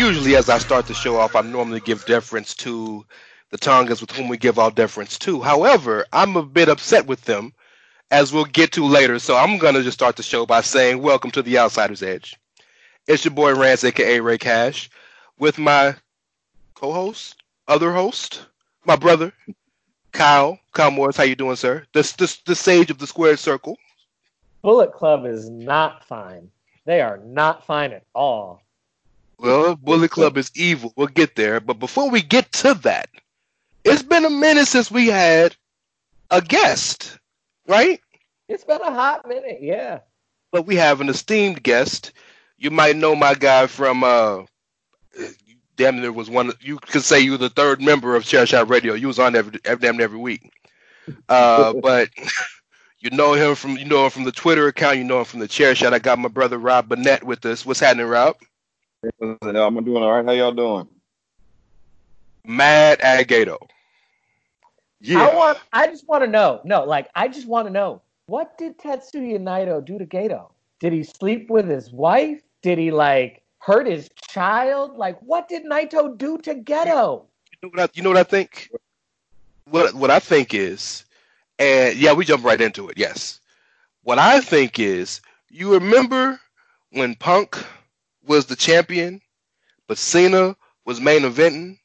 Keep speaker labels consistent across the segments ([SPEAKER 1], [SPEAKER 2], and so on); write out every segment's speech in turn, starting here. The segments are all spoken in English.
[SPEAKER 1] Usually, as I start the show off, I normally give deference to the Tongas with whom we give all deference to. However, I'm a bit upset with them, as we'll get to later. So I'm going to just start the show by saying, Welcome to the Outsider's Edge. It's your boy Rance, aka Ray Cash, with my co host, other host, my brother, Kyle. Kyle Morris, how you doing, sir? The, the, the sage of the squared circle.
[SPEAKER 2] Bullet Club is not fine. They are not fine at all.
[SPEAKER 1] Well, Bullet Club is evil. We'll get there. But before we get to that, it's been a minute since we had a guest, right?
[SPEAKER 2] It's been a hot minute, yeah.
[SPEAKER 1] But we have an esteemed guest. You might know my guy from uh damn near was one you could say you were the third member of Chair Shot Radio. You was on every, every damn every week. Uh but you know him from you know him from the Twitter account, you know him from the Chair Shot. I got my brother Rob Burnett with us. What's happening, Rob?
[SPEAKER 3] I'm doing all right. How y'all doing?
[SPEAKER 1] Mad Agato.
[SPEAKER 2] I want I just want to know. No, like I just want to know. What did Tetsuya Naito do to Gedo? Did he sleep with his wife? Did he like hurt his child? Like what did Naito do to Gedo?
[SPEAKER 1] You know what I, you know what I think? What what I think is, and yeah, we jump right into it. Yes, what I think is, you remember when Punk was the champion, but Cena was main eventing,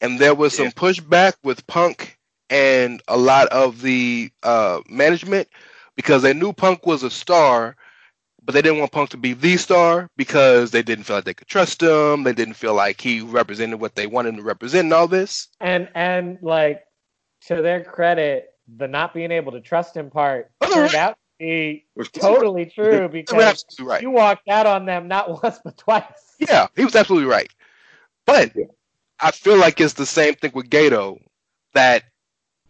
[SPEAKER 1] and there was some pushback with Punk and a lot of the uh, management because they knew Punk was a star, but they didn't want Punk to be the star because they didn't feel like they could trust him. They didn't feel like he represented what they wanted to represent and all this.
[SPEAKER 2] And and like to their credit, the not being able to trust him part turned out to be totally true because
[SPEAKER 1] absolutely right.
[SPEAKER 2] you walked out on them not once but twice.
[SPEAKER 1] Yeah, he was absolutely right. But I feel like it's the same thing with Gedo that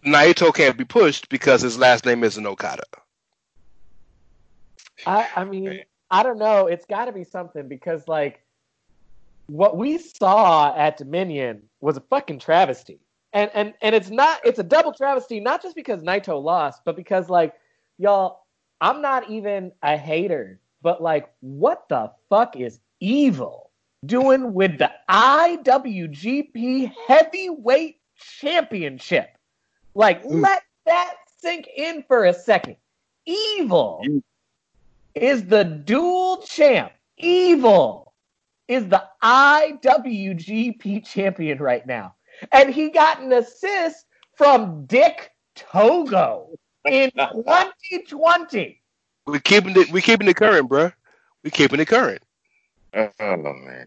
[SPEAKER 1] Naito can't be pushed because his last name isn't Okada.
[SPEAKER 2] I, I mean, I don't know. It's got to be something because, like, what we saw at Dominion was a fucking travesty, and and and it's not. It's a double travesty, not just because Naito lost, but because, like, y'all, I'm not even a hater, but like, what the fuck is evil? doing with the IWGP Heavyweight Championship? Like, mm. let that sink in for a second. Evil is the dual champ. Evil is the IWGP champion right now. And he got an assist from Dick Togo in 2020.
[SPEAKER 1] We keeping it. We keeping it current, bro. We keeping it current.
[SPEAKER 3] Oh man.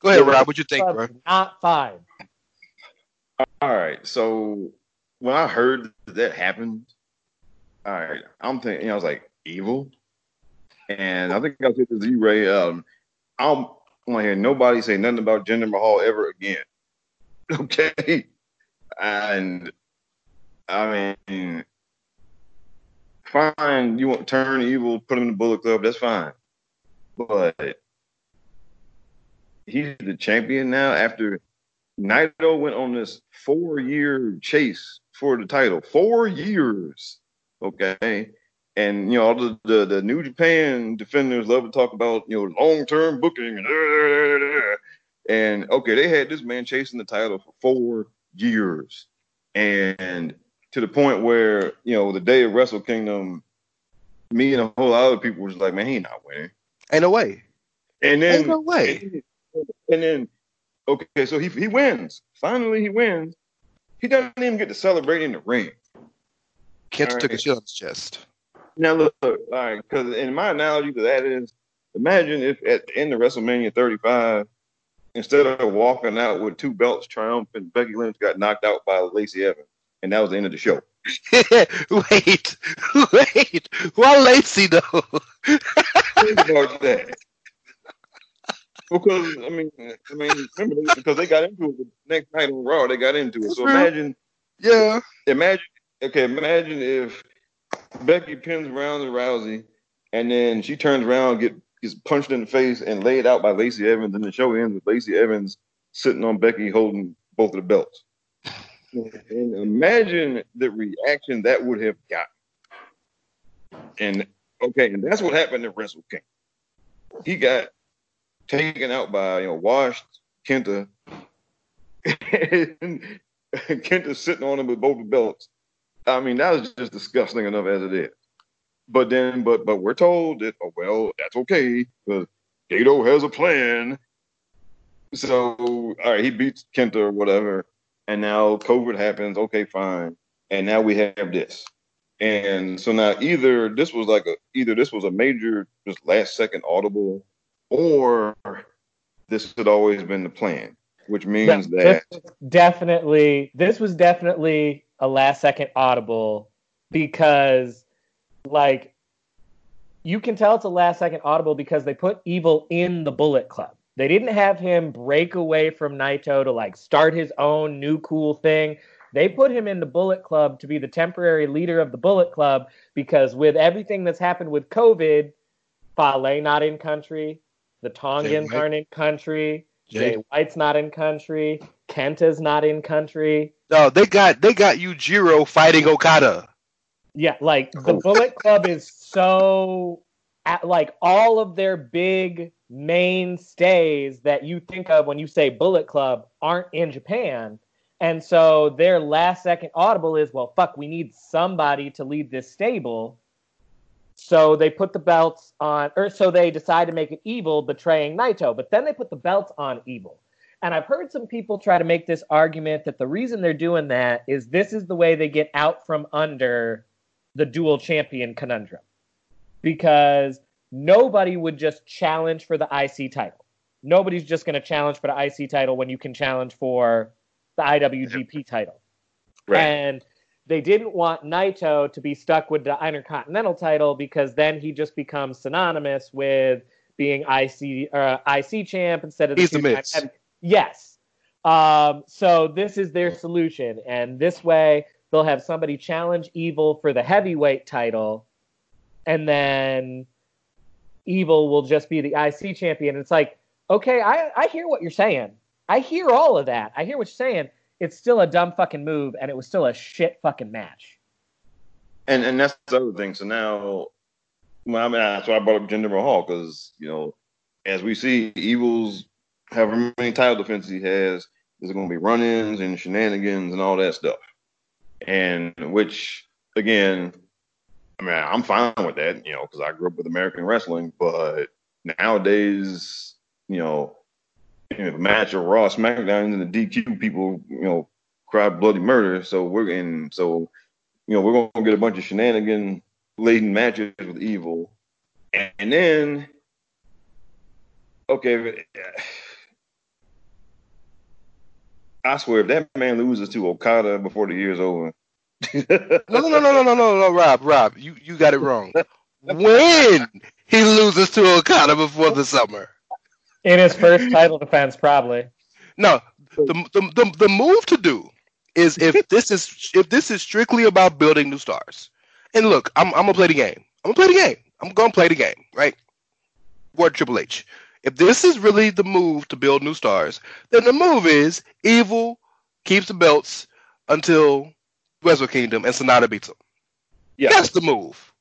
[SPEAKER 1] Go ahead, Rob. What you think, bro?
[SPEAKER 2] Not fine.
[SPEAKER 3] All right. So when I heard that, happened, all right, I'm thinking, I was like, evil. And I think I said to Z Ray, um, I don't want to hear nobody say nothing about Jinder Mahal ever again. Okay. And I mean, fine, you want to turn evil, put him in the Bullet Club, that's fine. But he's the champion now after Naito went on this four year chase for the title. Four years. Okay. And you know, all the, the, the New Japan defenders love to talk about, you know, long term booking and, and okay, they had this man chasing the title for four years. And to the point where, you know, the day of Wrestle Kingdom, me and a whole lot of people was like, man, he not winning.
[SPEAKER 1] Ain't no way.
[SPEAKER 3] And then
[SPEAKER 1] Ain't no way.
[SPEAKER 3] and then okay, so he he wins. Finally he wins. He doesn't even get to celebrate in the ring.
[SPEAKER 1] Kent
[SPEAKER 3] All
[SPEAKER 1] took a
[SPEAKER 3] right.
[SPEAKER 1] shit on his chest.
[SPEAKER 3] Now look, look all right, because in my analogy to that is imagine if at the end of WrestleMania 35, instead of walking out with two belts triumphant, Becky Lynch got knocked out by Lacey Evans. And that was the end of the show.
[SPEAKER 1] wait, wait. Why Lacey though?
[SPEAKER 3] Think about that. Because I mean, I mean, remember because they got into it the next night on Raw, they got into it. So
[SPEAKER 1] mm-hmm.
[SPEAKER 3] imagine,
[SPEAKER 1] yeah.
[SPEAKER 3] imagine, okay, imagine if Becky pins Ronda Rousey, and then she turns around, get gets punched in the face, and laid out by Lacey Evans, and the show ends with Lacey Evans sitting on Becky holding both of the belts. And imagine the reaction that would have got. And okay, and that's what happened at Wrestle King. He got taken out by you know washed Kenta, and Kenta sitting on him with both belts. I mean, that was just disgusting enough as it is. But then, but but we're told that oh well, that's okay because Gedo has a plan. So all right, he beats Kenta or whatever, and now COVID happens. Okay, fine, and now we have this. And so now either this was like a either this was a major just last second audible, or this had always been the plan, which means that
[SPEAKER 2] definitely this was definitely a last second audible because like you can tell it's a last second audible because they put evil in the bullet club. They didn't have him break away from naito to like start his own new cool thing. They put him in the bullet club to be the temporary leader of the bullet club because with everything that's happened with covid Fale not in country the tongans
[SPEAKER 1] White.
[SPEAKER 2] aren't in country
[SPEAKER 1] Jay-
[SPEAKER 2] Jay White's not in country. Kenta's not in country.
[SPEAKER 1] No, they got they got Yujiro fighting Okada.
[SPEAKER 2] Yeah, like the oh. Bullet Club is so at, like all of their big mainstays that you think of when you say Bullet Club aren't in Japan. And so their last second audible is, well, fuck, we need somebody to lead this stable. So they put the belts on, or so they decide to make it evil, betraying Naito. But then they put the belts on evil. And I've heard some people try to make this argument that the reason they're doing that is this is the way they get out from under the dual champion conundrum. Because nobody would just challenge for the IC title. Nobody's just going to challenge for the IC title when you can challenge for the IWGP title.
[SPEAKER 3] right.
[SPEAKER 2] And they didn't want Naito to be stuck with the Intercontinental title because then he just becomes synonymous with being IC uh, IC champ instead of the
[SPEAKER 1] He's the Miz.
[SPEAKER 2] Yes. Um, so this is their solution, and this way they'll have somebody challenge Evil for the heavyweight title, and then Evil will just be the IC champion. It's like, okay, I, I hear what you're saying. I hear all of that. I hear what you're saying. It's still a dumb fucking move, and it was still a shit fucking match.
[SPEAKER 3] And and that's the other thing. So now, well, I mean, that's why I brought up Jinder Mahal because you know, as we see, Evil's however many title defenses he has, there's going to be run-ins and shenanigans and all that stuff. And which, again, I mean, I'm fine with that, you know, because I grew up with American wrestling. But nowadays, you know, in a match of Raw SmackDown and the DQ, people, you know, cry bloody murder. So we're in, so you know, we're gonna get a bunch of shenanigan laden matches with Evil, and then, okay, I swear, if that man loses to Okada before the year's over.
[SPEAKER 1] no, no, no, no, no, no, no, no, Rob, Rob, you, you got it wrong. when he loses to Okada before the summer.
[SPEAKER 2] In his first title defense, probably.
[SPEAKER 1] No, the, the, the, the move to do is if this is if this is strictly about building new stars. And look, I'm, I'm gonna play the game. I'm gonna play the game. I'm gonna play the game, right? Word Triple H. If this is really the move to build new stars, then the move is Evil keeps the belts until Wrestle Kingdom and Sanada beats him. Yeah. That's the move.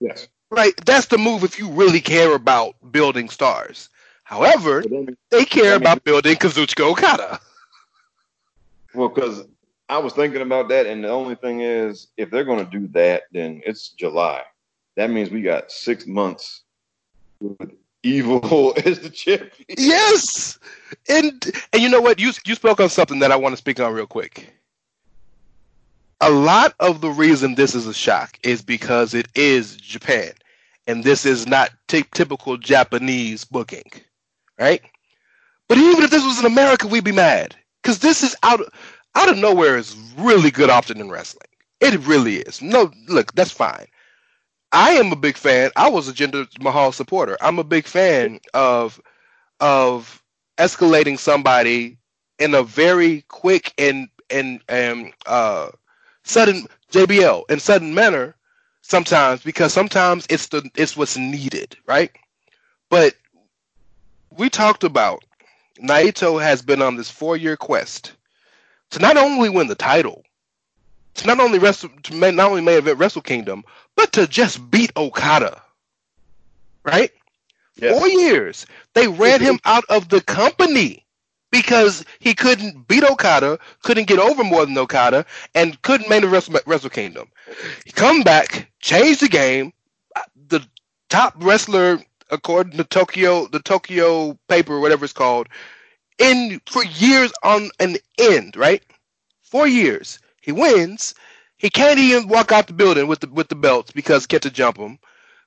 [SPEAKER 3] Yes.
[SPEAKER 1] Right? That's the move if you really care about building stars. However, they care about building Kazuchika Okada.
[SPEAKER 3] Well, because I was thinking about that, and the only thing is, if they're going to do that, then it's July. That means we got six months with Evil as the champion.
[SPEAKER 1] Yes, and and you know what? You you spoke on something that I want to speak on real quick. A lot of the reason this is a shock is because it is Japan, and this is not t- typical Japanese booking, right? But even if this was in America, we'd be mad because this is out out of nowhere is really good often in wrestling. It really is. No, look, that's fine. I am a big fan. I was a Jinder Mahal supporter. I'm a big fan of of escalating somebody in a very quick and and and uh, sudden JBL in sudden manner sometimes because sometimes it's the it's what's needed, right? But we talked about Naito has been on this four year quest to not only win the title, to not only wrestle, to not only main event Wrestle Kingdom, but to just beat Okada. Right? Yes. Four years. They ran him out of the company because he couldn't beat Okada, couldn't get over more than Okada, and couldn't main event Wrestle, Wrestle Kingdom. He come back, change the game. The top wrestler, according to Tokyo, the Tokyo paper, whatever it's called, in for years on an end, right? Four years. He wins. He can't even walk out the building with the with the belts because Kenta jump him.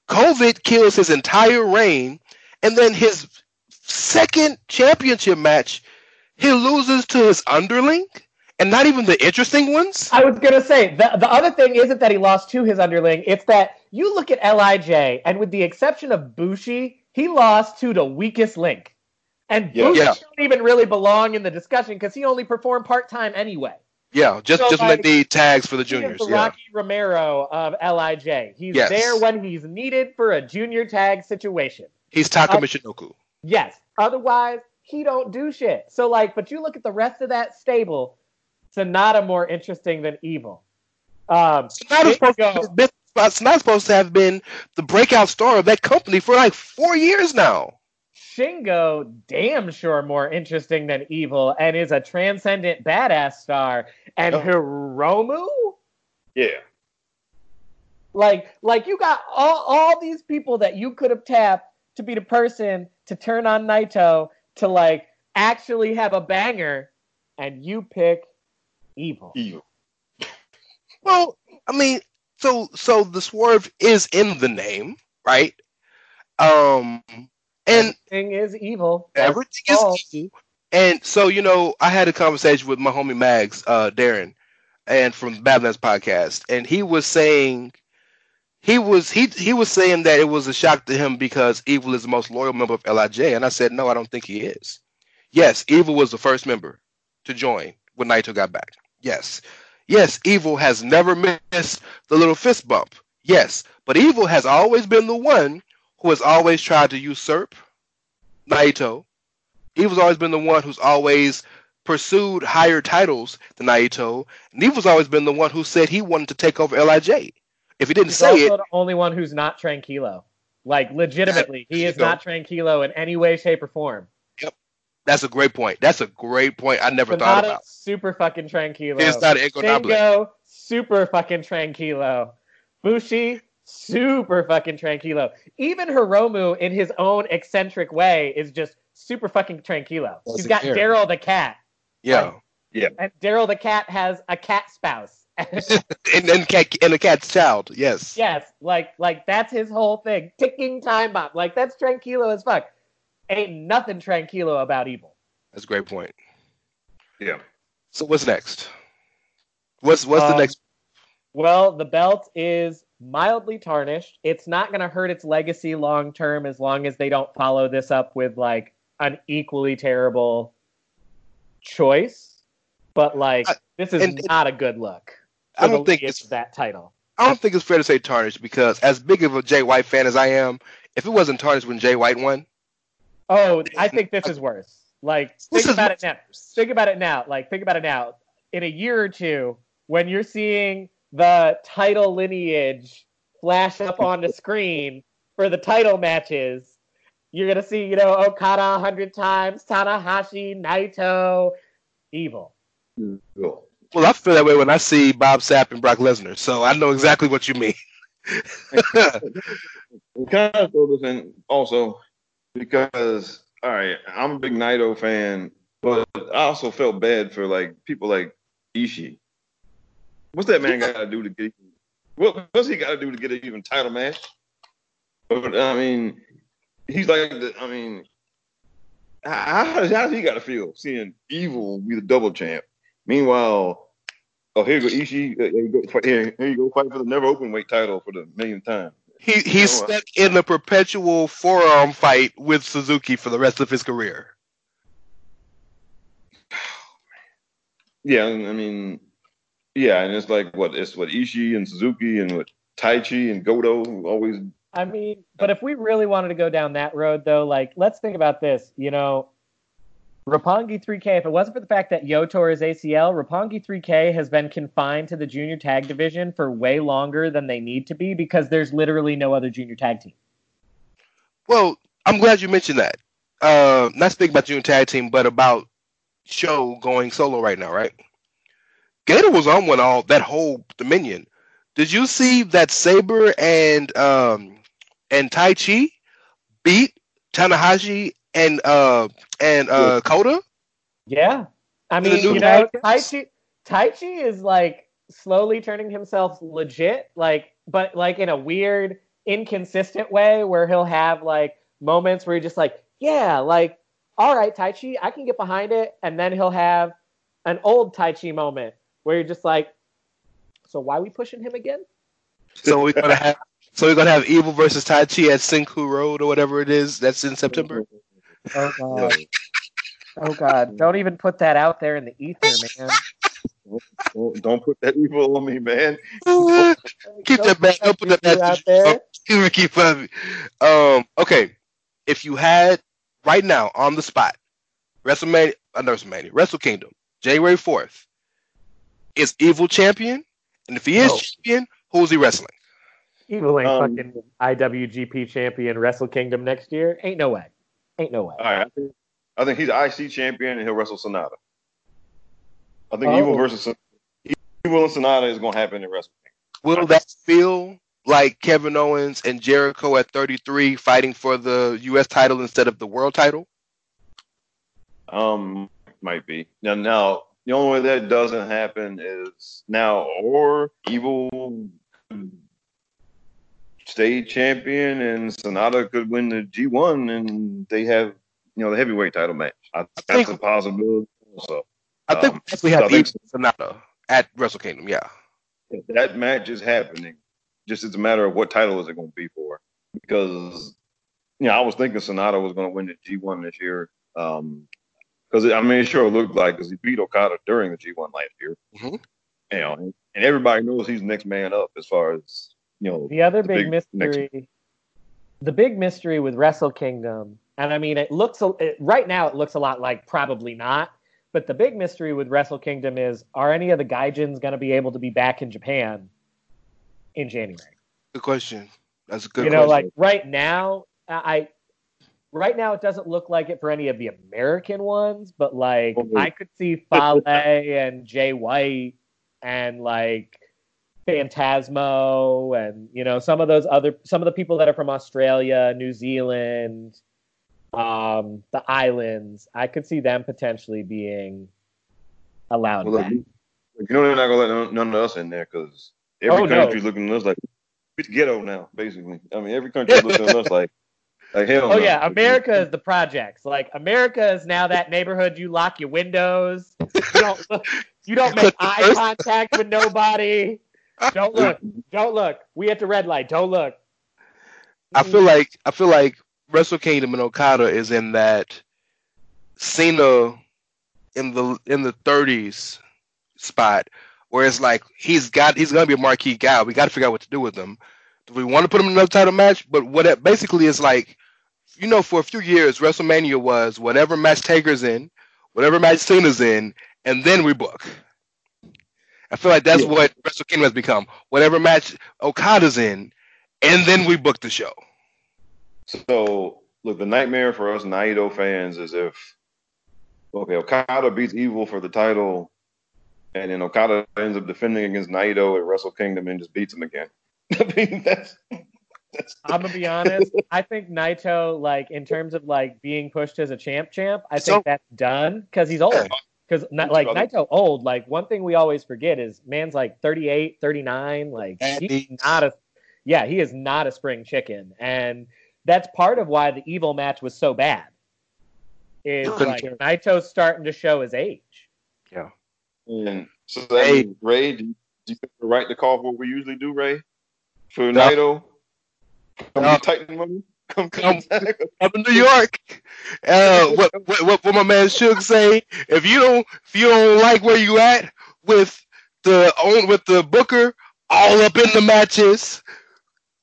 [SPEAKER 1] COVID kills his entire reign, and then his second championship match, he loses to his underling, and not even the interesting ones.
[SPEAKER 2] I was gonna say the the other thing isn't that he lost to his underling; it's that you look at LIJ, and with the exception of Bushi, he lost to the weakest link. And yeah. Bushi yeah. don't even really belong in the discussion because he only performed part time anyway.
[SPEAKER 1] Yeah, just so just like, need tags for the juniors.
[SPEAKER 2] the
[SPEAKER 1] yeah.
[SPEAKER 2] Rocky Romero of LIJ. He's yes. there when he's needed for a junior tag situation.
[SPEAKER 1] He's Taka uh, Michinoku.
[SPEAKER 2] Yes. Otherwise, he don't do shit. So like, but you look at the rest of that stable. Sanada more interesting than Evil. Um,
[SPEAKER 1] Sanada's supposed, to been, Sanada's supposed to have been the breakout star of that company for like four years now.
[SPEAKER 2] Shingo damn sure more interesting than evil and is a transcendent badass star. And oh. Hiromu?
[SPEAKER 3] Yeah.
[SPEAKER 2] Like like you got all, all these people that you could have tapped to be the person to turn on Naito to like actually have a banger and you pick evil.
[SPEAKER 3] Evil.
[SPEAKER 1] well, I mean, so so the swerve is in the name, right? Um and
[SPEAKER 2] everything is evil.
[SPEAKER 1] Everything is evil. And so, you know, I had a conversation with my homie Mags, uh, Darren, and from Badlands podcast, and he was saying he was he he was saying that it was a shock to him because Evil is the most loyal member of LIJ, and I said no, I don't think he is. Yes, Evil was the first member to join when Naito got back. Yes, yes, Evil has never missed the little fist bump. Yes, but Evil has always been the one who has always tried to usurp Naito. Was always been the one who's always pursued higher titles than Naito, and was always been the one who said he wanted to take over LIJ. If he didn't
[SPEAKER 2] He's
[SPEAKER 1] say
[SPEAKER 2] also
[SPEAKER 1] it,
[SPEAKER 2] the only one who's not tranquilo. Like legitimately, he is not tranquilo in any way, shape, or form.
[SPEAKER 1] Yep, That's a great point. That's a great point. I never thought about.
[SPEAKER 2] super fucking tranquilo.
[SPEAKER 1] It's not Inconable.
[SPEAKER 2] Shingo, super fucking tranquilo. Bushi, super fucking tranquilo. Even Hiromu, in his own eccentric way, is just super fucking tranquilo.
[SPEAKER 1] That's
[SPEAKER 2] He's
[SPEAKER 1] a
[SPEAKER 2] got. Daryl the cat,
[SPEAKER 1] Yeah, Yeah.
[SPEAKER 2] and Daryl the cat has a cat spouse.
[SPEAKER 1] and then cat and the cat's child. Yes.
[SPEAKER 2] yes, like like that's his whole thing. Ticking time bomb. Like that's tranquilo as fuck. Ain't nothing tranquilo about evil.
[SPEAKER 1] That's a great point.
[SPEAKER 3] Yeah.
[SPEAKER 1] So what's next? What's what's the
[SPEAKER 2] Um,
[SPEAKER 1] next?
[SPEAKER 2] Well, the belt is mildly tarnished. It's not going to hurt its legacy long term as long as they don't follow this up with like an equally terrible choice. But like,
[SPEAKER 1] I-
[SPEAKER 2] this is
[SPEAKER 1] and-
[SPEAKER 2] not a good look.
[SPEAKER 1] I don't think it's-
[SPEAKER 2] that title.
[SPEAKER 1] I don't think it's fair to say tarnished because as big of a Jay White fan as I am, if it wasn't tarnished when Jay White won,
[SPEAKER 2] Oh, I think this is worse. Like, think
[SPEAKER 1] is
[SPEAKER 2] about
[SPEAKER 1] much
[SPEAKER 2] it now. Think about it now. Like, think about it now. In a year or two, when you're seeing the title lineage flash up on the screen for the title matches, you're gonna see, you know, Okada a hundred times, Tanahashi, Naito, evil.
[SPEAKER 3] Cool.
[SPEAKER 1] well, I feel that way when I see Bob Sapp and Brock Lesnar. So I know exactly what you mean.
[SPEAKER 3] We kind of throw this in also because all right, I'm a big Naito fan, but I also felt bad for like people like Ishii. What's that man got to do to get? What, what's he got to do to get an even title match? But I mean, he's like, the, I mean, how, how does he got to feel seeing Evil be the double champ? Meanwhile, oh here you go Ishii, uh, here you go here, here you go fight for the never open weight title for the millionth time.
[SPEAKER 1] He he's stuck in a perpetual forearm fight with Suzuki for the rest of his career.
[SPEAKER 3] Yeah, I mean, yeah, and it's like what it's what Ishii and Suzuki and what Taichi and Goto always.
[SPEAKER 2] I mean, but if we really wanted to go down that road, though, like, let's think about this. You know, Roppongi 3K, if it wasn't for the fact that Yo tore his ACL, Roppongi 3K has been confined to the junior tag division for way longer than they need to be because there's literally no other junior tag team.
[SPEAKER 1] Well, I'm glad you mentioned that. Uh, not speaking about junior tag team, but about show going solo right now, right? Gator was on one all that whole Dominion. Did you see that Sabre and um and Taichi beat Tanahashi and uh and uh Kota?
[SPEAKER 2] Yeah. I mean, you know,
[SPEAKER 1] tag
[SPEAKER 2] Taichi, Taichi is like slowly turning himself legit, like, but like in a weird, inconsistent way where he'll have like moments where you're just like, yeah, like, all right, Taichi, I can get behind it. And then he'll have an old Taichi moment where you're just like, so why are we pushing him again?
[SPEAKER 1] So we're gonna have so we're gonna have Evil versus Taichi at Sengoku Lord or whatever it is. That's in September.
[SPEAKER 2] Oh, God. Oh, God. Don't even put that out there in the ether, man.
[SPEAKER 3] Don't, don't put that evil on me, man.
[SPEAKER 1] Keep that back. Don't put that back
[SPEAKER 2] out there.
[SPEAKER 1] Ricky Bobby. Um, okay. If you had right now on the spot, WrestleMania, uh, not WrestleMania, Wrestle Kingdom, January 4th, is Evil champion? And if he is
[SPEAKER 2] No.
[SPEAKER 1] champion, who's he wrestling?
[SPEAKER 2] Evil ain't
[SPEAKER 3] Um,
[SPEAKER 2] fucking IWGP champion Wrestle Kingdom next year. Ain't no way. Ain't no way.
[SPEAKER 3] All right, I think, I think he's IC champion and he'll wrestle Sanada. I think
[SPEAKER 2] Oh.
[SPEAKER 3] Evil versus Evil and Sanada is going to happen in Wrestle.
[SPEAKER 1] Will that feel like Kevin Owens and Jericho at 33 fighting for the U.S. title instead of the world title?
[SPEAKER 3] Um, might be now. Now the only way that doesn't happen is now or Evil stay champion and Sanada could win the G1 and they have you know the heavyweight title match. I, that's
[SPEAKER 1] think-
[SPEAKER 3] a possibility. Also,
[SPEAKER 1] I think
[SPEAKER 3] Um,
[SPEAKER 1] we actually have
[SPEAKER 3] so I think-
[SPEAKER 1] Sanada at Wrestle Kingdom, yeah.
[SPEAKER 3] that match is happening. Just it's a matter of what title is it going to be for. Because you know, I was thinking Sanada was going to win the G1 this year. Um, because I mean, it sure looked like because he beat Okada during the G1 last year.
[SPEAKER 1] Mhm.
[SPEAKER 3] You know, and, and everybody knows he's the next man up as far as you know.
[SPEAKER 2] The other
[SPEAKER 3] the
[SPEAKER 2] big,
[SPEAKER 3] big next-
[SPEAKER 2] mystery, the big mystery with Wrestle Kingdom, and I mean, it looks it, right now it looks a lot like probably not. But the big mystery with Wrestle Kingdom is: Are any of the Gaijins going to be able to be back in Japan in January?
[SPEAKER 1] Good question. That's a good
[SPEAKER 2] you know,
[SPEAKER 1] question.
[SPEAKER 2] like right now, I right now it doesn't look like it for any of the American ones, but like oh, I could see Fale and Jay White and like Phantasmo and you know some of those other some of the people that are from Australia, New Zealand, um, the islands. I could see them potentially being allowed
[SPEAKER 3] Well,
[SPEAKER 2] back.
[SPEAKER 3] look, you know they're not gonna let none, none of us in there because every
[SPEAKER 2] Oh, no.
[SPEAKER 3] country's looking at us like it's ghetto now, basically. I mean, every country's looking at us like like hell.
[SPEAKER 2] Oh
[SPEAKER 3] no.
[SPEAKER 2] yeah, America is the projects. Like America is now that neighborhood you lock your windows. You don't look, you don't make eye contact with nobody. Don't look. Don't look. We at the red light. Don't look.
[SPEAKER 1] I feel like I feel like Wrestle Kingdom and Okada is in that Cena in the in the 30s spot where it's like he's got he's gonna be a marquee guy. We got to figure out what to do with him. Do we want to put him in another title match? But what it basically is like, you know, for a few years WrestleMania was whatever match Taker's in, whatever match Cena's in, and then we book. I feel like that's
[SPEAKER 3] Yeah.
[SPEAKER 1] what Wrestle Kingdom has become. Whatever match Okada's in, and then we book the show.
[SPEAKER 3] So look, the nightmare for us Naito fans is if okay, Okada beats Evil for the title, and then Okada ends up defending against Naito at Wrestle Kingdom and just beats him again. I mean, that's that's
[SPEAKER 2] I'm gonna be honest. I think Naito, like in terms of like being pushed as a champ, champ, I
[SPEAKER 1] So-
[SPEAKER 2] think that's done because he's old. Because like Naito old, like one thing we always forget is man's like 38, 39. Like
[SPEAKER 1] And
[SPEAKER 2] he's
[SPEAKER 1] he's-
[SPEAKER 2] not a, yeah, he is not a spring chicken, and that's part of why the evil match was so bad. Is like
[SPEAKER 1] care.
[SPEAKER 2] Naito's starting to show his age. Yeah.
[SPEAKER 3] And so that
[SPEAKER 1] Hey.
[SPEAKER 3] means, Ray, do you, do you think we're right to call what we usually do, Ray? For
[SPEAKER 1] No.
[SPEAKER 3] Naito, come
[SPEAKER 1] No.
[SPEAKER 3] get Titan money. Come,
[SPEAKER 1] Come-
[SPEAKER 3] come.
[SPEAKER 1] up in New York. Uh, what, what what what my man Suge say? If you don't if you don't like where you at with the own with the Booker all up in the matches,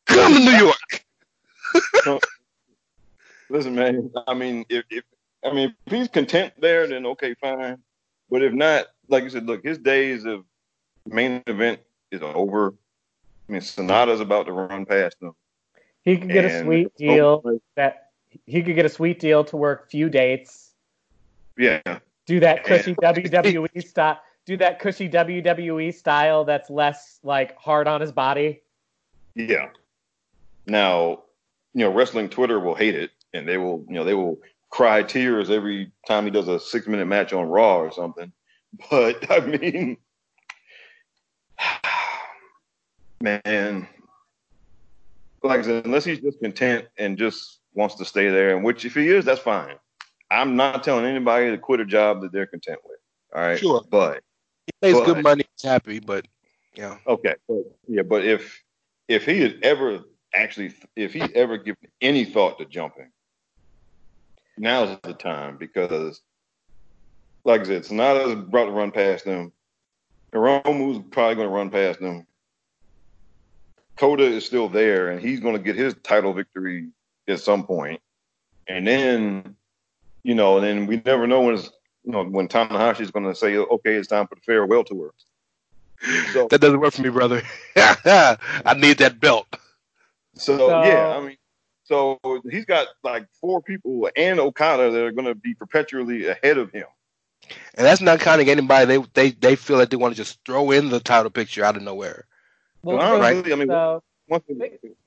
[SPEAKER 1] come to New York.
[SPEAKER 3] Listen, man. I mean, if, if I mean if he's content there, then okay, fine. But if not, like you said, look, his days of main event is over. I mean, Sanada's about to run past him.
[SPEAKER 2] He could get a sweet oh, deal that he could get a sweet deal to work few dates.
[SPEAKER 3] Yeah,
[SPEAKER 2] do that cushy WWE style. Do that cushy WWE style that's less like hard on his body.
[SPEAKER 3] yeah. Now, you know, wrestling Twitter will hate it, and they will, you know, they will cry tears every time he does a six-minute match on Raw or something. But I mean, man, like I said, unless he's just content and just wants to stay there, and which if he is, that's fine. I'm not telling anybody to quit a job that they're content with. All right,
[SPEAKER 1] Sure.
[SPEAKER 3] but
[SPEAKER 1] He pays
[SPEAKER 3] But-
[SPEAKER 1] good money, he's happy, but yeah.
[SPEAKER 3] Okay, but, yeah, but if if he had ever actually, if he ever given any thought to jumping, now's the time because, like I said, Sanada's about to run past them. Hiromu's probably going to run past them. Kota is still there, and he's going to get his title victory at some point. And then, you know, and then we never know when it's, you know, when Tanahashi is going to say, okay, it's time for the farewell tour. So,
[SPEAKER 1] That doesn't work for me, brother. I need that belt.
[SPEAKER 3] So,
[SPEAKER 2] So-
[SPEAKER 3] yeah, I mean, so he's got like four people and Okada that are going to be perpetually ahead of him.
[SPEAKER 1] And that's not counting anybody they they they feel that they want to just throw in the title picture out of nowhere.
[SPEAKER 2] Well,
[SPEAKER 3] All right. I mean, Once,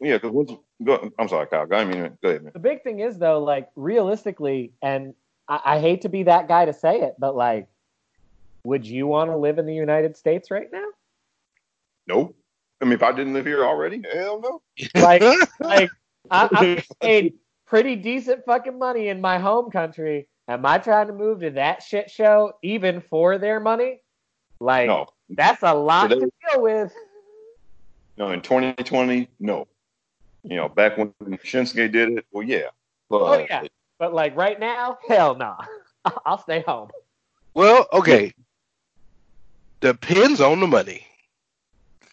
[SPEAKER 3] yeah, because once go, I'm sorry, Kyle. I mean, go ahead, man.
[SPEAKER 2] the big thing is though, like realistically, and I, I hate to be that guy to say it, but like, would you want to live in the United States right now?
[SPEAKER 3] Nope. I mean, if I didn't live here already, hell no.
[SPEAKER 2] Like, like I, I'm paid pretty decent fucking money in my home country. Am I trying to move to that shit show even for their money? Like,
[SPEAKER 3] No,
[SPEAKER 2] that's a lot
[SPEAKER 3] So they-
[SPEAKER 2] to deal with.
[SPEAKER 3] No. In 2020, no. You know, back when Shinsuke did it, well, yeah. But
[SPEAKER 2] Oh yeah, but like right now, hell no. I'll stay home.
[SPEAKER 1] Well, okay. Depends on the money.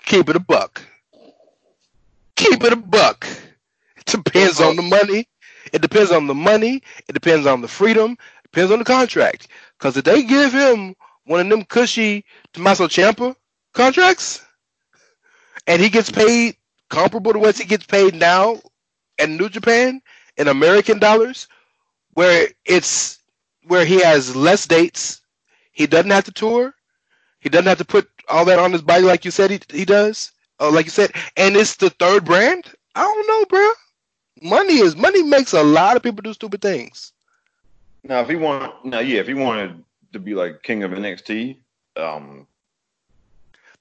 [SPEAKER 1] Keep it a buck. Keep it a buck. It depends on the money. It depends on the money. It depends on the freedom. It depends on the contract. Because if they give him one of them cushy Tommaso Ciampa contracts, and he gets paid comparable to what he gets paid now in New Japan in American dollars where it's where he has less dates. He doesn't have to tour. He doesn't have to put all that on his body like you said he he does. Uh, like you said, and it's the third brand. I don't know, bro. Money is money makes a lot of people do stupid things.
[SPEAKER 3] Now, if he want, now yeah, if he wanted to be like king of NXT, um,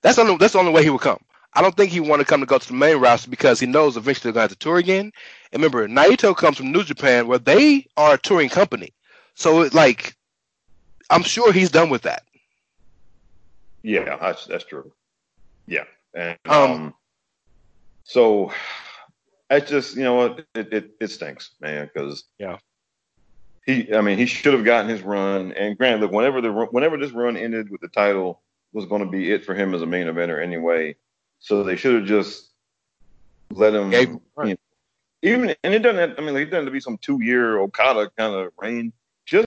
[SPEAKER 1] That's the only that's the only way he would come. I don't think he want to come to go to the main roster because he knows eventually they're going to have to tour again. And remember, Naito comes from New Japan where they are a touring company. So it, like, I'm sure he's done with that.
[SPEAKER 3] yeah, that's that's true. Yeah, and
[SPEAKER 1] Um,
[SPEAKER 3] um, so it's just you know what it it, it stinks, man, because
[SPEAKER 1] Yeah.
[SPEAKER 3] he I mean he should have gotten his run. And granted, look, whenever the whenever this run ended with the title was going to be it for him as a main eventer anyway. So they should have just let him.
[SPEAKER 1] Gave him
[SPEAKER 3] you know, even and it doesn't. Have, I mean, like, it doesn't have to be some two year Okada kind of reign. Just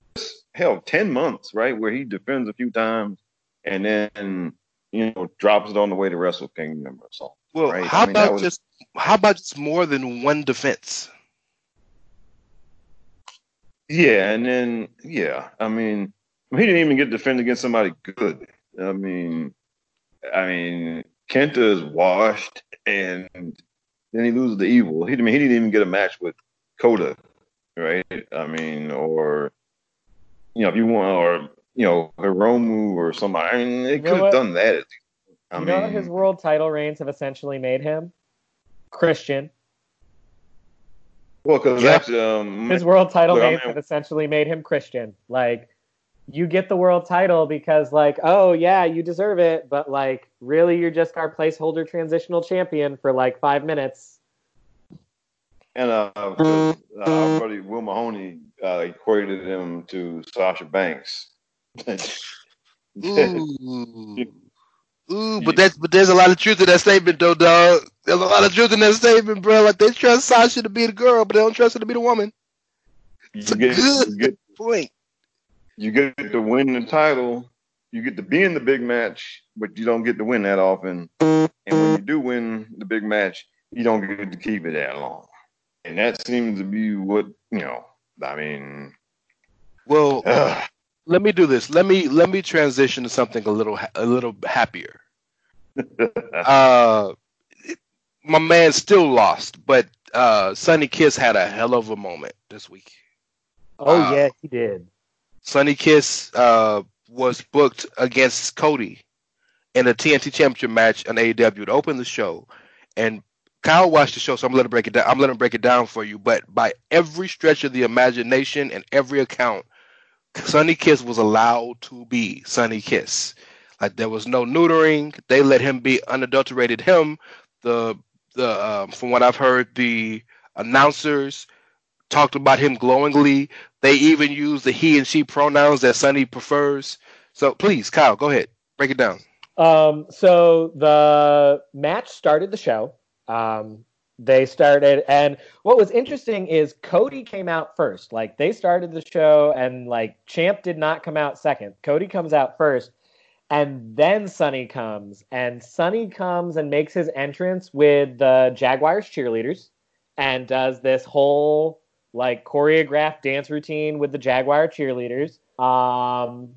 [SPEAKER 3] hell, ten months, right, where he defends a few times and then you know drops it on the way to Wrestle Kingdom or something.
[SPEAKER 1] Well,
[SPEAKER 3] Right.
[SPEAKER 1] how
[SPEAKER 3] I mean,
[SPEAKER 1] about
[SPEAKER 3] was-
[SPEAKER 1] just how about just more than one defense?
[SPEAKER 3] Yeah, and then yeah, I mean, he didn't even get defended against somebody good. I mean, I mean, Kenta is washed, and then he loses the Evil. He, I mean, he didn't even get a match with Kota, right? I mean, or you know, if you want, or you know, Hiromu or somebody. I mean, they could have done that. I
[SPEAKER 2] you
[SPEAKER 3] mean,
[SPEAKER 2] know what his world title reigns have essentially made him? Christian.
[SPEAKER 3] well, because
[SPEAKER 1] Yeah.
[SPEAKER 3] that's um,
[SPEAKER 2] His world title
[SPEAKER 3] Look, I
[SPEAKER 2] reigns
[SPEAKER 3] mean-
[SPEAKER 2] have essentially made him Christian. Like, you get the world title because, like, oh yeah, you deserve it, but like, really, you're just our placeholder transitional champion for like five minutes.
[SPEAKER 3] And uh, uh, buddy Will Mahoney uh, equated him to Sasha Banks.
[SPEAKER 1] Ooh. Ooh, but that's but there's a lot of truth in that statement though, dog. There's a lot of truth in that statement, bro. Like they trust Sasha to be the girl, but they don't trust her to be the woman. It's
[SPEAKER 3] you
[SPEAKER 1] a
[SPEAKER 3] get,
[SPEAKER 1] good
[SPEAKER 3] you get
[SPEAKER 1] point.
[SPEAKER 3] You get to win the title. You get to be in the big match, but you don't get to win that often. And when you do win the big match, you don't get to keep it that long. And that seems to be what you know. I mean,
[SPEAKER 1] Well,
[SPEAKER 3] ugh.
[SPEAKER 1] let me do this. Let me let me transition to something a little a little happier. Uh, my man still lost, but uh, Sonny Kiss had a hell of a moment this week.
[SPEAKER 2] Oh
[SPEAKER 1] Wow.
[SPEAKER 2] yeah, he did.
[SPEAKER 1] Sonny Kiss uh, was booked against Cody in a TNT Championship match on AEW to open the show. And Kyle watched the show, so I'm gonna break it down. I'm him break it down for you. But by every stretch of the imagination and every account, Sonny Kiss was allowed to be Sonny Kiss. Like there was no neutering. They let him be unadulterated him. The the um, from what I've heard, the announcers talked about him glowingly. They even use the he and she pronouns that Sonny prefers. So please, Kyle, go ahead. Break it down.
[SPEAKER 2] Um, so the match started the show. Um, they started, and what was interesting is Cody came out first. Like they started the show, and like Champ did not come out second. Cody comes out first, and then Sonny comes, and Sonny comes and makes his entrance with the Jaguars cheerleaders, and does this whole like choreographed dance routine with the Jaguar cheerleaders. Um,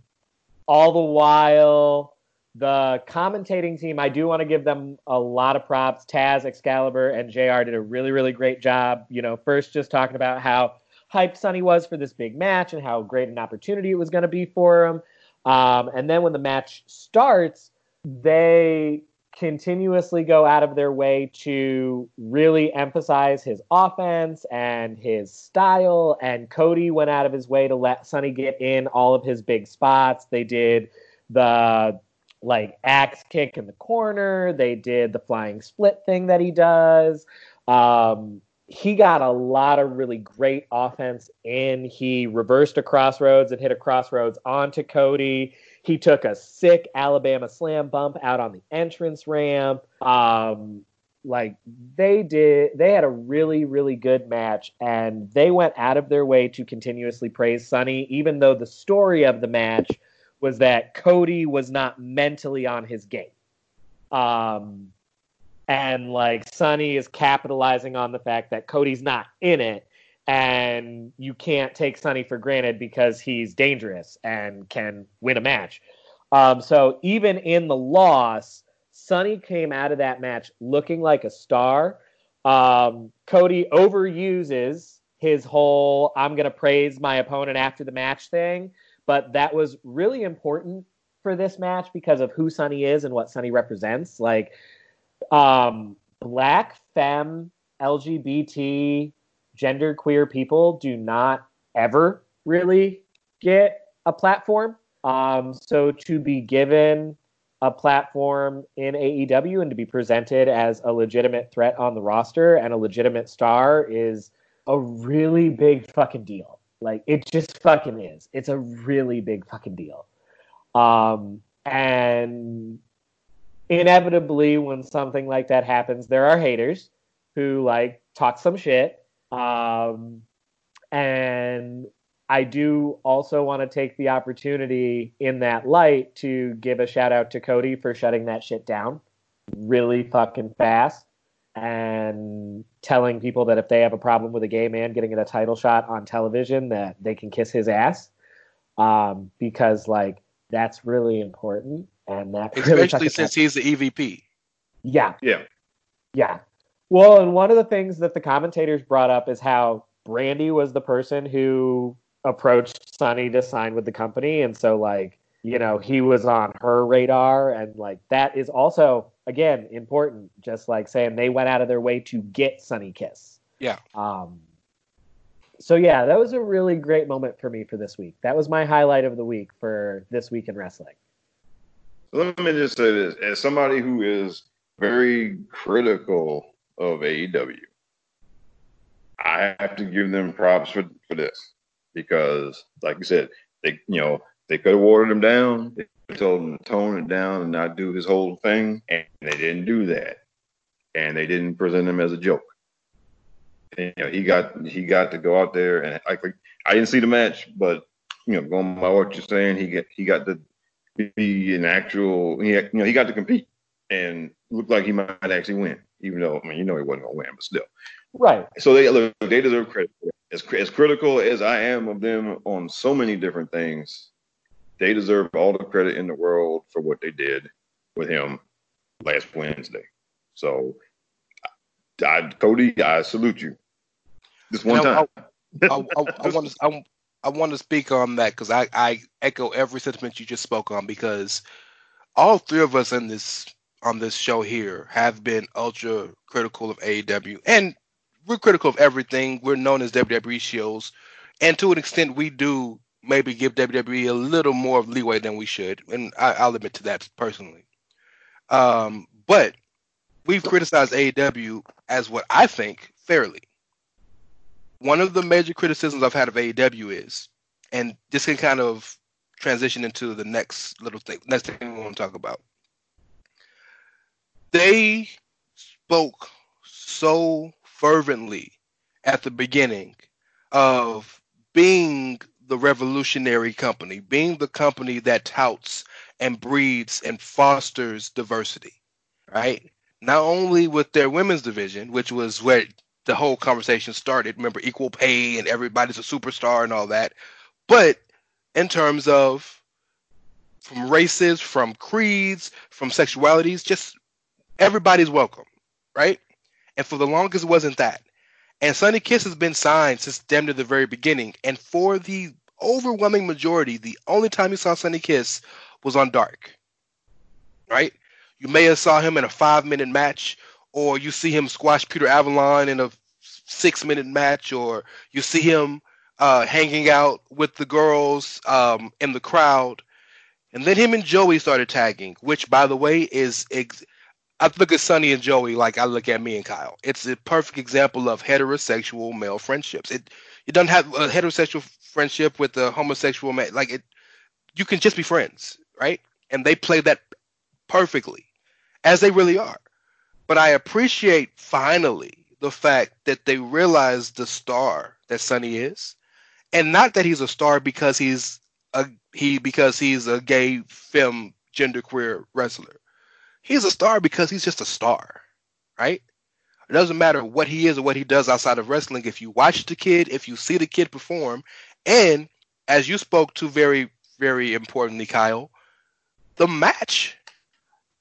[SPEAKER 2] all the while the commentating team, I do want to give them a lot of props. Taz, Excalibur, and JR did a really, really great job. You know, first just talking about how hyped Sonny was for this big match and how great an opportunity it was going to be for him. Um, and then when the match starts, they continuously go out of their way to really emphasize his offense and his style. And Cody went out of his way to let Sonny get in all of his big spots. They did the like axe kick in the corner. They did the flying split thing that he does. Um, he got a lot of really great offense in. He reversed a crossroads and hit a crossroads onto Cody. He took a sick Alabama slam bump out on the entrance ramp. Um, like they did, they had a really, really good match, and they went out of their way to continuously praise Sonny, even though the story of the match was that Cody was not mentally on his game. Um, and like Sonny is capitalizing on the fact that Cody's not in it and you can't take Sonny for granted because he's dangerous and can win a match. Um, so even in the loss, Sonny came out of that match looking like a star. Um, Cody overuses his whole "I'm going to praise my opponent after the match" thing, but that was really important for this match because of who Sonny is and what Sonny represents. Like, um, black femme LGBT gender queer people do not ever really get a platform. Um, so to be given a platform in AEW and to be presented as a legitimate threat on the roster and a legitimate star is a really big fucking deal. Like it just fucking is. It's a really big fucking deal. Um, and inevitably, when something like that happens, there are haters who like talk some shit. Um, and I do also want to take the opportunity in that light to give a shout out to Cody for shutting that shit down really fucking fast and telling people that if they have a problem with a gay man getting a title shot on television that they can kiss his ass um, because like that's really important and that
[SPEAKER 1] really especially since he's the EVP.
[SPEAKER 2] Yeah.
[SPEAKER 3] Yeah.
[SPEAKER 2] Yeah. Well, and one of the things that the commentators brought up is how Brandi was the person who approached Sonny to sign with the company, and so like you know he was on her radar, and like that is also again important. Just like saying they went out of their way to get Sonny Kiss.
[SPEAKER 1] Yeah.
[SPEAKER 2] Um. So yeah, that was a really great moment for me for this week. That was my highlight of the week for this week in wrestling.
[SPEAKER 3] Let me just say this: as somebody who is very critical of AEW. I have to give them props for, for this because, like I said, they you know they could have watered him down. They told him to tone it down and not do his whole thing, and they didn't do that. And they didn't present him as a joke. And, you know, he got he got to go out there and like I didn't see the match, but you know, going by what you're saying, he get he got to be an actual. He you know he got to compete and looked like he might actually win even though I mean you know he wasn't gonna win, but still.
[SPEAKER 2] Right.
[SPEAKER 3] So they look, they deserve credit. As as critical as I am of them on so many different things, they deserve all the credit in the world for what they did with him last Wednesday. So, I, Cody, I salute you. This one time. I,
[SPEAKER 1] I, I, I want to I, I want to speak on that because I, I echo every sentiment you just spoke on because all three of us in this on this show here have been ultra critical of AEW, and we're critical of everything. We're known as WWE shows, and to an extent, we do maybe give WWE a little more of leeway than we should, and I, will admit to that personally. Um, but we've criticized AEW as what I think fairly. One of the major criticisms I've had of AEW is, and this can kind of transition into the next little thing, next thing we want to talk about they spoke so fervently at the beginning of being the revolutionary company, being the company that touts and breeds and fosters diversity, right? Not only with their women's division, which was where the whole conversation started, remember equal pay and everybody's a superstar and all that, but in terms of from races, from creeds, from sexualities, just everybody's welcome, right? And for the longest, it wasn't that. And Sonny Kiss has been signed since damn near the very beginning. And for the overwhelming majority, the only time you saw Sonny Kiss was on Dark, right? You may have saw him in a five minute match, or you see him squash Peter Avalon in a six minute match, or you see him uh, hanging out with the girls um, in the crowd. And then him and Joey started tagging, which, by the way, is ex- I look at Sonny and Joey like I look at me and Kyle. It's a perfect example of heterosexual male friendships. It it doesn't have a heterosexual friendship with a homosexual man. Like it, you can just be friends, right? And they play that perfectly, as they really are. But I appreciate finally the fact that they realize the star that Sonny is, and not that he's a star because he's a he because he's a gay, femme, genderqueer wrestler He's a star because he's just a star, right? It doesn't matter what he is or what he does outside of wrestling. If you watch the kid, if you see the kid perform, and as you spoke to very, very importantly, Kyle, the match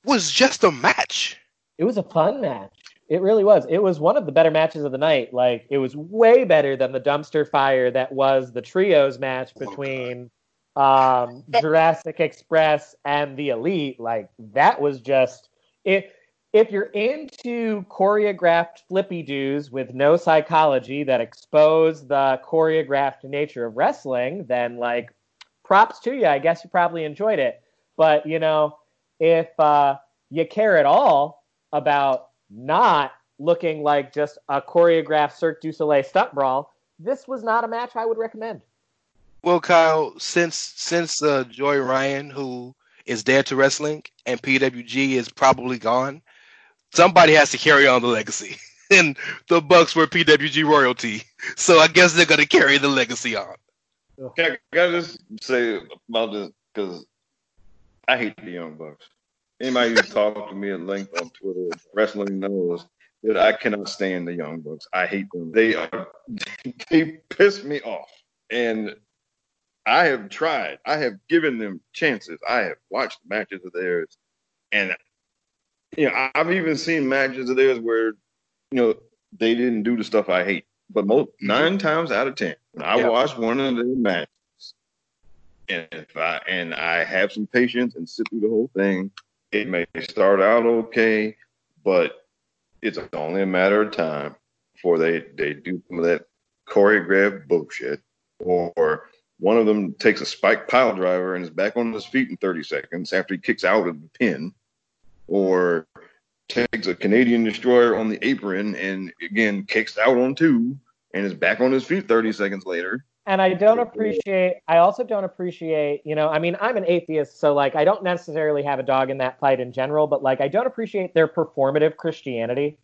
[SPEAKER 1] was just a match.
[SPEAKER 2] It was a fun match. It really was. It was one of the better matches of the night. Like it was way better than the dumpster fire that was the trios match oh, between um, Jurassic Express and the Elite. Like that was just if If you're into choreographed flippy doos with no psychology that expose the choreographed nature of wrestling, then like props to you. I guess you probably enjoyed it. But you know, if uh, you care at all about not looking like just a choreographed Cirque du Soleil stunt brawl, this was not a match I would recommend.
[SPEAKER 1] Well, Kyle, since since uh, Joey Ryan, who is dead to wrestling, and PWG is probably gone, somebody has to carry on the legacy. and the Bucks were PWG royalty, so I guess they're gonna carry the legacy on.
[SPEAKER 3] Can I, can I just say about this because I hate the Young Bucks. Anybody who's talked to me at length on Twitter, wrestling knows that I cannot stand the Young Bucks. I hate them. They are they piss me off. And I have tried. I have given them chances. I have watched matches of theirs, and you know I've even seen matches of theirs where you know they didn't do the stuff I hate. But most mm-hmm. nine times out of ten, when I
[SPEAKER 1] Yeah.
[SPEAKER 3] watch one of their matches, and if I and I have some patience and sit through the whole thing, it may start out okay, but it's only a matter of time before they they do some of that choreographed bullshit, or one of them takes a spike pile driver and is back on his feet in 30 seconds after he kicks out of the pin, or takes a Canadian destroyer on the apron and again kicks out on two and is back on his feet 30 seconds later.
[SPEAKER 2] and I don't appreciate. I also don't appreciate. You know, I mean, I'm an atheist, so like, I don't necessarily have a dog in that fight in general, but like, I don't appreciate their performative Christianity,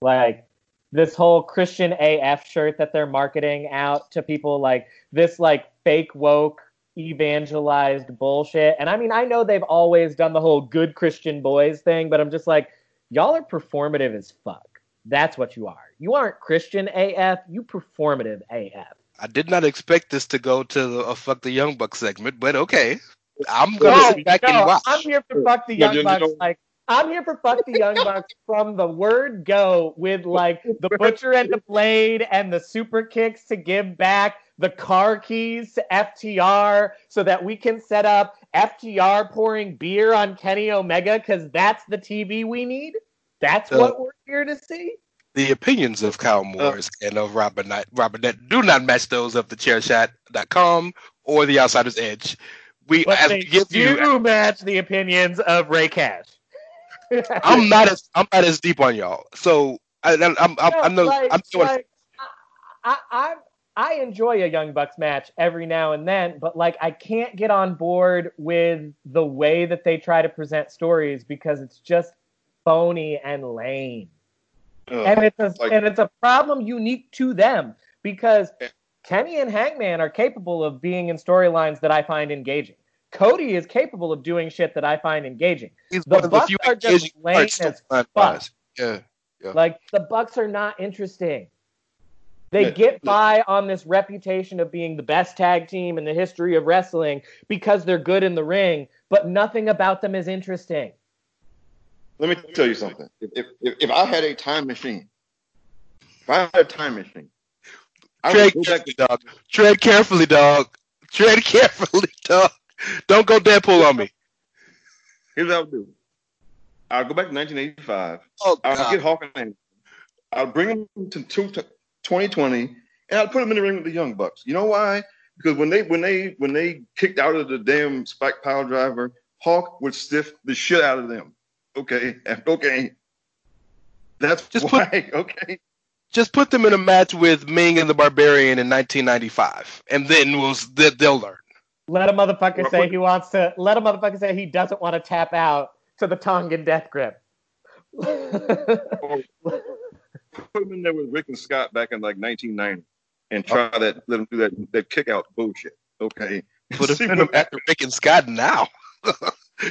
[SPEAKER 2] like this whole Christian AF shirt that they're marketing out to people, like this like fake woke evangelized bullshit. And I mean, I know they've always done the whole good Christian boys thing, but I'm just like, y'all are performative as fuck. That's what you are. You aren't Christian AF. You performative AF.
[SPEAKER 1] I did not expect this to go to the a fuck the young buck segment, but okay. I'm gonna sit back and watch.
[SPEAKER 2] I'm here for fuck the
[SPEAKER 3] Yeah,
[SPEAKER 2] young
[SPEAKER 3] you
[SPEAKER 2] bucks.
[SPEAKER 3] know-
[SPEAKER 2] Like I'm here for fuck the young bucks from the word go with like the butcher and the blade and the super kicks to give back the car keys to FTR so that we can set up FTR pouring beer on Kenny Omega because that's the TV we need. That's
[SPEAKER 1] Uh,
[SPEAKER 2] what we're here to see.
[SPEAKER 1] The opinions of Kyle Morris and of Robert Knight, Robert do not match those of the chairshot.com or the Outsider's Edge. We
[SPEAKER 2] But
[SPEAKER 1] as
[SPEAKER 2] they
[SPEAKER 1] give
[SPEAKER 2] do
[SPEAKER 1] you
[SPEAKER 2] match the opinions of Ray Cash.
[SPEAKER 1] I'm not as I'm not as deep on y'all. So I, I'm, I'm, I'm, I
[SPEAKER 2] like,
[SPEAKER 1] I'm doing
[SPEAKER 2] like, I, I I enjoy a Young Bucks match every now and then, but like I can't get on board with the way that they try to present stories because it's just phony and lame.
[SPEAKER 3] Ugh.
[SPEAKER 2] And it's a,
[SPEAKER 3] like-
[SPEAKER 2] and it's a problem unique to them because Kenny and Hangman are capable of being in storylines that I find engaging. Cody is capable of doing shit that I find engaging.
[SPEAKER 1] he's
[SPEAKER 2] The
[SPEAKER 1] one of the
[SPEAKER 2] Bucks are just
[SPEAKER 1] engaging
[SPEAKER 2] lame as fuck.
[SPEAKER 1] wise. Yeah.
[SPEAKER 2] Like the Bucks are not interesting. They
[SPEAKER 3] Yeah.
[SPEAKER 2] get by on this reputation of being the best tag team in the history of wrestling because they're good in the ring, but nothing about them is interesting.
[SPEAKER 3] Let me tell you something. If, if, if, if I had a time machine, if I had a time machine, I
[SPEAKER 1] Tread
[SPEAKER 3] would go back
[SPEAKER 1] carefully,
[SPEAKER 3] to
[SPEAKER 1] dog. Tread carefully, dog. Tread carefully, dog. Don't go Deadpool on me.
[SPEAKER 3] Here's what I would do. I'll go back to 1985.
[SPEAKER 1] Oh
[SPEAKER 3] I'll
[SPEAKER 1] God.
[SPEAKER 3] get Hawk and I'll bring him to 2020, and I'll put him in the ring with the Young Bucks. You know why? Because when they when they when they kicked out of the damn spike pile driver, Hawk would stiff the shit out of them. Okay, okay. That's
[SPEAKER 1] Just
[SPEAKER 3] why.
[SPEAKER 1] put-
[SPEAKER 3] okay.
[SPEAKER 1] Just put them in a match with Meng and the Barbarian in 1995, and then we'll they- they'll learn.
[SPEAKER 2] Let a motherfucker say he wants to. Let a motherfucker say he doesn't want to tap out to the Tongan death grip.
[SPEAKER 3] Put him in there with Rick and Scott back in like 1990, and try that. Let him do that that kick out bullshit. Okay.
[SPEAKER 1] Put
[SPEAKER 3] See
[SPEAKER 1] them in them after Rick and Scott now.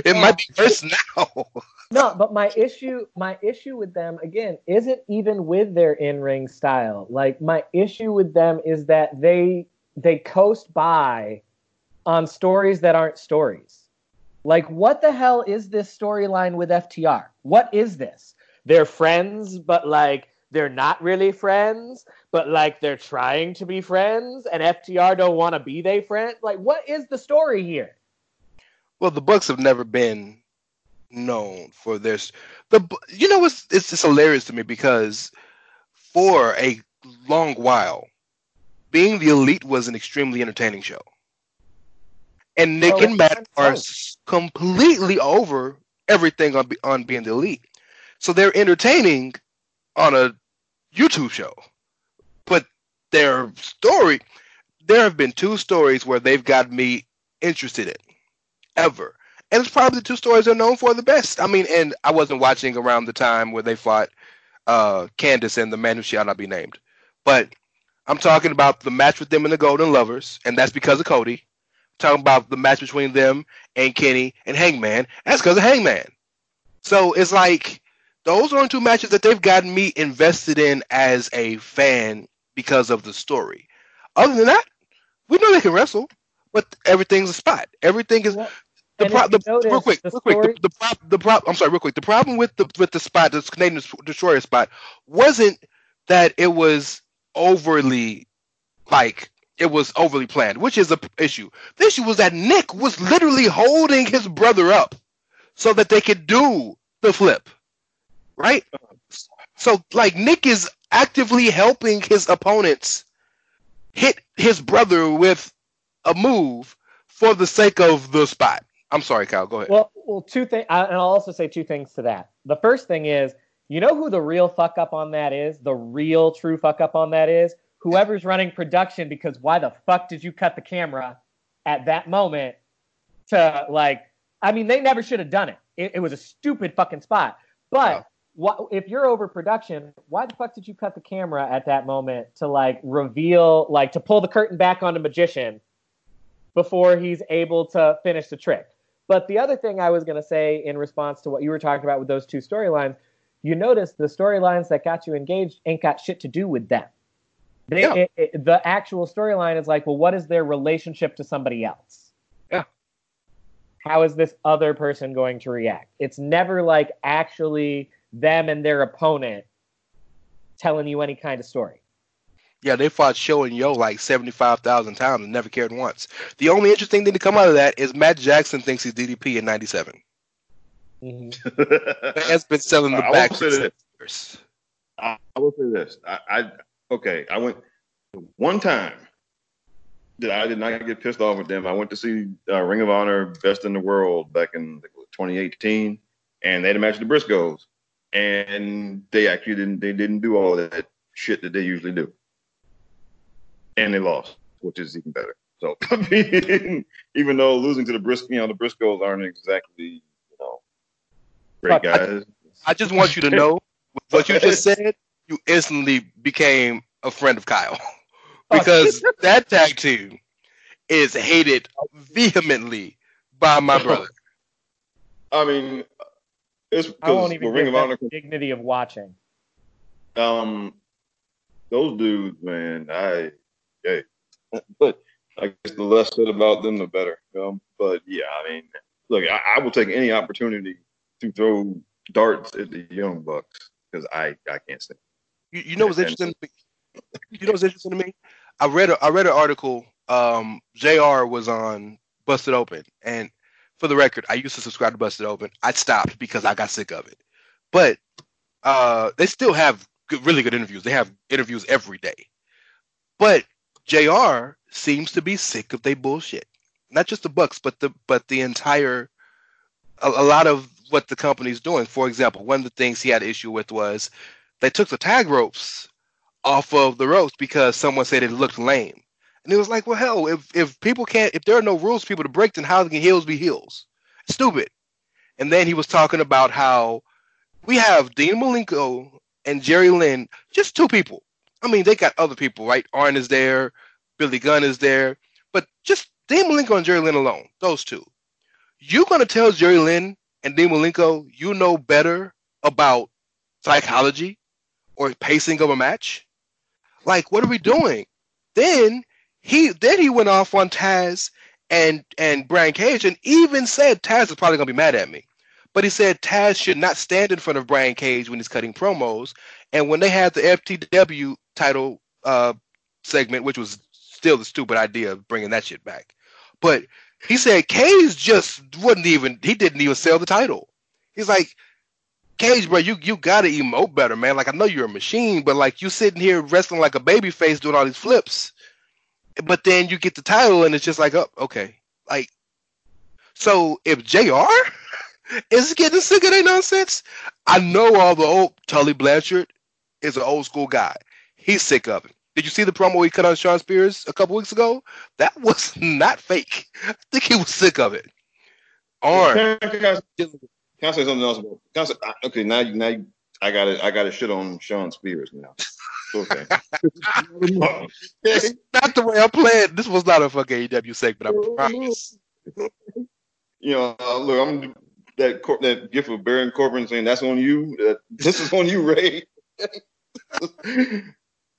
[SPEAKER 1] It might be worse now.
[SPEAKER 2] No, but my issue, my issue with them again isn't even with their in-ring style. Like my issue with them is that they they coast by on stories that aren't stories. Like what the hell is this storyline with FTR? What is this? They're friends, but like they're not really friends, but like they're trying to be friends, and FTR don't want to be they friend. Like, what is the story here?
[SPEAKER 1] Well, the Bucks have never been known for this. The you know it's it's just hilarious to me because for a long while, being the elite was an extremely entertaining show, and Nick
[SPEAKER 2] Well,
[SPEAKER 1] and Matt are completely over everything on on being the elite. So they're entertaining on a YouTube show, but their story. There have been two stories where they've got me interested in ever. And it's probably the two stories they're known for the best. I mean, and I wasn't watching around the time where they fought uh, Candice and the man who shall not be named. But I'm talking about the match with them and the Golden Lovers, and that's because of Cody. Talking about the match between them and Kenny and Hangman, that's because of Hangman. So it's like those are the two matches that they've gotten me invested in as a fan because of the story. Other than that, we know they can wrestle, but everything's a spot. Everything is the pro- the,
[SPEAKER 2] notice,
[SPEAKER 1] real quick,
[SPEAKER 2] the
[SPEAKER 1] real quick.
[SPEAKER 2] story-
[SPEAKER 1] The, the, prop, the prop. I'm sorry, real quick. The problem with the with the spot, this Canadian Destroyer spot, wasn't that it was overly like it was overly planned, which is a p- issue. The issue was that Nick was literally holding his brother up so that they could do the flip, right? So like Nick is actively helping his opponents hit his brother with a move for the sake of the spot. I'm sorry, Kyle. Go ahead.
[SPEAKER 2] Well, well, two things, and I'll also say two things to that. The first thing is, you know who the real fuck up on that is? The real true fuck up on that is whoever's running production. Because why the fuck did you cut the camera at that moment to like? I mean, they never should have done it. It, it was a stupid fucking spot. But what if you're over production? Why the fuck did you cut the camera at that moment to like reveal, like to pull the curtain back on the magician before he's able to finish the trick? But the other thing I was going to say in response to what you were talking about with those two storylines, you notice the storylines that got you engaged ain't got shit to do with them. They,
[SPEAKER 1] Yeah.
[SPEAKER 2] it- it- the actual storyline is like, well, what is their relationship to somebody else?
[SPEAKER 1] Yeah.
[SPEAKER 2] How is this other person going to react? It's never like actually them and their opponent telling you any kind of story.
[SPEAKER 1] Yeah, they fought Sho and Yoh like 75,000 times and never cared once. The only interesting thing to come out of that is Matt Jackson thinks he's DDP in 97. Mm-hmm. That's been selling the
[SPEAKER 3] I will
[SPEAKER 1] back
[SPEAKER 3] say this. I, I will say this. I, I okay. I went one time that I did not get pissed off with them. I went to see uh, Ring of Honor Best in the World back in 2018, and they had a match with the Briscoes, and they actually didn't. They didn't do all that shit that they usually do, and they lost, which is even better. So I mean, even though losing to the Bris, you know, the Briscoes aren't exactly, you know, great guys.
[SPEAKER 1] I just want you to know what you just said, you instantly became a friend of Kyle. Because that tag team is hated vehemently by my brother.
[SPEAKER 3] I mean, it's
[SPEAKER 2] I won't
[SPEAKER 3] because
[SPEAKER 2] even
[SPEAKER 3] Ring of Honor
[SPEAKER 2] the dignity of watching.
[SPEAKER 3] Um, those dudes, man, I, hey, but I guess the less said about them, the better. Um, but yeah, I mean, look, I, I will take any opportunity to throw darts at the Young Bucks because I, I can't stand.
[SPEAKER 1] You, you know what's interesting? to me? You know what's interesting to me? I read a, I read an article. Um, Jr. was on Busted Open, and for the record, I used to subscribe to Busted Open. I stopped because I got sick of it. But uh, they still have good, really good interviews. They have interviews every day. But Jr. seems to be sick of their bullshit. Not just the Bucks, but the but the entire a, a lot of what the company's doing. For example, one of the things he had issue with was they took the tag ropes off of the ropes because someone said it looked lame. And it was like, well, hell, if if people can't, if there are no rules for people to break, then how can heels be heels? Stupid. And then he was talking about how we have Dean Malenko and Jerry Lynn, just two people. I mean, they got other people, right? Arn is there, Billy Gunn is there, but just Dean Malenko and Jerry Lynn alone, those two. You're gonna tell Jerry Lynn and Dean Malenko you know better about psychology or pacing of a match? Like, what are we doing? Then he then he went off on Taz and and Brian Cage and even said Taz is probably gonna be mad at me. But he said Taz should not stand in front of Brian Cage when he's cutting promos. And when they had the FTW title uh, segment, which was still the stupid idea of bringing that shit back, but he said Cage just wouldn't even he didn't even sell the title. He's like, Cage, bro, you you gotta emote better, man. Like I know you're a machine, but like you sitting here wrestling like a baby face doing all these flips. But then you get the title and it's just like, oh, okay. Like so if JR is getting sick of that nonsense, I know all the old Tully Blanchard is an old school guy. He's sick of it. Did you see the promo he cut on Shawn Spears a couple weeks ago? That was not fake. I think he was sick of it. Or
[SPEAKER 3] can, I, say something else about? Can I say, okay, now you now you, I got it. I got to shit on Shawn Spears now. Okay.
[SPEAKER 1] That's not the way I'm playing. This was not a fucking AEW segment. I promise.
[SPEAKER 3] You know, uh, look, I'm that that gift of Baron Corbin saying that's on you. That this is on you, Ray.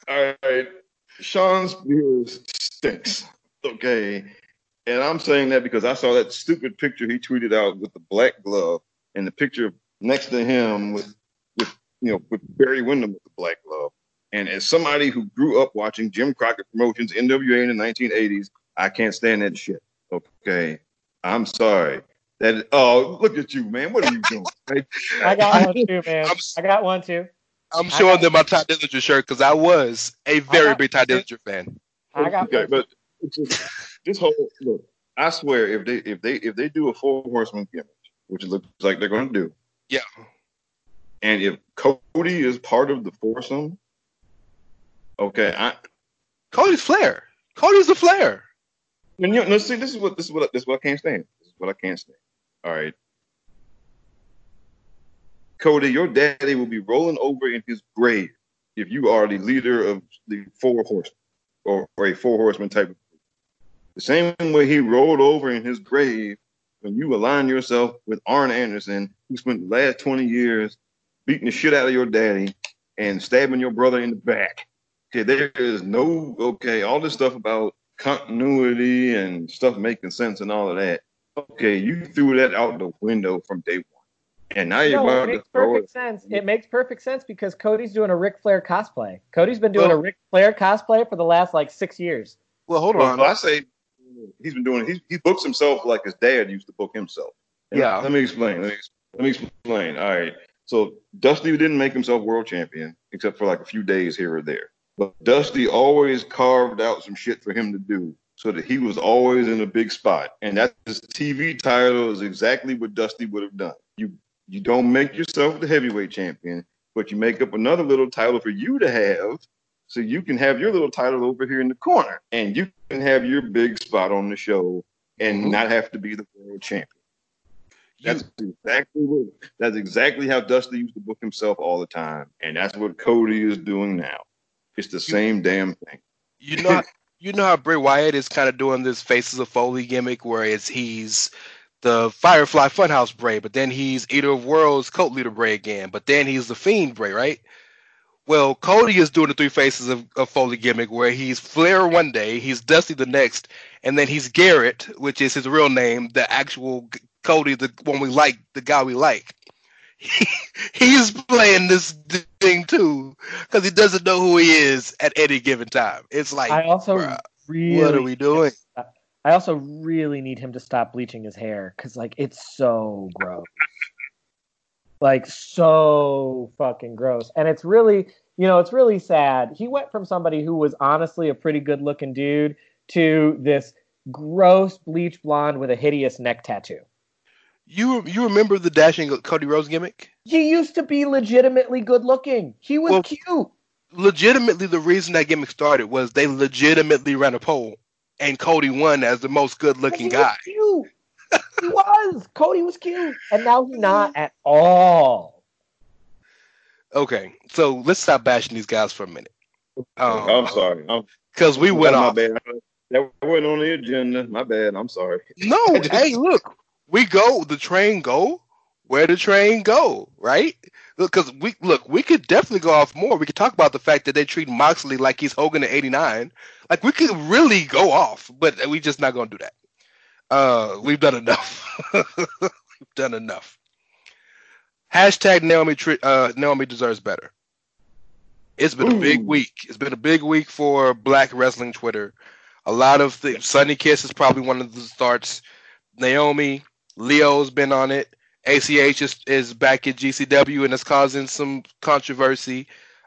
[SPEAKER 3] All right, Shawn Spears stinks. Okay, and I'm saying that because I saw that stupid picture he tweeted out with the black glove, and the picture next to him with with you know with Barry Windham with the black glove. And as somebody who grew up watching Jim Crockett Promotions, NWA in the 1980s, I can't stand that shit. Okay, I'm sorry. That oh, look at you, man. What are you doing?
[SPEAKER 2] I got one too, man. I'm, I got one too.
[SPEAKER 1] I'm showing them my Tye Dillinger shirt because I was a very big Tye Dillinger fan.
[SPEAKER 2] I got
[SPEAKER 3] okay, but this whole look. I swear, if they if they if they do a four horseman gimmick, which it looks like they're going to do,
[SPEAKER 1] yeah.
[SPEAKER 3] And if Cody is part of the foursome, okay, I
[SPEAKER 1] Cody's Flair. Cody's the Flair.
[SPEAKER 3] And you know, see, this is what this is what this is what I can't stand. This is what I can't stand. All right. Cody, your daddy will be rolling over in his grave if you are the leader of the four horsemen or, or a four horseman type of group. The same way he rolled over in his grave when you align yourself with Arn Anderson, who spent the last 20 years beating the shit out of your daddy and stabbing your brother in the back. Okay, there is no, okay, all this stuff about continuity and stuff making sense and all of that. Okay, you threw that out the window from day one. And now you're
[SPEAKER 2] no,
[SPEAKER 3] about
[SPEAKER 2] it makes
[SPEAKER 3] to throw
[SPEAKER 2] perfect
[SPEAKER 3] it.
[SPEAKER 2] sense. It makes perfect sense because Cody's doing a Ric Flair cosplay. Cody's been doing
[SPEAKER 1] Well-
[SPEAKER 2] a Ric Flair cosplay for the last like six years.
[SPEAKER 1] Well, hold on.
[SPEAKER 3] Well,
[SPEAKER 1] on.
[SPEAKER 3] I say he's been doing. He, he books himself like his dad used to book himself. And
[SPEAKER 1] Yeah.
[SPEAKER 3] Let me explain. Let me, let me explain. All right. So Dusty didn't make himself world champion except for like a few days here or there. But Dusty always carved out some shit for him to do so that he was always in a big spot. And that his TV title is exactly what Dusty would have done. You you don't make yourself the heavyweight champion, but you make up another little title for you to have so you can have your little title over here in the corner and you can have your big spot on the show and
[SPEAKER 1] Mhm.
[SPEAKER 3] not have to be the world champion.
[SPEAKER 1] You-
[SPEAKER 3] That's exactly what that's exactly how Dusty used to book himself all the time. And that's what Cody is doing now. It's the same damn thing.
[SPEAKER 1] you know, how- you know how Bray Wyatt is kind of doing this Faces of Foley gimmick, where it's he's the Firefly Funhouse Bray, but then he's Eater of Worlds Cult Leader Bray again, but then he's the Fiend Bray, right? Well, Cody is doing the Three Faces of, of Foley gimmick, where he's Flair one day, he's Dusty the next, and then he's Garrett, which is his real name, the actual Cody, the one we like, the guy we like. he's playing this thing too because he doesn't know who he is at any given time. It's like,
[SPEAKER 2] I also
[SPEAKER 1] bruh,
[SPEAKER 2] really
[SPEAKER 1] what are we doing?
[SPEAKER 2] I also really need him to stop bleaching his hair because like it's so gross. Like so fucking gross. And it's really, you know, it's really sad. He went from somebody who was honestly a pretty good looking dude to this gross bleach blonde with a hideous neck tattoo.
[SPEAKER 1] You you remember the dashing Cody Rhodes gimmick?
[SPEAKER 2] He used to be legitimately good looking. He was
[SPEAKER 1] Well-
[SPEAKER 2] cute.
[SPEAKER 1] Legitimately, the reason that gimmick started was they legitimately ran a poll, and Cody won as the most good-looking guy.
[SPEAKER 2] Cute. He was. Cody was cute. And now he's not at all.
[SPEAKER 1] Okay, so let's stop bashing these guys for a minute.
[SPEAKER 3] I'm
[SPEAKER 1] Um,
[SPEAKER 3] sorry.
[SPEAKER 1] Because we went
[SPEAKER 3] my
[SPEAKER 1] off.
[SPEAKER 3] bad. That wasn't on the agenda. My bad. I'm sorry.
[SPEAKER 1] No, hey, look, we go the train go where the train go, right? Because we look, we could definitely go off more. We could talk about the fact that they treat Moxley like he's Hogan in '89. Like we could really go off, but we just not gonna do that. Uh, we've done enough. we've done enough. Hashtag Naomi uh, Naomi deserves better. It's been Ooh. a big week. It's been a big week for Black Wrestling Twitter. A lot of things. Sonny Kiss is probably one of the starts. Naomi, Leo's been on it. ACH is, is back at GCW and it's causing some controversy.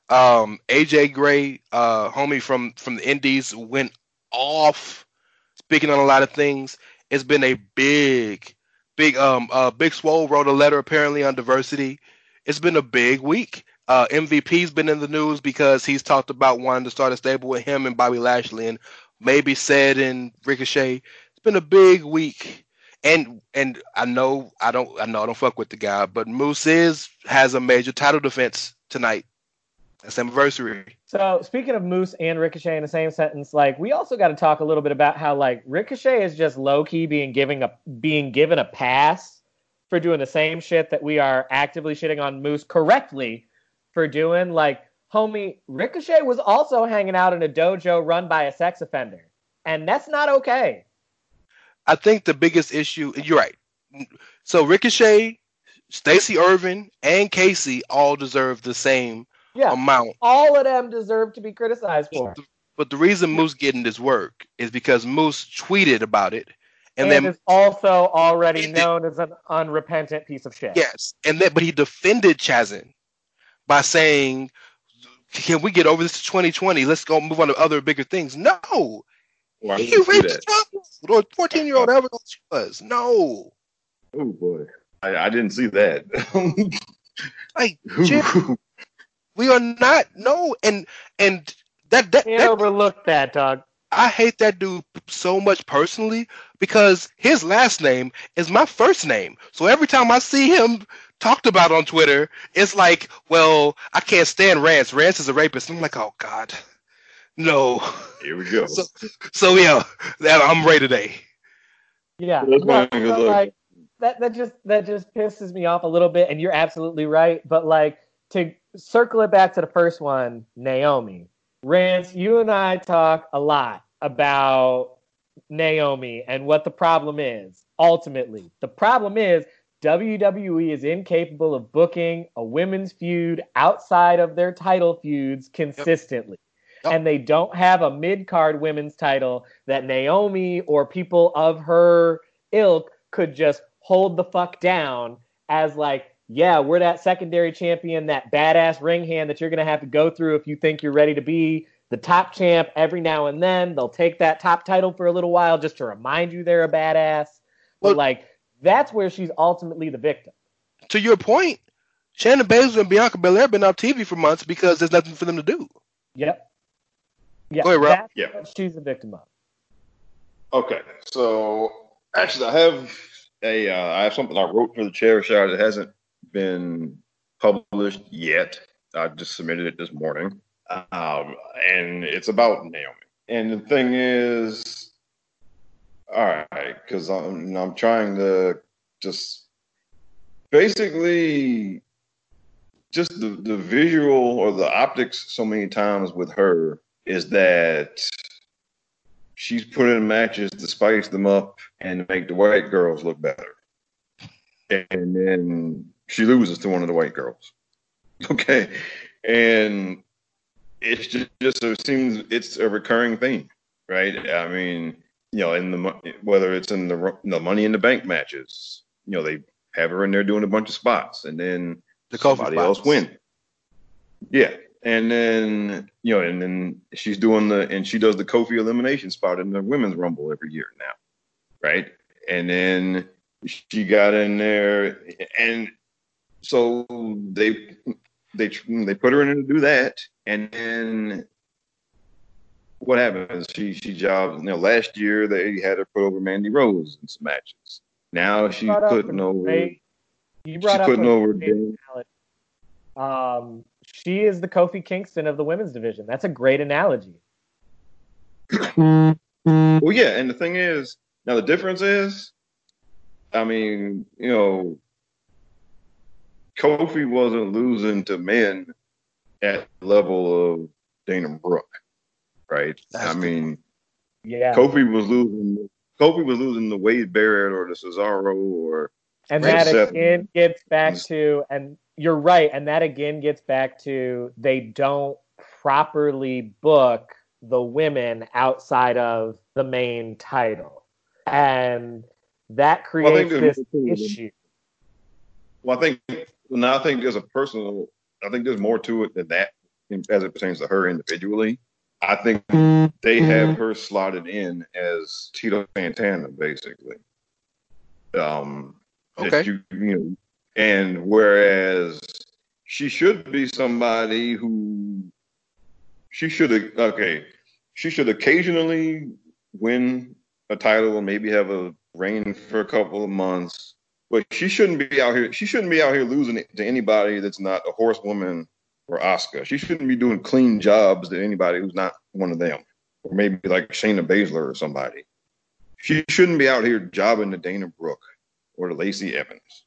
[SPEAKER 1] Um, AJ Gray, uh, homie from from the Indies, went off, speaking on a lot of things. It's been a big, big, um, uh, Big Swole wrote a letter apparently on diversity. It's been a big week. Uh, MVP's been in the news because he's talked about wanting to start a stable with him and Bobby Lashley, and maybe said in Ricochet. It's been a big week and and I know I don't I know I don't fuck with the guy, but Moose is has a major title defense tonight. That's anniversary.
[SPEAKER 2] So speaking of Moose and Ricochet in the same sentence, like we also got to talk a little bit about how like Ricochet is just low key being giving a being given a pass for doing the same shit that we are actively shitting on Moose correctly for doing. Like, homie, Ricochet was also hanging out in a dojo run by a sex offender, and that's not okay.
[SPEAKER 1] I think the biggest issue, you're right. So Ricochet, Stacy Irvin, and Casey all deserve the same yeah, amount.
[SPEAKER 2] All of them deserve to be criticized for.
[SPEAKER 1] But the, but the reason Moose getting this work is because Moose tweeted about it.
[SPEAKER 2] And, and then is also already known as an unrepentant piece of shit.
[SPEAKER 1] Yes. And then but he defended Chasyn by saying, Can we get over this to 2020? Let's go move on to other bigger things. No. Well, he raped a child or 14 year old, however old she was. No.
[SPEAKER 3] Oh boy, I, I didn't see that.
[SPEAKER 1] like, Jim, we are not no, and and that that,
[SPEAKER 2] Can't that overlook that, dog.
[SPEAKER 1] I hate that dude so much personally because his last name is my first name. So every time I see him talked about on Twitter, it's like, well, I can't stand Rance. Rance is a rapist. I'm like, oh God. No.
[SPEAKER 3] Here we go.
[SPEAKER 1] So, so yeah, that I'm ready today.
[SPEAKER 2] Yeah. Well, so like that that just that just pisses me off a little bit, and you're absolutely right. But like to circle it back to the first one, Naomi. Rance, you and I talk a lot about Naomi and what the problem is. Ultimately, the problem is WWE is incapable of booking a women's feud outside of their title feuds consistently and they don't have a mid card women's title that Naomi or people of her ilk could just hold the fuck down as like, yeah, we're that secondary champion, that badass ring hand that you're gonna have to go through if you think you're ready to be the top champ every now and then. They'll take that top title for a little while just to remind you they're a badass. Well, but like that's where she's ultimately the victim.
[SPEAKER 1] To your point, Shayna Baszler and Bianca Belair been off TV for months because there's nothing for them to do.
[SPEAKER 2] Yep. Yeah,
[SPEAKER 1] Go ahead, Rob.
[SPEAKER 2] yeah. she's a victim of.
[SPEAKER 3] Okay, so actually, I have a uh, I have something I wrote for the chair shot that hasn't been published yet. I just submitted it this morning, um, and it's about Naomi. And the thing is, all right, because I'm I'm trying to just basically just the the visual or the optics so many times with her is that she's put in matches to spice them up and make the white girls look better. And then she loses to one of the white girls. Okay. And it's just, just so it seems it's a recurring theme, right? I mean, you know, in the whether it's in the the money in the bank matches, you know, they have her in there doing a bunch of spots, and then the somebody else win. Yeah, and then you know, and then she's doing the and she does the Kofi elimination spot in the women's rumble every year now, right? And then she got in there, and so they they they put her in to do that, and then what happens? She she jobs. You know, last year they had her put over Mandy Rose in some matches. Now she's putting over. Great,
[SPEAKER 2] you brought she's up putting over. Um, she is the Kofi Kingston of the women's division. That's a great analogy.
[SPEAKER 3] well, yeah, and the thing is, now the difference is, I mean, you know, Kofi wasn't losing to men at the level of Dana Brooke, right?
[SPEAKER 2] That's
[SPEAKER 3] I mean,
[SPEAKER 2] yeah.
[SPEAKER 3] Kofi was losing. Kofi was losing the Wade Barrett or the Cesaro or
[SPEAKER 2] and
[SPEAKER 3] Right,
[SPEAKER 2] that
[SPEAKER 3] Seth.
[SPEAKER 2] again gets back to and you're right and that again gets back to they don't properly book the women outside of the main title and that
[SPEAKER 3] Well,
[SPEAKER 2] creates
[SPEAKER 3] there's
[SPEAKER 2] this
[SPEAKER 3] more to it.
[SPEAKER 2] issue
[SPEAKER 3] Well, I think now I think there's a personal. I think there's more to it than that as it pertains to her individually. I think they have her slotted in as Tito Santana, basically. Um,
[SPEAKER 1] Okay.
[SPEAKER 3] You, you know, and whereas she should be somebody who she should okay, she should occasionally win a title and maybe have a reign for a couple of months. But she shouldn't be out here. She shouldn't be out here losing it to anybody that's not a horsewoman or Asuka. She shouldn't be doing clean jobs to anybody who's not one of them, or maybe like Shayna Baszler or somebody. She shouldn't be out here jobbing to Dana Brooke or to Lacey Evans.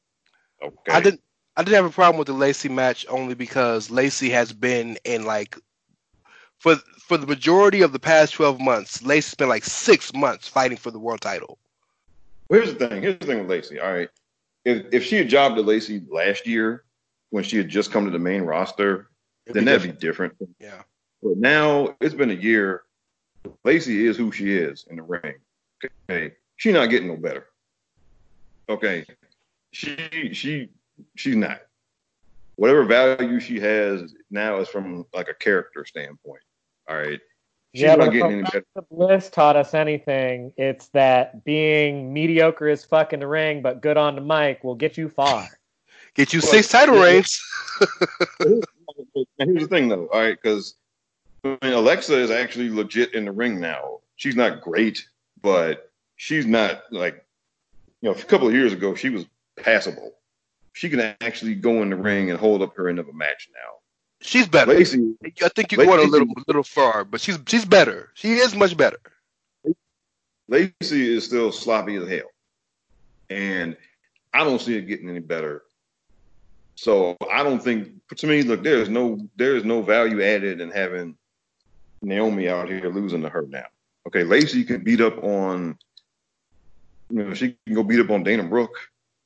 [SPEAKER 3] Okay.
[SPEAKER 1] I didn't. I didn't have a problem with the Lacey match only because Lacey has been in like for for the majority of the past twelve months. Lacey's been like six months fighting for the world title.
[SPEAKER 3] Well, here's the thing. Here's the thing with Lacey. All right, if if she had jobbed to Lacey last year when she had just come to the main roster,
[SPEAKER 1] It'd
[SPEAKER 3] then
[SPEAKER 1] be
[SPEAKER 3] that'd be different.
[SPEAKER 1] Yeah.
[SPEAKER 3] But now it's been a year. Lacey is who she is in the ring. Okay, she's not getting no better. Okay, she she she's not. Whatever value she has now is from like a character standpoint. All right, she's
[SPEAKER 2] yeah,
[SPEAKER 3] not
[SPEAKER 2] but
[SPEAKER 3] getting
[SPEAKER 2] if
[SPEAKER 3] any better.
[SPEAKER 2] the Bliss taught us anything, it's that being mediocre as fuck in the ring but good on the mic will get you far.
[SPEAKER 1] Get you
[SPEAKER 3] Well,
[SPEAKER 1] six title
[SPEAKER 3] yeah, yeah.
[SPEAKER 1] reigns.
[SPEAKER 3] Now, here's the thing, though. All right, because I mean, Alexa is actually legit in the ring now. She's not great, but she's not like you know. A couple of years ago, she was passable. She can actually go in the ring and hold up her end of a match now.
[SPEAKER 1] She's better.
[SPEAKER 3] Lacey,
[SPEAKER 1] I think you're going a
[SPEAKER 3] Lacey-
[SPEAKER 1] little little far, but she's she's better. She is much better.
[SPEAKER 3] Lacey is still sloppy as hell, and I don't see it getting any better. So I don't think to me, look, there is no there is no value added in having Naomi out here losing to her now. Okay, Lacey could beat up on you know, she can go beat up on Dana Brooke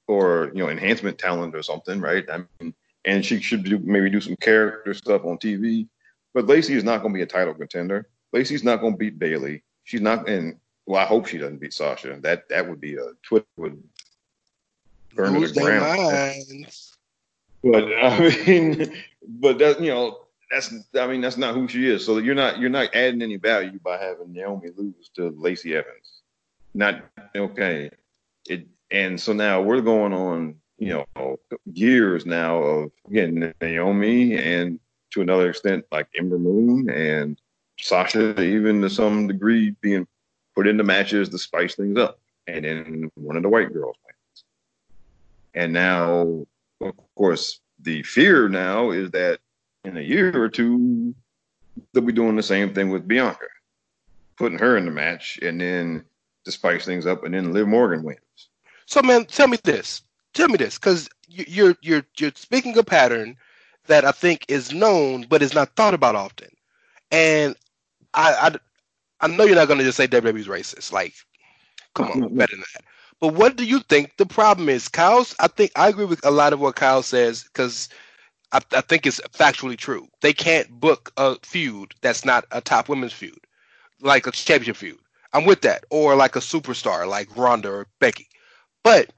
[SPEAKER 3] or you know, enhancement talent or something, right? I mean, and she should do maybe do some character stuff on TV. But Lacey is not going to be a title contender. Lacey's not going to beat Bayley. She's not, and well, I hope she doesn't beat Sasha. That that would be a Twitter would burn to the ground.
[SPEAKER 1] minds.
[SPEAKER 3] But I mean, but that you know, that's I mean, that's not who she is. So you're not you're not adding any value by having Naomi lose to Lacey Evans. Not okay. It and so now we're going on, you know, years now of again Naomi and to another extent like Ember Moon and Sasha even to some degree being put into matches to spice things up. And then one of the white girls wins. And now of course, the fear now is that in a year or two, they'll be doing the same thing with Bianca, putting her in the match, and then to spice things up, and then Liv Morgan wins.
[SPEAKER 1] So, man, tell me this. Tell me this, because you're you're you're speaking a pattern that I think is known but is not thought about often. And I I, I know you're not going to just say WWE's racist. Like, come on, mm-hmm. better than that. But what do you think the problem is? Kyle's, I think I agree with a lot of what Kyle says because I, I think it's factually true. They can't book a feud that's not a top women's feud, like a championship feud. I'm with that. Or like a superstar like Ronda or Becky. But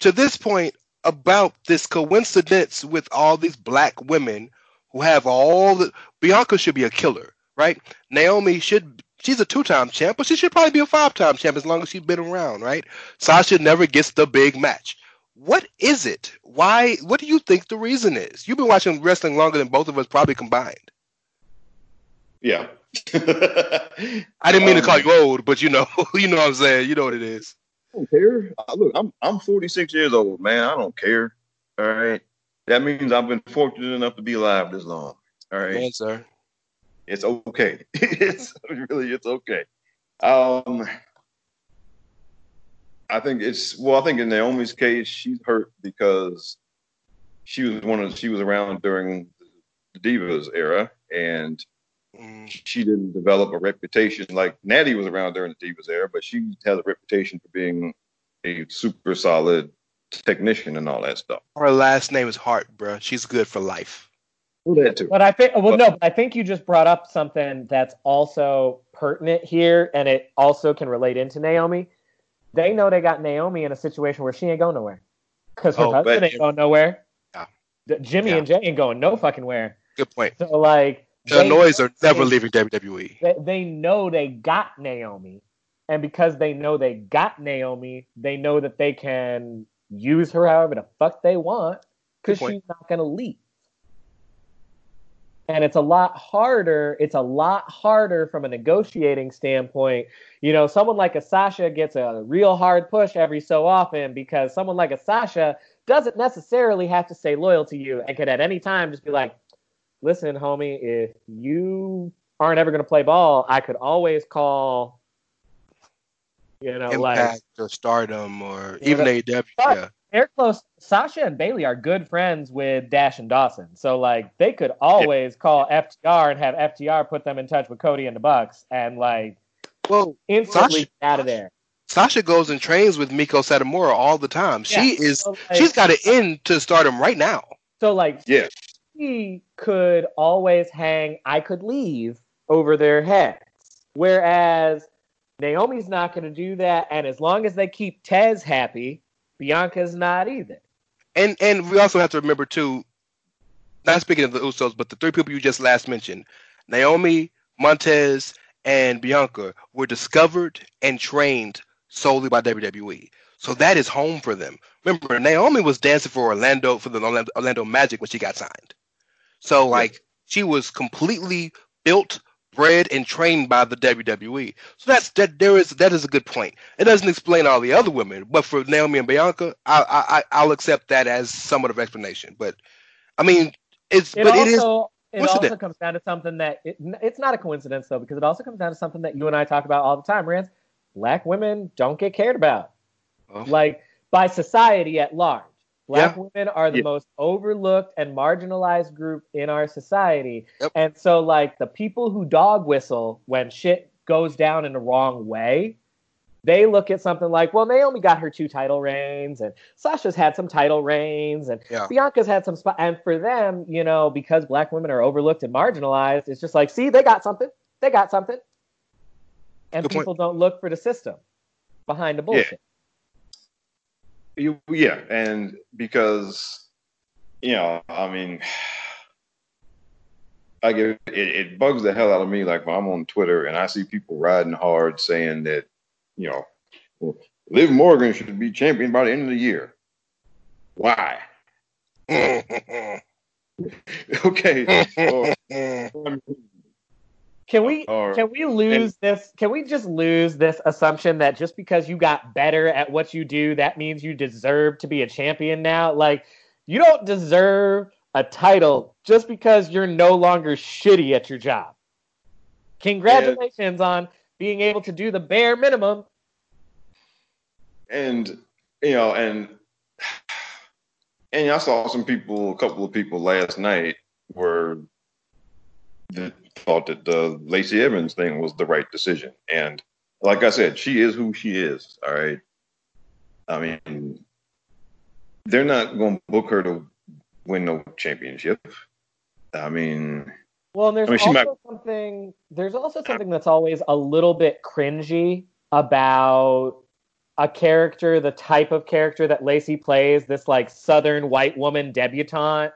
[SPEAKER 1] to this point, about this coincidence with all these black women who have all the Bianca should be a killer, right? Naomi should she's a two-time champ, but she should probably be a five-time champ as long as she's been around, right? Sasha never gets the big match. What is it? Why? What do you think the reason is? You've been watching wrestling longer than both of us probably combined.
[SPEAKER 3] Yeah.
[SPEAKER 1] I didn't mean to call um, you old, but you know, you know what I'm saying. You know what it is.
[SPEAKER 3] I don't care. Look, I'm I'm 46 years old, man. I don't care. All right. That means I've been fortunate enough to be alive this long. All right.
[SPEAKER 1] Man, sir.
[SPEAKER 3] It's okay. it's really it's okay. Um I think it's well. I think in Naomi's case, she's hurt because she was one of she was around during the Divas era, and
[SPEAKER 1] Mm,
[SPEAKER 3] she didn't develop a reputation like Natty was around during the Divas era, but she has a reputation for being a super solid technician and all that stuff.
[SPEAKER 1] Her last name is Hart, bro. She's good for life.
[SPEAKER 3] Well, that too.
[SPEAKER 2] But I think, well, no, but I think you just brought up something that's also pertinent here, and it also can relate into Naomi. They know they got Naomi in a situation where she ain't going nowhere because her
[SPEAKER 1] Oh,
[SPEAKER 2] husband
[SPEAKER 3] but-
[SPEAKER 2] ain't going nowhere.
[SPEAKER 1] Yeah.
[SPEAKER 2] Jimmy
[SPEAKER 1] Yeah.
[SPEAKER 2] and Jey ain't going no fucking where.
[SPEAKER 1] Good point.
[SPEAKER 2] So like,
[SPEAKER 1] The Noise are never
[SPEAKER 2] they-
[SPEAKER 1] leaving. WWE.
[SPEAKER 2] They, they know they got Naomi, and because they know they got Naomi, they know that they can use her however the fuck they want because she's not gonna leave. And it's a lot harder. It's a lot harder from a negotiating standpoint. You know, someone like a Sasha gets a real hard push every so often because someone like a Sasha doesn't necessarily have to stay loyal to you and could at any time just be like, listen, homie, if you aren't ever going to play ball, I could always call, you know, like
[SPEAKER 1] Impact or Stardom or even
[SPEAKER 2] but-
[SPEAKER 1] AEW.
[SPEAKER 2] but-
[SPEAKER 1] Yeah.
[SPEAKER 2] they're close. Sasha and Bayley are good friends with Dash and Dawson, so like they could always call FTR and have FTR put them in touch with Cody and the Bucks, and like
[SPEAKER 1] Well,
[SPEAKER 2] instantly
[SPEAKER 1] Sasha-
[SPEAKER 2] get out of there.
[SPEAKER 1] Sasha goes and trains with Meiko Satomura all the time. She is.
[SPEAKER 2] so, like-
[SPEAKER 1] she's got an in to Stardom right now.
[SPEAKER 2] So like
[SPEAKER 3] Yeah.
[SPEAKER 2] She could always hang I could leave over their heads. Whereas Naomi's not going to do that. And as long as they keep Tez happy, Bianca's not either.
[SPEAKER 1] And and we also have to remember too, not speaking of the Usos, but the three people you just last mentioned, Naomi, Montez, and Bianca were discovered and trained solely by WWE. So that is home for them. Remember, Naomi was dancing for Orlando for the Orlando Magic when she got signed. So like she was completely built, bred, and trained by the WWE. So that's that. There is that is a good point. It doesn't explain all the other women, but for Naomi and Bianca, I I I'll accept that as somewhat of explanation. But I mean, it's
[SPEAKER 2] It
[SPEAKER 1] but
[SPEAKER 2] also
[SPEAKER 1] it is
[SPEAKER 2] it also comes down to something that it, it's not a coincidence though, because it also comes down to something that you and I talk about all the time, Rance. Black women don't get cared about.
[SPEAKER 1] Oh.
[SPEAKER 2] like by society at large. Black
[SPEAKER 1] Yeah.
[SPEAKER 2] women are the
[SPEAKER 3] Yeah.
[SPEAKER 2] most overlooked and marginalized group in our society.
[SPEAKER 1] Yep.
[SPEAKER 2] And so like the people who dog whistle when shit goes down in the wrong way, they look at something like, well, Naomi got her two title reigns and Sasha's had some title reigns and
[SPEAKER 1] Yeah.
[SPEAKER 2] Bianca's had some spot and for them, you know, because black women are overlooked and marginalized, it's just like, see, they got something. They got something. And
[SPEAKER 1] Good point.
[SPEAKER 2] people don't look for the system behind the bullshit.
[SPEAKER 3] You, yeah, and because you know, I mean, I get it, it bugs the hell out of me. Like when I'm on Twitter and I see people riding hard saying that, you know, well, Liv Morgan should be champion by the end of the year. Why? okay. Or-
[SPEAKER 2] Can we
[SPEAKER 3] Or-
[SPEAKER 2] can we lose this? Can we just lose this assumption that just because you got better at what you do, that means you deserve to be a champion now? Like you don't deserve a title just because you're no longer shitty at your job. Congratulations on being able to do the bare minimum.
[SPEAKER 3] and you know, and and I saw some people, a couple of people last night were that thought that the Lacey Evans thing was the right decision, and like I said, she is who she is. All right, I mean, they're not going to book her to win no championship. I mean,
[SPEAKER 2] Well, and there's
[SPEAKER 3] I mean,
[SPEAKER 2] also
[SPEAKER 3] might-
[SPEAKER 2] something. There's also something that's always a little bit cringy about a character, the type of character that Lacey plays. This like Southern white woman debutante,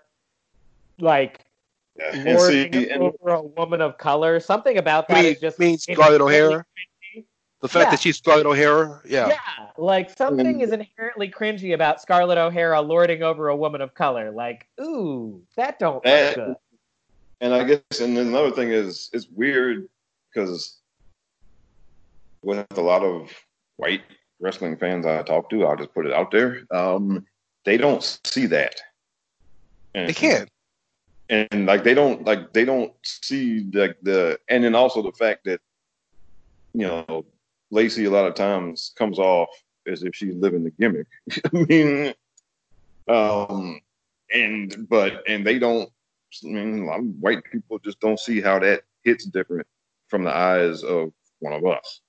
[SPEAKER 2] like
[SPEAKER 3] and see,
[SPEAKER 2] lording
[SPEAKER 3] and,
[SPEAKER 2] over a woman of color. Something about that
[SPEAKER 1] mean,
[SPEAKER 2] is just
[SPEAKER 1] mean Scarlett O'Hara. The fact
[SPEAKER 2] Yeah.
[SPEAKER 1] that she's Scarlett O'Hara, yeah.
[SPEAKER 2] Yeah, like something is inherently cringy about Scarlett O'Hara lording over a woman of color. Like, ooh, that don't look
[SPEAKER 3] And-
[SPEAKER 2] good.
[SPEAKER 3] And I guess, and then another thing is, it's weird because with a lot of white wrestling fans I talk to, I'll just put it out there, um, they don't see that. And,
[SPEAKER 1] They can.
[SPEAKER 3] And like they don't like they don't see like the and then also the fact that you know Lacey a lot of times comes off as if she's living the gimmick. I mean, um, and but and they don't. I mean, a lot of white people just don't see how that hits different from the eyes of one of us.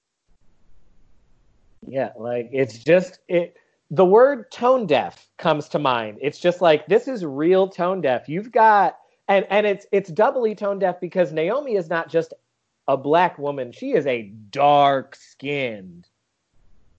[SPEAKER 2] Yeah, like it's just it. The word tone deaf comes to mind. It's just like this is real tone deaf. You've got and and it's it's doubly tone deaf because Naomi is not just a black woman. She is a dark skinned,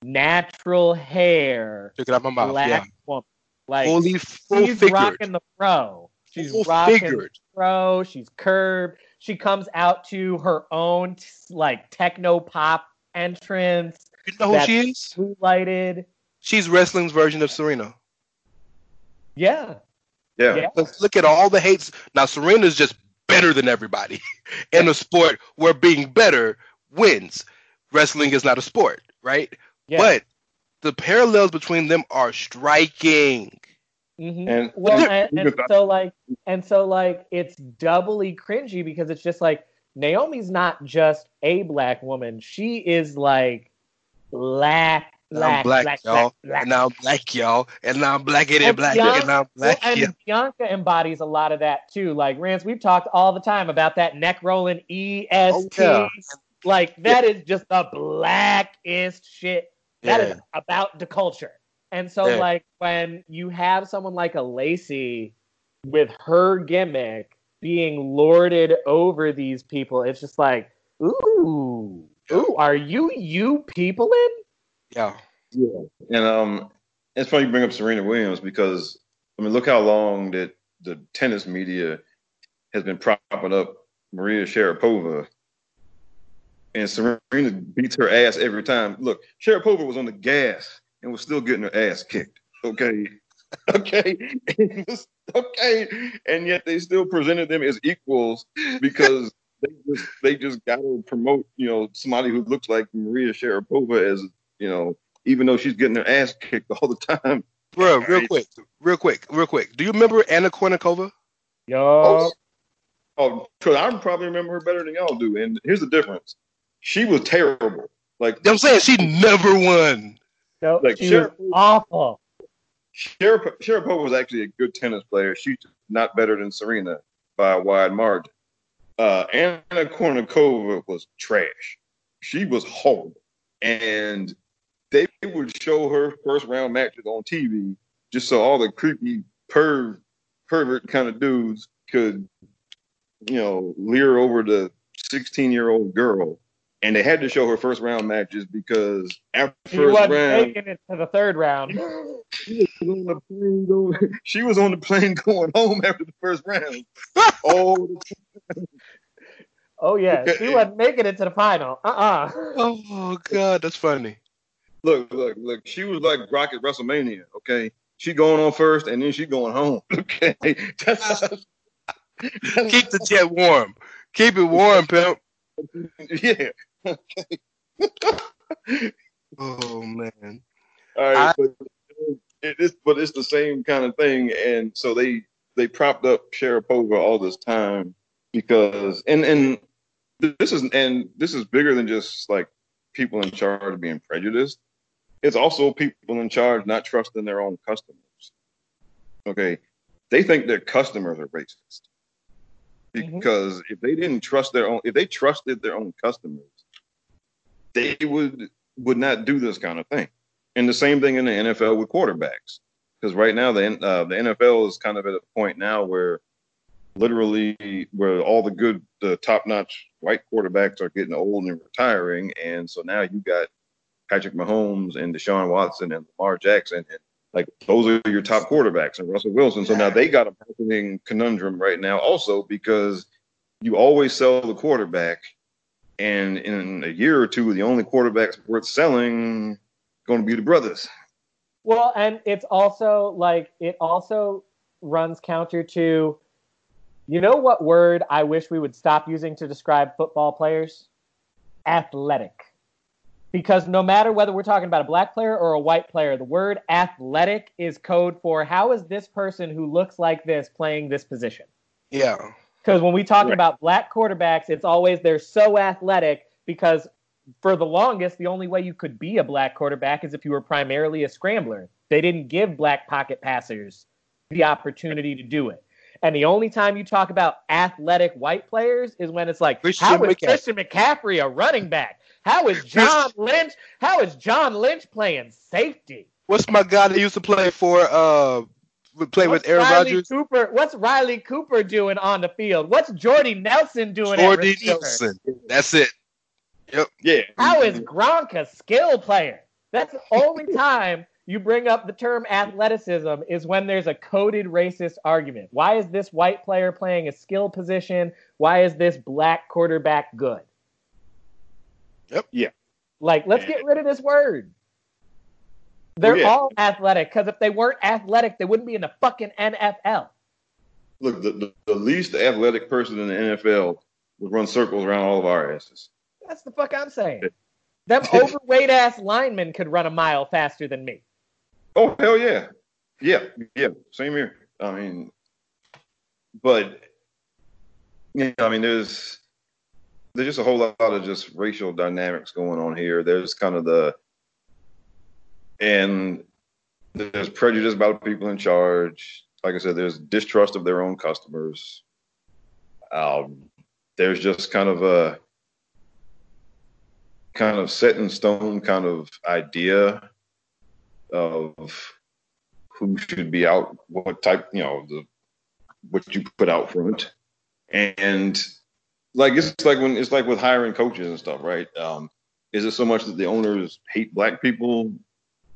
[SPEAKER 2] natural hair,
[SPEAKER 1] Took it out my mouth.
[SPEAKER 2] black
[SPEAKER 1] Yeah.
[SPEAKER 2] woman. Like
[SPEAKER 1] Fully full
[SPEAKER 2] she's
[SPEAKER 1] figured.
[SPEAKER 2] rocking the pro. She's
[SPEAKER 1] Full
[SPEAKER 2] rocking
[SPEAKER 1] figured.
[SPEAKER 2] the fro. She's curved. She comes out to her own like techno pop entrance.
[SPEAKER 1] You know who she is?
[SPEAKER 2] Lighted.
[SPEAKER 1] She's wrestling's version of Serena.
[SPEAKER 2] Yeah.
[SPEAKER 3] Yeah.
[SPEAKER 2] Yeah.
[SPEAKER 1] Let's look at all the hates. Now Serena's just better than everybody in a sport where being better wins. Wrestling is not a sport, right?
[SPEAKER 2] Yeah.
[SPEAKER 1] But the parallels between them are striking.
[SPEAKER 2] Mhm.
[SPEAKER 3] And
[SPEAKER 2] well, and, and so like, and so like, it's doubly cringy because it's just like Naomi's not just a black woman; she is like black,
[SPEAKER 1] Now I'm
[SPEAKER 2] black,
[SPEAKER 1] black,
[SPEAKER 2] black,
[SPEAKER 1] y'all.
[SPEAKER 2] black, black.
[SPEAKER 1] And now I'm black, y'all. And now I'm black and
[SPEAKER 2] And
[SPEAKER 1] black.
[SPEAKER 2] Bianca-
[SPEAKER 1] And now I'm
[SPEAKER 2] Well,
[SPEAKER 1] black.
[SPEAKER 2] and
[SPEAKER 1] yeah.
[SPEAKER 2] Bianca embodies a lot of that too. Like Rance, we've talked all the time about that neck rolling EST.
[SPEAKER 1] Oh, yeah.
[SPEAKER 2] Like that is just the blackest shit. That is
[SPEAKER 1] Yeah.
[SPEAKER 2] about the culture. And so
[SPEAKER 1] Yeah.
[SPEAKER 2] like when you have someone like a Lacey with her gimmick being lorded over these people, it's just like, ooh, ooh, are you you people in?
[SPEAKER 1] Yeah.
[SPEAKER 3] Yeah. And um, it's funny you bring up Serena Williams because I mean, look how long that the tennis media has been propping up Maria Sharapova, and Serena beats her ass every time. Look, Sharapova was on the gas and was still getting her ass kicked. Okay. Okay. okay. And yet they still presented them as equals because they just they just got to promote, you know, somebody who looks like Maria Sharapova as, you know, even though she's getting her ass kicked all the time.
[SPEAKER 1] Bro, real
[SPEAKER 3] Right.
[SPEAKER 1] quick, real quick, real quick. Do you remember Anna Kournikova?
[SPEAKER 2] Yo,
[SPEAKER 3] Oh, oh, 'cause I probably remember her better than y'all do. And here's the difference: she was terrible. Like
[SPEAKER 1] I'm saying she never won.
[SPEAKER 2] no,
[SPEAKER 3] like,
[SPEAKER 2] she
[SPEAKER 3] sure.
[SPEAKER 2] was awful.
[SPEAKER 3] Sharap- Sharapova was actually a good tennis player. She's not better than Serena by a wide margin. Uh, Anna Kournikova was trash. She was horrible, and they would show her first round matches on TV just so all the creepy perv pervert kind of dudes could, you know, leer over the 16 year old girl. And they had to show her first round matches because after
[SPEAKER 2] She
[SPEAKER 3] first
[SPEAKER 2] wasn't
[SPEAKER 3] round,
[SPEAKER 2] making it to the third round.
[SPEAKER 3] she was on the plane going. She was on the plane going home after the first round. oh,
[SPEAKER 2] Oh yeah, she wasn't making it to the final. Uh-uh.
[SPEAKER 1] Oh god, that's funny.
[SPEAKER 3] Look, look, look. She was like Rocket WrestleMania. Okay, she going on first, and then she going home. Okay, that's
[SPEAKER 1] Keep the jet warm. Keep it warm, pimp.
[SPEAKER 3] yeah.
[SPEAKER 1] Oh man.
[SPEAKER 3] All right, but it is, but it's the same kind of thing, and so they they propped up Sharapova all this time because, and and this is and this is bigger than just like people in charge being prejudiced. It's also people in charge not trusting their own customers. Okay, they think their customers are racist. Because if they didn't trust their own, if they trusted their own customers, they would would not do this kind of thing. And the same thing in the NFL with quarterbacks, because right now the uh, the NFL is kind of at a point now where literally where all the good, the top notch white quarterbacks are getting old and retiring, and so now you got Patrick Mahomes and Deshaun Watson and Lamar Jackson, and like those are your top quarterbacks, and Russell Wilson. So now they got a marketing conundrum right now, also because you always sell the quarterback, and in a year or two, the only quarterbacks worth selling going to be the brothers.
[SPEAKER 2] Well, and it's also like it also runs counter to you know what word I wish we would stop using to describe football players? Athletic. Because no matter whether we're talking about a black player or a white player, the word athletic is code for how is this person who looks like this playing this position?
[SPEAKER 1] Yeah.
[SPEAKER 2] Because when we talk
[SPEAKER 3] Right.
[SPEAKER 2] about black quarterbacks, it's always they're so athletic because for the longest, the only way you could be a black quarterback is if you were primarily a scrambler. They didn't give black pocket passers the opportunity to do it. And the only time you talk about athletic white players is when it's like,
[SPEAKER 1] Christian
[SPEAKER 2] how is
[SPEAKER 1] McCaffrey.
[SPEAKER 2] Christian McCaffrey a running back? How is John Lynch? How is John Lynch playing safety?
[SPEAKER 1] What's my guy that used to play for uh would play with Aaron
[SPEAKER 2] Riley
[SPEAKER 1] Rodgers?
[SPEAKER 2] Cooper? What's Riley Cooper doing on the field? What's Jordy Nelson doing at
[SPEAKER 1] Jordy
[SPEAKER 2] receiver?
[SPEAKER 1] Nelson. That's it. Yep.
[SPEAKER 3] Yeah.
[SPEAKER 2] How is Gronk a skill player? That's the only time you bring up the term athleticism is when there's a coded racist argument. Why is this white player playing a skill position? Why is this black quarterback good?
[SPEAKER 1] Yep.
[SPEAKER 3] Yeah.
[SPEAKER 2] Like, let's get rid of this word. They're
[SPEAKER 3] yeah.
[SPEAKER 2] all athletic because if they weren't athletic, they wouldn't be in the fucking NFL.
[SPEAKER 3] Look, the, the, the least athletic person in the NFL would run circles around all of our asses.
[SPEAKER 2] That's the fuck I'm saying. Them overweight ass linemen could run a mile faster than me.
[SPEAKER 3] Oh hell yeah, yeah, yeah. Same here. I mean, but you know, I mean, there's there's just a whole lot of just racial dynamics going on here. There's kind of the and there's prejudice about people in charge. Like I said, there's distrust of their own customers. Um, there's just kind of a kind of set in stone kind of idea of who should be out, what type, you know, the what you put out front, and like it's like when it's like with hiring coaches and stuff, right? Um, is it so much that the owners hate black people?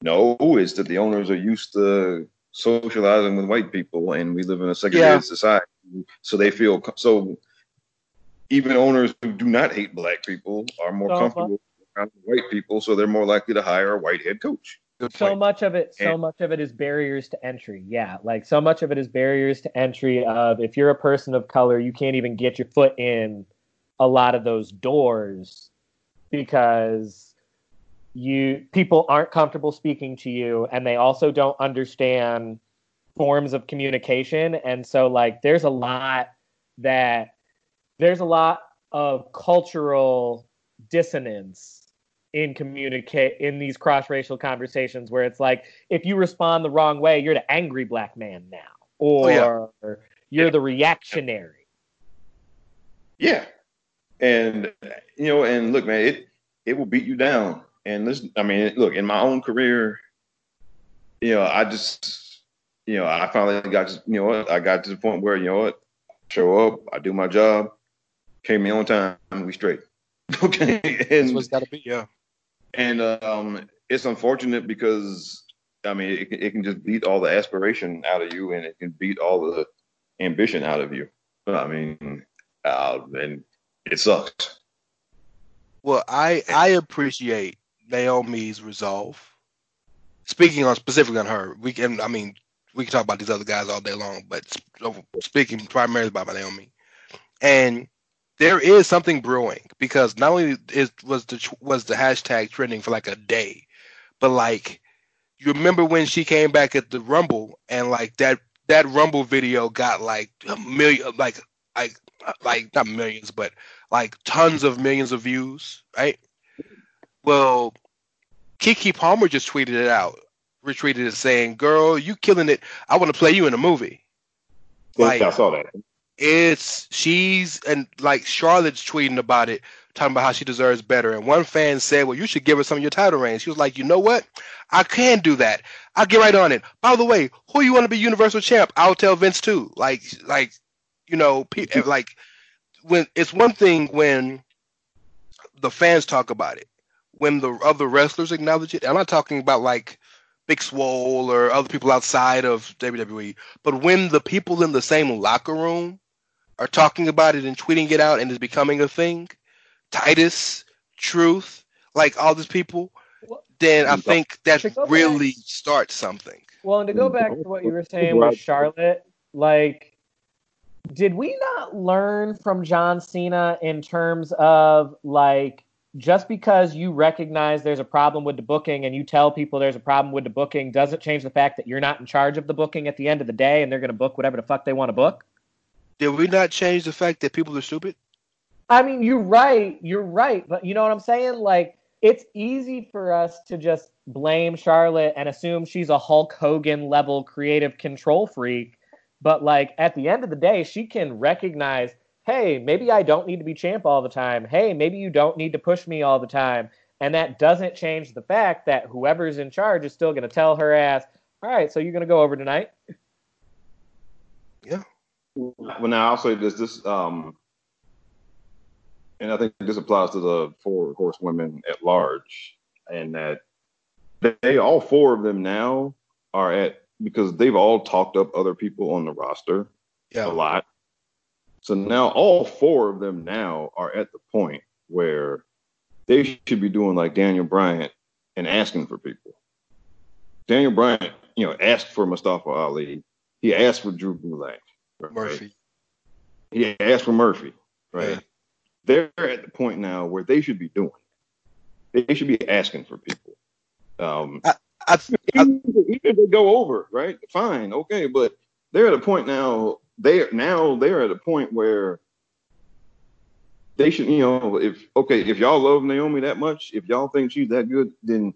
[SPEAKER 3] No, it's that the owners are used to socializing with white people, and we live in a segregated
[SPEAKER 1] Yeah.
[SPEAKER 3] society, so they feel so. Even owners who do not hate black people are more
[SPEAKER 2] So,
[SPEAKER 3] comfortable around white people, so they're more likely to hire a white head coach.
[SPEAKER 1] Good
[SPEAKER 2] so
[SPEAKER 1] point.
[SPEAKER 2] much of it so
[SPEAKER 3] And-
[SPEAKER 2] much of it is barriers to entry yeah like so much of it is barriers to entry of if you're a person of color you can't even get your foot in a lot of those doors because you people aren't comfortable speaking to you and they also don't understand forms of communication and so like there's a lot that there's a lot of cultural dissonance in communicate in these cross-racial conversations where it's like if you respond the wrong way you're the angry black man now or
[SPEAKER 1] Oh, yeah.
[SPEAKER 2] you're the reactionary
[SPEAKER 3] Yeah. And you know, and look, man, it it will beat you down. And this, I mean, look, in my own career, you know, I just, you know, I finally got to, you know what, I got to the point where, you know what, show up, I do my job, came me on time, we straight. Okay.
[SPEAKER 1] That's
[SPEAKER 3] And
[SPEAKER 1] what's got to be. Yeah.
[SPEAKER 3] And um, it's unfortunate because I mean, it, can- it can just beat all the aspiration out of you, and it can beat all the ambition out of you. I mean, uh, and it sucks.
[SPEAKER 1] Well, I I appreciate Naomi's resolve. Speaking on specifically on her, we can. I mean, we can talk about these other guys all day long, but speaking primarily about Naomi, and there is something brewing because not only is was the was the hashtag trending for like a day, but like you remember when she came back at the Rumble and like that that Rumble video got like a million like like like not millions but like tons of millions of views, right? Well, Keke Palmer just tweeted it out, retweeted it saying, "Girl, you killing it. I want to play you in a movie." Like
[SPEAKER 3] I saw that.
[SPEAKER 1] It's she's and like Charlotte's tweeting about it, talking about how she deserves better. And one fan said, "Well, you should give her some of your title reigns." She was like, "You know what? I can do that. I'll get right on it." By the way, who you want to be Universal Champ? I'll tell Vince too. Like, like, you know, pe- like when it's one thing when the fans talk about it, when the other wrestlers acknowledge it. I'm not talking about like Big Swole or other people outside of WWE, but when the people in the same locker room are talking about it and tweeting it out and it's becoming a thing, Titus, Truth, like all these people, then I think that
[SPEAKER 2] To go back-
[SPEAKER 1] really starts something.
[SPEAKER 2] Well, and to go mm-hmm. back to what you were saying with Charlotte, like, did we not learn from John Cena in terms of like just because you recognize there's a problem with the booking and you tell people there's a problem with the booking doesn't change the fact that you're not in charge of the booking at the end of the day and they're going to book whatever the fuck they want to book?
[SPEAKER 1] Did we not change the fact that people are stupid?
[SPEAKER 2] I mean, you're right. You're right. But you know what I'm saying? Like, it's easy for us to just blame Charlotte and assume she's a Hulk Hogan level creative control freak. But, like, at the end of the day, she can recognize hey, maybe I don't need to be champ all the time. Hey, maybe you don't need to push me all the time. And that doesn't change the fact that whoever's in charge is still going to tell her ass, all right, so you're going to go over tonight.
[SPEAKER 1] Yeah.
[SPEAKER 3] Well, now I'll say this: this, um, and I think this applies to the four horsewomen at large, and that they all four of them now are at because they've all talked up other people on the roster
[SPEAKER 1] Yeah.
[SPEAKER 3] a lot. So now all four of them now are at the point where they should be doing like Daniel Bryan and asking for people. Daniel Bryan, you know, asked for Mustafa Ali. He asked for Drew Gulak. Right?
[SPEAKER 1] Murphy.
[SPEAKER 3] He asked for Murphy, right?
[SPEAKER 1] Yeah.
[SPEAKER 3] They're at the point now where they should be doing. They should be asking for people. Um,
[SPEAKER 1] I, I,
[SPEAKER 3] even, if- even if they go over, right? Fine, okay, but they're at a point now. They're now they're at a point where they should, you know, if okay, if y'all love Naomi that much, if y'all think she's that good, then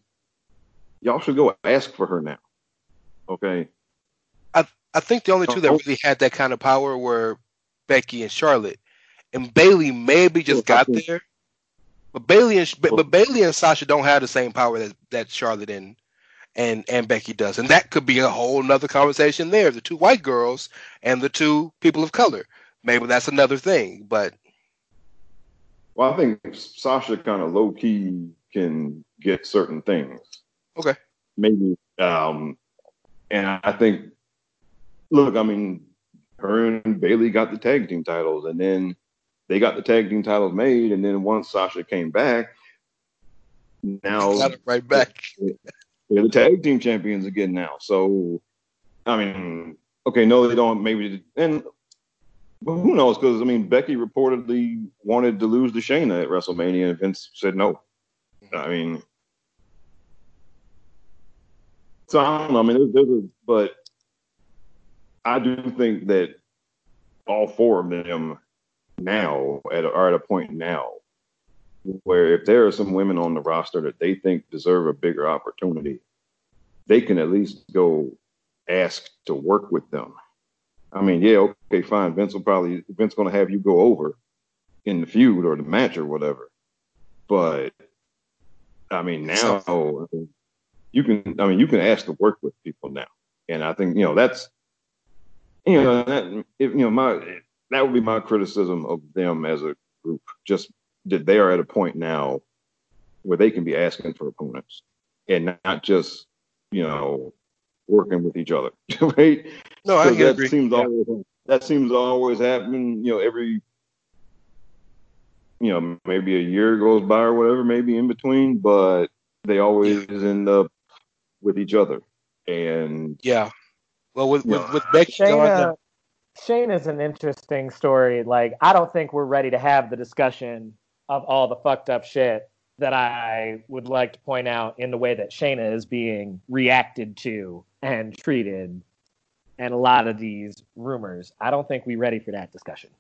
[SPEAKER 3] y'all should go ask for her now. Okay,
[SPEAKER 1] I I think the only two that really had that kind of power were Becky and Charlotte, and Bayley maybe just got there. But Bayley and but, but Bayley and Sasha don't have the same power that that Charlotte and and and Becky does, and that could be a whole nother conversation there. The two white girls and the two people of color. Maybe that's another thing, but
[SPEAKER 3] well, I think Sasha kind of low key can get certain things.
[SPEAKER 1] okay.
[SPEAKER 3] maybe. Um, and I think, look, I mean, her and Bayley got the tag team titles, and then they got the tag team titles made, and then once Sasha came back, now
[SPEAKER 1] Got it right back.
[SPEAKER 3] they're the tag team champions again now. So, I mean, okay, no, they don't. Maybe, and but who knows? Because I mean, Becky reportedly wanted to lose to Shayna at WrestleMania, and Vince said no. I mean, so I don't know. I mean, there's, there's a, but I do think that all four of them now at, are at a point now where if there are some women on the roster that they think deserve a bigger opportunity, they can at least go ask to work with them. I mean, yeah, okay, fine. Vince will probably Vince going to have you go over in the feud or the match or whatever. But I mean, now you can. I mean, you can ask to work with people now, and I think you know that's you know that if you know my that would be my criticism of them as a group. Just that they are at a point now where they can be asking for opponents and not just you know working with each other, right?
[SPEAKER 1] No, I
[SPEAKER 3] that
[SPEAKER 1] agree.
[SPEAKER 3] Seems
[SPEAKER 1] Yeah.
[SPEAKER 3] always, that seems always happen. You know, every you know maybe a year goes by or whatever, maybe in between, but they always end up with each other. And
[SPEAKER 1] Yeah. Well, with with,
[SPEAKER 3] Yeah.
[SPEAKER 1] with Becky gone,
[SPEAKER 2] Shayna, Shayna's an interesting story. Like, I don't think we're ready to have the discussion of all the fucked up shit that I would like to point out in the way that Shayna is being reacted to and treated, and a lot of these rumors. I don't think we're ready for that discussion.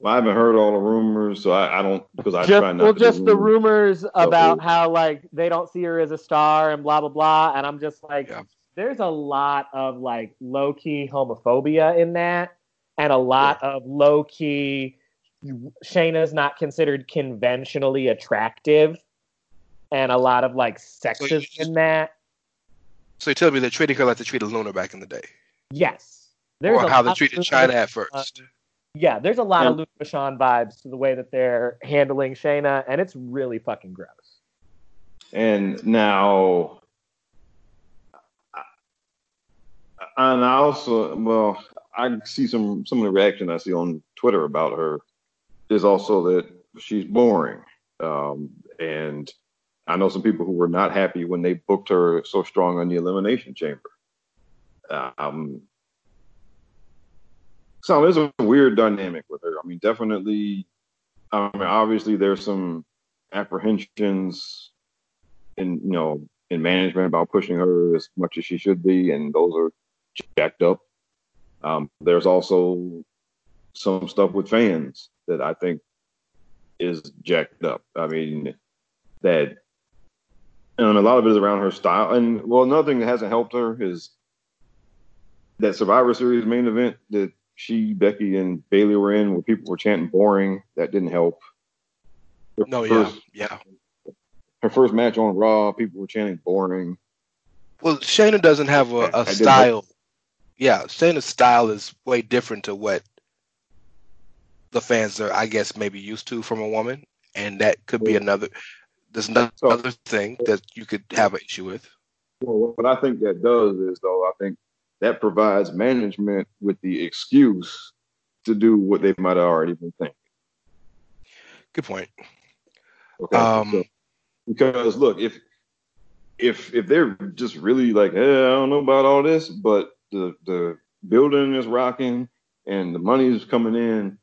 [SPEAKER 3] well, I haven't heard all the rumors, so I, I don't because I
[SPEAKER 2] just,
[SPEAKER 3] try not
[SPEAKER 2] well,
[SPEAKER 3] to do
[SPEAKER 2] just the
[SPEAKER 3] rumors.
[SPEAKER 2] rumors about
[SPEAKER 3] it-
[SPEAKER 2] how like they don't see her as a star and blah blah blah, and I'm just like,
[SPEAKER 1] Yeah.
[SPEAKER 2] There's a lot of like low key homophobia in that, and a lot of low key. Shayna's not considered conventionally attractive, and a lot of like sexism in that.
[SPEAKER 1] so you tell me they treated her like they treated Luna back in the day,
[SPEAKER 2] Yes, there's
[SPEAKER 1] or how they treated Chyna at first.
[SPEAKER 2] Yeah, there's a lot of
[SPEAKER 3] Yeah.
[SPEAKER 2] Luna Vachon vibes to the way that they're handling Shayna, and it's really fucking gross.
[SPEAKER 3] And now, and I also, well, I see some some of the reaction I see on Twitter about her is also that she's boring, um, and I know some people who were not happy when they booked her so strong on the Elimination Chamber. Um, so there's a weird dynamic with her. I mean, definitely. I mean, obviously, there's some apprehensions in you know in management about pushing her as much as she should be, and those are jacked up. Um, there's also some stuff with fans that I think is jacked up. I mean, that, and a lot of it is around her style. And well, another thing that hasn't helped her is that Survivor Series main event that she, Becky, and Bayley were in, where people were chanting "boring." That didn't help. Her
[SPEAKER 1] No,
[SPEAKER 3] first,
[SPEAKER 1] yeah, yeah.
[SPEAKER 3] Her first match on Raw, people were chanting "boring."
[SPEAKER 1] Well, Shayna doesn't have a, a style. Yeah, Shayna's style is way different to what the fans are, I guess, maybe used to from a woman, and that could be another. There's another
[SPEAKER 3] So-
[SPEAKER 1] other thing that you could have an issue with.
[SPEAKER 3] Well, what I think that does is, though, I think that provides management with the excuse to do what they might have already been thinking.
[SPEAKER 1] Good point.
[SPEAKER 3] Okay.
[SPEAKER 1] Um,
[SPEAKER 3] So- because look, if if if they're just really like, hey, I don't know about all this, but the the building is rocking and the money is coming in,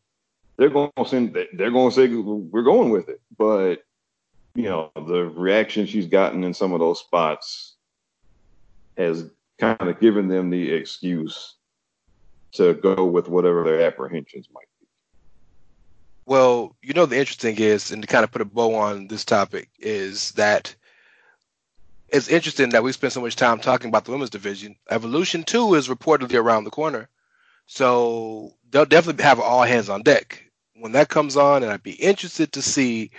[SPEAKER 3] they're going to send. They're going to say we're going with it. But you know, the reaction she's gotten in some of those spots has kind of given them the excuse to go with whatever their apprehensions might be.
[SPEAKER 1] Well, you know, the interesting is, and to kind of put a bow on this topic, is that it's interesting that we spend so much time talking about the women's division. Evolution 2 is reportedly around the corner. So they'll definitely have all hands on deck when that comes on. And I'd be interested to see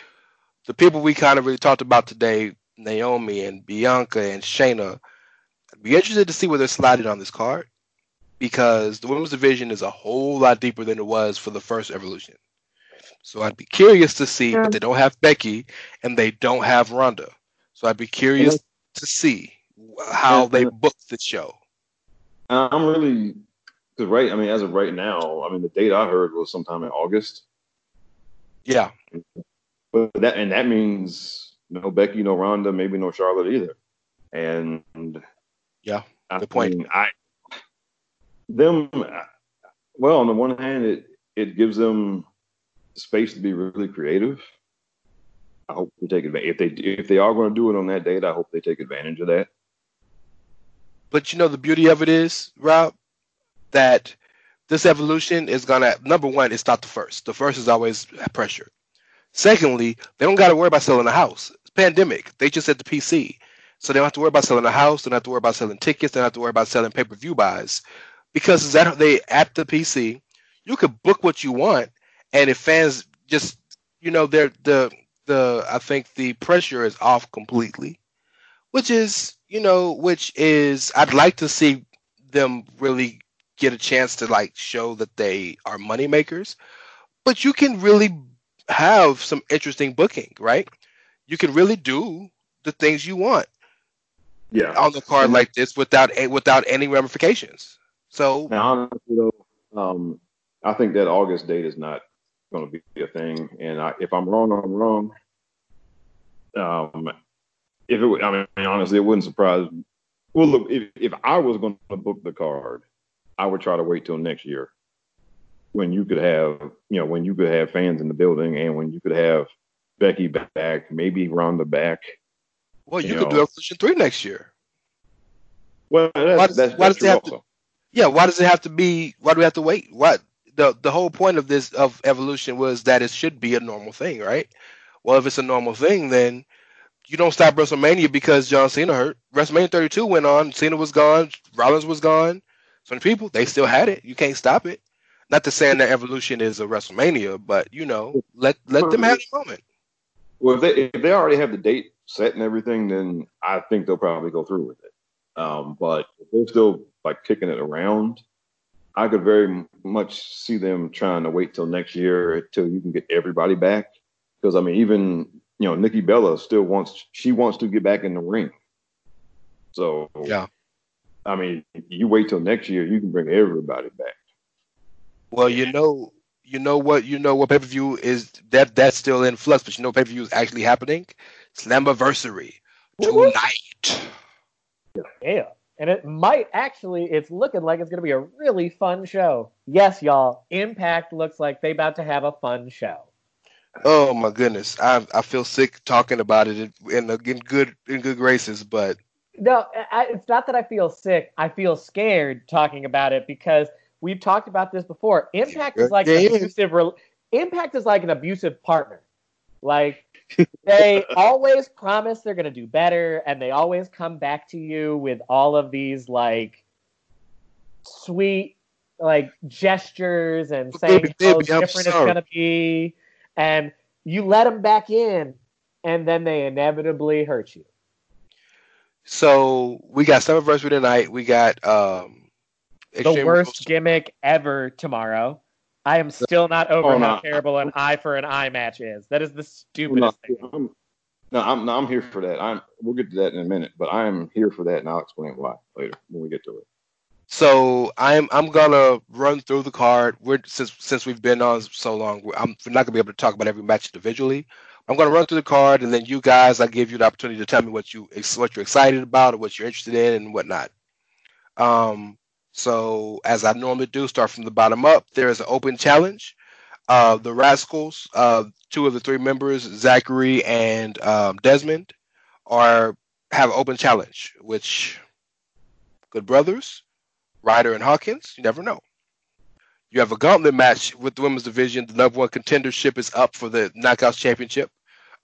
[SPEAKER 1] the people we kind of really talked about today Naomi and Bianca and Shayna. I'd be interested to see where they're sliding on this card because the women's division is a whole lot deeper than it was for the first Evolution. So I'd be curious to see, but they don't have Becky and they don't have Ronda. So I'd be curious to see how they uh, book the show.
[SPEAKER 3] I'm really because right. I mean, as of right now, I mean, the date I heard was sometime in August.
[SPEAKER 1] Yeah,
[SPEAKER 3] But that and that means no Becky, no Ronda, maybe no Charlotte either. And
[SPEAKER 1] yeah,
[SPEAKER 3] I
[SPEAKER 1] good point.
[SPEAKER 3] mean, I them well, on the one hand, it it gives them space to be really creative. I hope they take advantage. If they if they are going to do it on that date, I hope they take advantage of that.
[SPEAKER 1] But you know the beauty of it is, Rob, that this evolution is gonna number one, it's not the first. The first is always pressure. Secondly, they don't gotta worry about selling a house. It's pandemic. They just at the PC. So they don't have to worry about selling a house, they don't have to worry about selling tickets, they don't have to worry about selling pay-per-view buys. Because that they at the PC, you could book what you want, and if fans just you know, they're the the I think the pressure is off completely which is you know which is i'd like to see them really get a chance to like show that they are money makers but you can really have some interesting booking right? You can really do the things you want
[SPEAKER 3] Yeah.
[SPEAKER 1] on the card like this without a- without any ramifications. So
[SPEAKER 3] Now, honestly, though, um, I think that August date is not going to be a thing. And I, if I'm wrong, I'm wrong. Um, if it, would- I mean, honestly, it wouldn't surprise. me. Well, look, if if I was going to book the card, I would try to wait till next year, when you could have, you know, when you could have fans in the building, and when you could have Becky back, maybe Ronda back.
[SPEAKER 1] well you,
[SPEAKER 3] you
[SPEAKER 1] could do
[SPEAKER 3] know.
[SPEAKER 1] evolution 3 next year
[SPEAKER 3] Well, that's,
[SPEAKER 1] Why does-
[SPEAKER 3] that's,
[SPEAKER 1] why
[SPEAKER 3] that's
[SPEAKER 1] does it have
[SPEAKER 3] true
[SPEAKER 1] to- yeah why does it have to be why do we have to wait what the the whole point of this of evolution was that it should be a normal thing right well if it's a normal thing then you don't stop WrestleMania because John Cena hurt. WrestleMania 32 went on. Cena was gone. Rollins was gone. So the people, they still had it. You can't stop it. Not to saying that Evolution is a WrestleMania, but you know, let let them have a moment.
[SPEAKER 3] Well, if they if they already have the date set and everything, then I think they'll probably go through with it. Um, but if they're still like kicking it around, I could very much see them trying to wait till next year until you can get everybody back. Because I mean, even you know, Nikki Bella still wants she wants to get back in the ring. So
[SPEAKER 1] Yeah.
[SPEAKER 3] I mean, you wait till next year, you can bring everybody back.
[SPEAKER 1] Well, you know, you know what, you know what pay per view is that that's still in flux, but you know pay per view is actually happening. Slammiversary tonight.
[SPEAKER 2] Yeah. And it might actually, it's looking like it's going to be a really fun show. Yes, y'all. Impact looks like they about to have a fun show.
[SPEAKER 1] Oh my goodness, I I feel sick talking about it in, in, good in good graces, but
[SPEAKER 2] No, I, it's not that I feel sick. I feel scared talking about it because we've talked about this before. Impact is like an
[SPEAKER 1] Yeah.
[SPEAKER 2] abusive. Re- Impact is like an abusive partner. Like they always promise they're going to do better and they always come back to you with all of these like sweet like gestures and saying
[SPEAKER 1] Baby,
[SPEAKER 2] how
[SPEAKER 1] baby, I'm
[SPEAKER 2] different it's going to be and you let them back in and then they inevitably hurt you
[SPEAKER 1] So we got Slammiversary tonight. We got um,
[SPEAKER 2] the worst
[SPEAKER 1] Rules.
[SPEAKER 2] gimmick ever tomorrow i am still not over
[SPEAKER 3] Oh,
[SPEAKER 2] how terrible an eye for an eye match is that is the
[SPEAKER 3] No,
[SPEAKER 2] stupidest thing
[SPEAKER 3] I'm, no, I'm, no, I'm here for that. I'm. We'll get to that in a minute, but I'm here for that, and I'll explain why later when we get to it.
[SPEAKER 1] So I'm I'm gonna run through the card. We're since since we've been on so long, I'm not gonna be able to talk about every match individually. I'm gonna run through the card, and then you guys, I give you the opportunity to tell me what you what you're excited about, or what you're interested in, and whatnot. Um, so as I normally do, start from the bottom up. There is an open challenge. Uh, the Rascalz, uh, two of the three members, Zachary and um, Desmond, are have an open challenge. Which good brothers, Ryder and Hawkins, you never know. You have a gauntlet match with the women's division. The number one contendership is up for the Knockouts Championship.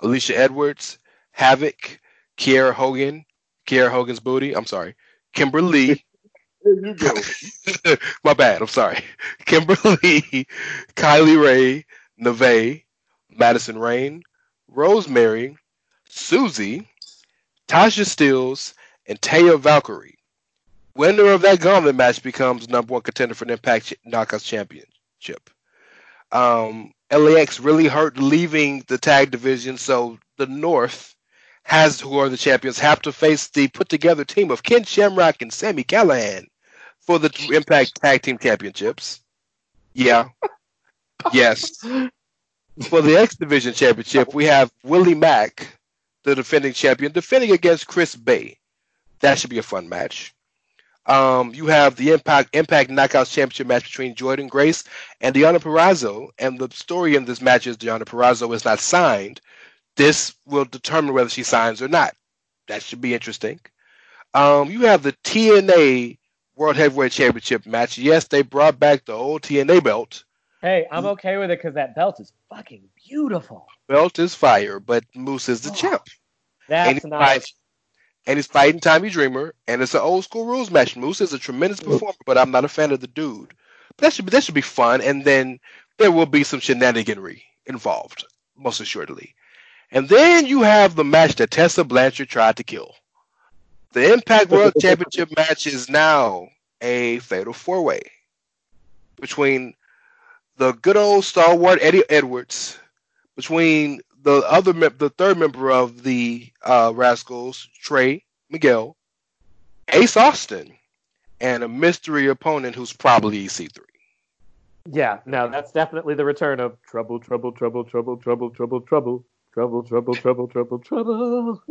[SPEAKER 1] Alisha Edwards, Havok, Kiera Hogan, Kiera Hogan's booty. I'm sorry, Kimber
[SPEAKER 3] Lee. You go.
[SPEAKER 1] My bad. I'm sorry. Kimber Lee, Kylie Rae, Nevaeh, Madison Rayne, Rosemary, Susie, Tasha Steelz, and Taya Valkyrie. Winner of that gauntlet match becomes number one contender for the Impact Knockouts Championship. Um, LAX really hurt leaving the tag division, so the North has, who are the champions, have to face the put together team of Ken Shamrock and Sami Callihan for the Impact Tag Team Championships. Yeah. yes. For the X Division Championship, we have Willie Mack, the defending champion, defending against Chris Bey. That should be a fun match. Um, you have the Impact Impact Knockouts Championship match between Jordynne Grace and Deonna Purrazzo, and the story in this match is Deonna Purrazzo is not signed. This will determine whether she signs or not. That should be interesting. Um, you have the TNA World Heavyweight Championship match. Yes, they brought back the old TNA belt.
[SPEAKER 2] hey i'm okay with it because that belt is fucking beautiful
[SPEAKER 1] Belt is fire, but Moose is the oh, champ. And
[SPEAKER 2] that's
[SPEAKER 1] he's,
[SPEAKER 2] not
[SPEAKER 1] fight- and he's fighting Tommy Dreamer, and it's an old school rules match. Moose is a tremendous performer, but I'm not a fan of the dude. But that should be that should be fun, and then there will be some shenaniganry involved, most assuredly. And then you have the match that Tessa Blanchard tried to kill. The Impact World Championship match is now a fatal four way between the good old stalwart Eddie Edwards, between the other mem- the third member of the uh, Rascalz, Trey Miguel, Ace Austin, and a mystery opponent who's probably EC3.
[SPEAKER 2] Yeah, no, that's definitely the return of trouble, trouble, trouble, trouble, trouble, trouble, trouble, trouble, trouble, trouble, trouble, trouble.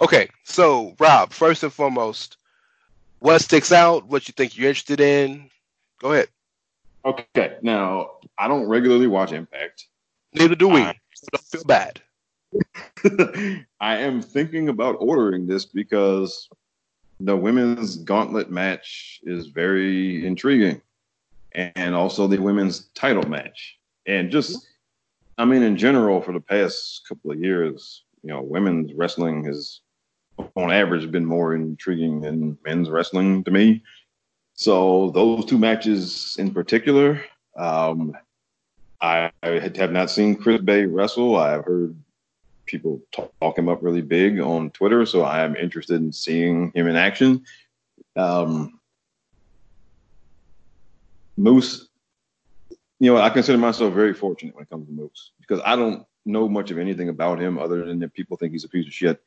[SPEAKER 1] Okay, so Rob, first and foremost, what sticks out? What you think you're interested in? Go ahead.
[SPEAKER 3] Okay, now I don't regularly watch Impact.
[SPEAKER 1] Neither do we. So don't feel bad.
[SPEAKER 3] I am thinking about ordering this because the women's gauntlet match is very intriguing, and also the women's title match, and just, I mean, in general, for the past couple of years, you know, women's wrestling has, on average, been more intriguing than men's wrestling to me. So those two matches in particular, um, I, I have not seen Chris Bey wrestle. I've heard people talk, talk him up really big on Twitter, so I am interested in seeing him in action. Um, Moose, you know, I consider myself very fortunate when it comes to Moose because I don't know much of anything about him other than that people think he's a piece of shit.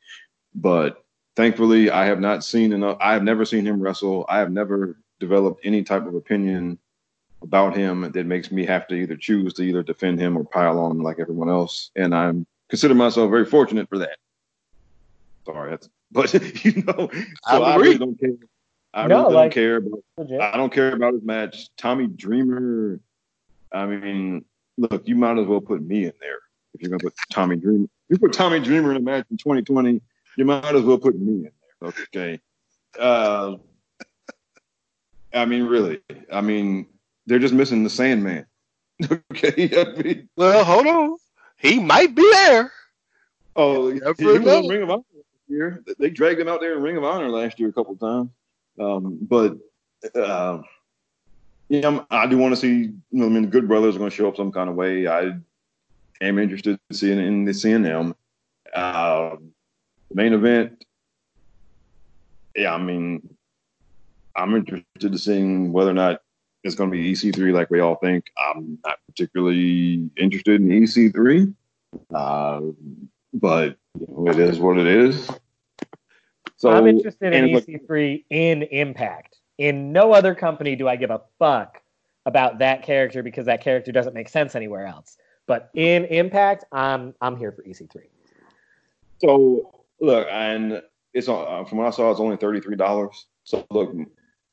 [SPEAKER 3] But thankfully, I have not seen enough. I have never seen him wrestle. I have never developed any type of opinion about him that makes me have to either choose to either defend him or pile on him like everyone else. And I'm consider myself very fortunate for that. Sorry, that's but you know, so
[SPEAKER 1] I
[SPEAKER 3] I, really don't care. I
[SPEAKER 2] No,
[SPEAKER 3] really don't care about
[SPEAKER 2] Legit.
[SPEAKER 3] I don't care about his match. Tommy Dreamer. I mean, look, you might as well put me in there if you're gonna put Tommy Dreamer. You put Tommy Dreamer in a match in 2020. You might as well put me in there. Okay. Uh, I mean, really. I mean, they're just missing the Sandman. Okay, I mean,
[SPEAKER 1] Well, hold on. He might be there.
[SPEAKER 3] oh, he, was Ring of Honor year. They dragged him out there in Ring of Honor last year a couple of times. Um, but um, yeah, I'm, I do want to see. You know, I mean, the Good Brothers are going to show up some kind of way. I am interested in seeing in seeing them. Um, the main event. Yeah, I mean, I'm interested to seeing whether or not it's going to be EC3 like we all think. I'm not particularly interested in EC3, uh, but you know, it is what it is. So
[SPEAKER 2] I'm interested in
[SPEAKER 3] look-
[SPEAKER 2] EC3 in Impact. In no other company do I give a fuck about that character because that character doesn't make sense anywhere else. But in Impact, I'm I'm here for E EC3.
[SPEAKER 3] So look, and it's on uh, from what I saw, it's only thirty three dollars. So look,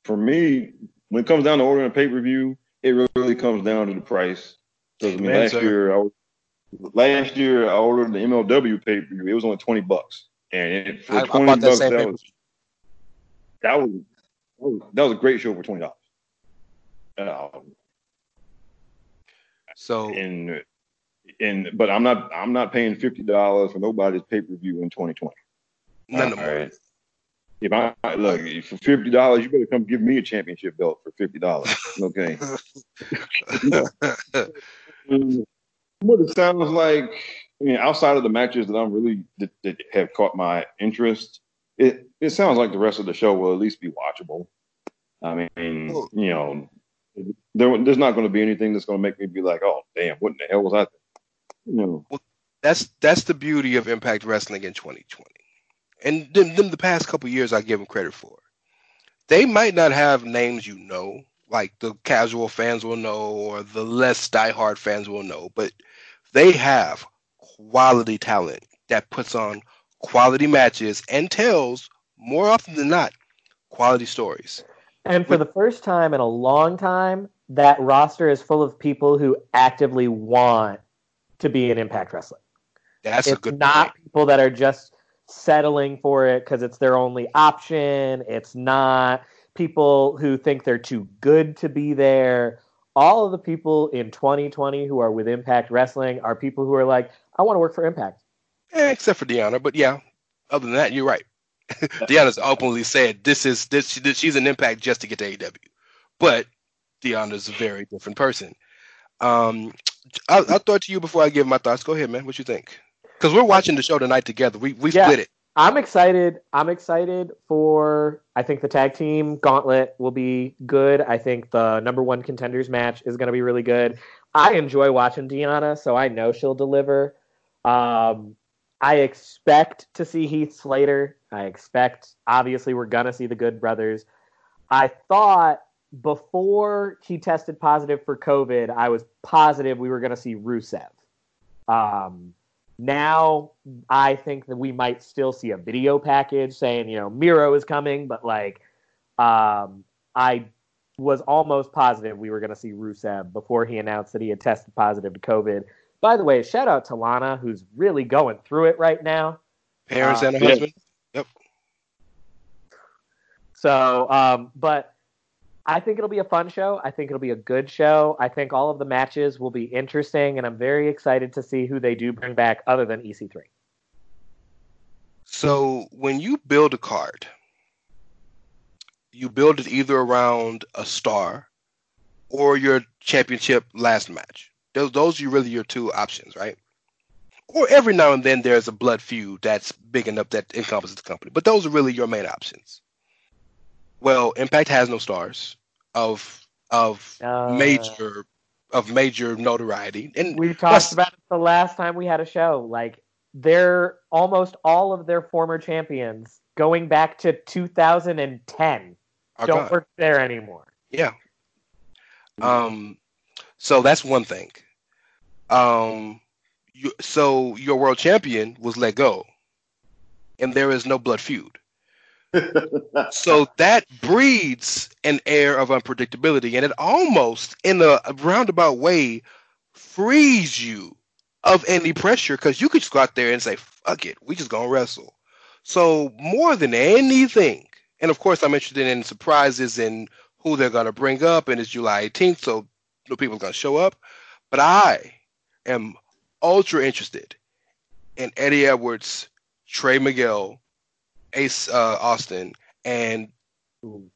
[SPEAKER 3] for me, when it comes down to ordering a pay per view, it really comes down to the price. Because I mean, last
[SPEAKER 1] sir.
[SPEAKER 3] year, I, last year I ordered the MLW pay per view. It was only twenty bucks, and it, for
[SPEAKER 1] I- I
[SPEAKER 3] twenty
[SPEAKER 1] that
[SPEAKER 3] bucks, that
[SPEAKER 1] pay-per-view.
[SPEAKER 3] was, that was that was a great show for twenty dollars. Um,
[SPEAKER 1] So
[SPEAKER 3] and and but I'm not I'm not paying fifty dollars for nobody's pay per view in 2020.
[SPEAKER 1] none of
[SPEAKER 3] All
[SPEAKER 1] them.
[SPEAKER 3] right. If I I- look if for fifty dollars, you better come give me a championship belt for fifty dollars. Okay. What it sounds like, I mean, outside of the matches that I'm really that, that have caught my interest, it it sounds like the rest of the show will at least be watchable. I mean,
[SPEAKER 1] oh.
[SPEAKER 3] you know, there, there's not going to be anything that's going to make me be like, oh damn, what in the hell was I? You know,
[SPEAKER 1] That's that's the beauty of Impact Wrestling in 2020, and them, them the past couple years I give them credit for. They might not have names you know, like the casual fans will know, or the less diehard fans will know, but they have quality talent that puts on quality matches and tells more often than not quality stories.
[SPEAKER 2] And for the first time in a long time, that roster is full of people who actively want to be in Impact Wrestling.
[SPEAKER 1] That's a
[SPEAKER 2] it's
[SPEAKER 1] good
[SPEAKER 2] not
[SPEAKER 1] point.
[SPEAKER 2] people that are just settling for it because it's their only option. It's not people who think they're too good to be there. All of the people in 2020 who are with Impact Wrestling are people who are like, I want to work for Impact.
[SPEAKER 1] Eh, except for Deonna, but yeah. Other than that, you're right. Deonna's openly said this is this, this she's an impact just to get to AEW, but Deonna's a very different person. Um, I, I'll throw it to you before I give my thoughts. Go ahead, man. What you think? Because we're watching the show tonight together. We we
[SPEAKER 2] Yeah.
[SPEAKER 1] split it.
[SPEAKER 2] I'm excited. I'm excited for. I think the tag team gauntlet will be good. I think the number one contenders match is going to be really good. I enjoy watching Deonna, so I know she'll deliver. Um, I expect to see Heath Slater. I expect, obviously, we're going to see the Good Brothers. I thought before he tested positive for COVID, I was positive we were going to see Rusev. Um, now I think that we might still see a video package saying, you know, Miro is coming, but like, um, I was almost positive we were going to see Rusev before he announced that he had tested positive to COVID. By the way, shout out to Lana, who's really going through it right now.
[SPEAKER 1] Parents
[SPEAKER 2] Uh,
[SPEAKER 1] and a husband. Yep.
[SPEAKER 2] So, um, but I think it'll be a fun show. I think it'll be a good show. I think all of the matches will be interesting, and I'm very excited to see who they do bring back other than E EC3.
[SPEAKER 1] So when you build a card, you build it either around a star or your championship last match. Those those are really your two options, right? Or every now and then there's a blood feud that's big enough that encompasses the company. But those are really your main options. Well, Impact has no stars of of
[SPEAKER 2] Uh,
[SPEAKER 1] major of major notoriety. And
[SPEAKER 2] We talked
[SPEAKER 1] Plus-
[SPEAKER 2] about it the last time we had a show. Like they're almost all of their former champions going back to 2010
[SPEAKER 1] are
[SPEAKER 2] don't
[SPEAKER 1] gone.
[SPEAKER 2] work there anymore.
[SPEAKER 1] Yeah. Um, so that's one thing. Um, you, so your world champion was let go, and there is no blood feud. So that breeds an air of unpredictability, and it almost, in a roundabout way, frees you of any pressure because you could just go out there and say, "Fuck it, we just gonna wrestle." So more than anything, and of course, I'm interested in surprises and who they're gonna bring up, and it's July 18th, so no people's gonna show up. But I am ultra interested in Eddie Edwards, Trey Miguel, Ace uh, Austin, and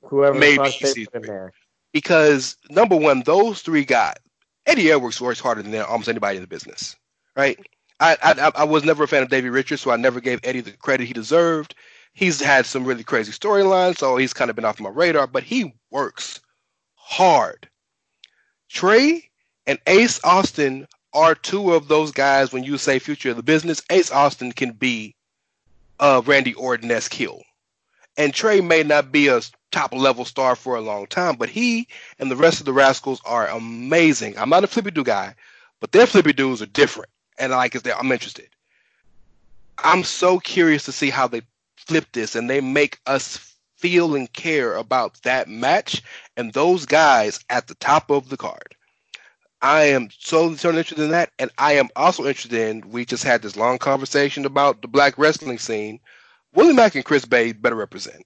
[SPEAKER 2] Whoever
[SPEAKER 1] maybe
[SPEAKER 2] the fuck they
[SPEAKER 1] EC3.
[SPEAKER 2] put in there.
[SPEAKER 1] because number one, those three guys, Eddie Edwards works harder than almost anybody in the business, right? I, I I was never a fan of Davey Richards, so I never gave Eddie the credit he deserved. He's had some really crazy storylines, so he's kind of been off my radar, but he works hard. Trey and Ace Austin are two of those guys when you say future of the business. Ace Austin can be uh, Randy Orton-esque heel. And Trey may not be a top level star for a long time, but he and the rest of the Rascalz are amazing. I'm not a Flippy Doo guy, but their flippy doos are different, and I like it. I'm interested. I'm so curious to see how they flip this and they make us feel and care about that match and those guys at the top of the card. I am so, so interested in that, and I am also interested in. We just had this long conversation about the black wrestling scene. Willie Mack and Chris Bey better represent.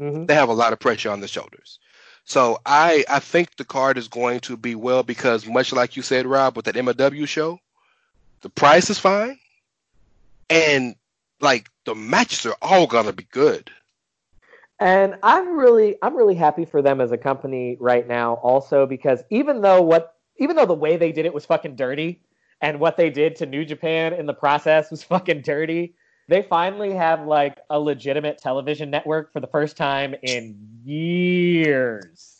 [SPEAKER 2] Mhm.
[SPEAKER 1] They have a lot of pressure on their shoulders. So I I think the card is going to be well because much like you said, Rob, with that MLW show, the price is fine, and like the matches are all gonna be good.
[SPEAKER 2] And I'm really I'm really happy for them as a company right now also because even though what even though the way they did it was fucking dirty and what they did to New Japan in the process was fucking dirty, they finally have like a legitimate television network for the first time in years.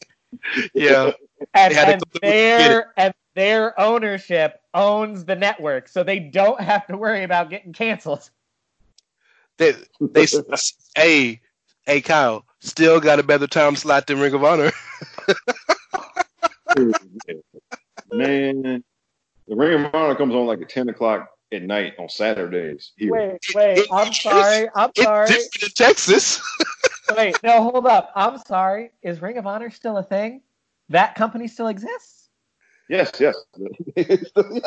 [SPEAKER 1] Yeah,
[SPEAKER 2] And,
[SPEAKER 1] They
[SPEAKER 2] and
[SPEAKER 1] go through and get
[SPEAKER 2] their and their ownership owns the network, so they don't have to worry about getting canceled.
[SPEAKER 1] they they hey hey Kyle still got a better time slot than Ring of Honor.
[SPEAKER 3] Man, the Ring of Honor comes on like at 10 o'clock at night on Saturdays. Here.
[SPEAKER 2] Wait, wait, I'm sorry. I'm
[SPEAKER 1] It's
[SPEAKER 2] sorry.
[SPEAKER 1] different in Texas.
[SPEAKER 2] Wait, no, hold up. I'm sorry. Is Ring of Honor still a thing? That company still exists?
[SPEAKER 3] Yes, yes.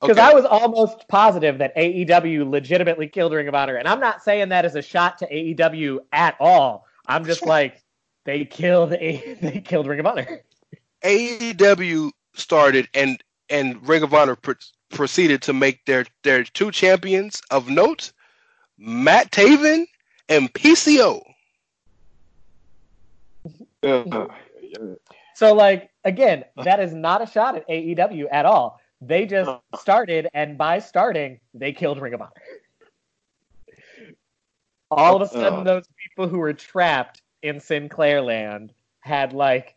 [SPEAKER 2] Because
[SPEAKER 1] Okay.
[SPEAKER 2] I was almost positive that AEW legitimately killed Ring of Honor, and I'm not saying that as a shot to AEW at all. I'm just like they killed a- they killed Ring of Honor.
[SPEAKER 1] AEW started and and Ring of Honor pr- proceeded to make their their two champions of note, Matt Taven and PCO.
[SPEAKER 3] Uh,
[SPEAKER 2] So like again, that is not a shot at AEW at all. They just started, and by starting, they killed Ring of Honor. All of a sudden,
[SPEAKER 3] Uh.
[SPEAKER 2] those people who were trapped in Sinclair land had like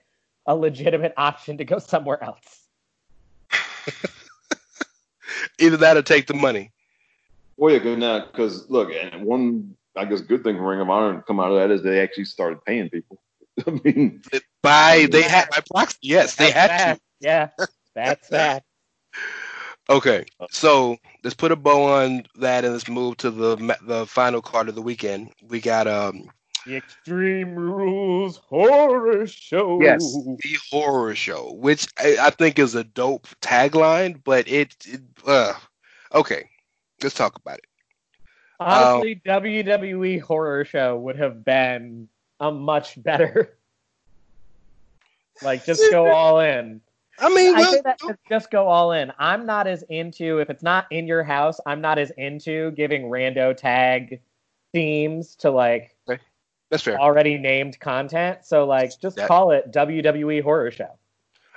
[SPEAKER 2] a legitimate option to go somewhere else.
[SPEAKER 1] Either that or take the money.
[SPEAKER 3] well, yeah, good now, because look, and one, I guess, good thing for Ring of Honor come out of that is they actually started paying people. I mean,
[SPEAKER 1] By they had by proxy, yes, they had
[SPEAKER 2] that.
[SPEAKER 1] to.
[SPEAKER 2] Yeah, that's that.
[SPEAKER 1] Okay, so let's put a bow on that and let's move to the the final card of the weekend. We got um
[SPEAKER 2] The Extreme Rules Horror Show.
[SPEAKER 1] Yes. the horror show, which I, I think is a dope tagline, but it, it uh, okay, let's talk about it.
[SPEAKER 2] Honestly, WWE Horror Show would have been a much better. like, just go all in.
[SPEAKER 1] I mean,
[SPEAKER 2] I
[SPEAKER 1] well,
[SPEAKER 2] say that just go all in. I'm not as into if it's not in your house. I'm not as into giving rando tag themes to like
[SPEAKER 1] that's fair.
[SPEAKER 2] already named content. So like, just
[SPEAKER 1] That-
[SPEAKER 2] call it WWE Horror Show.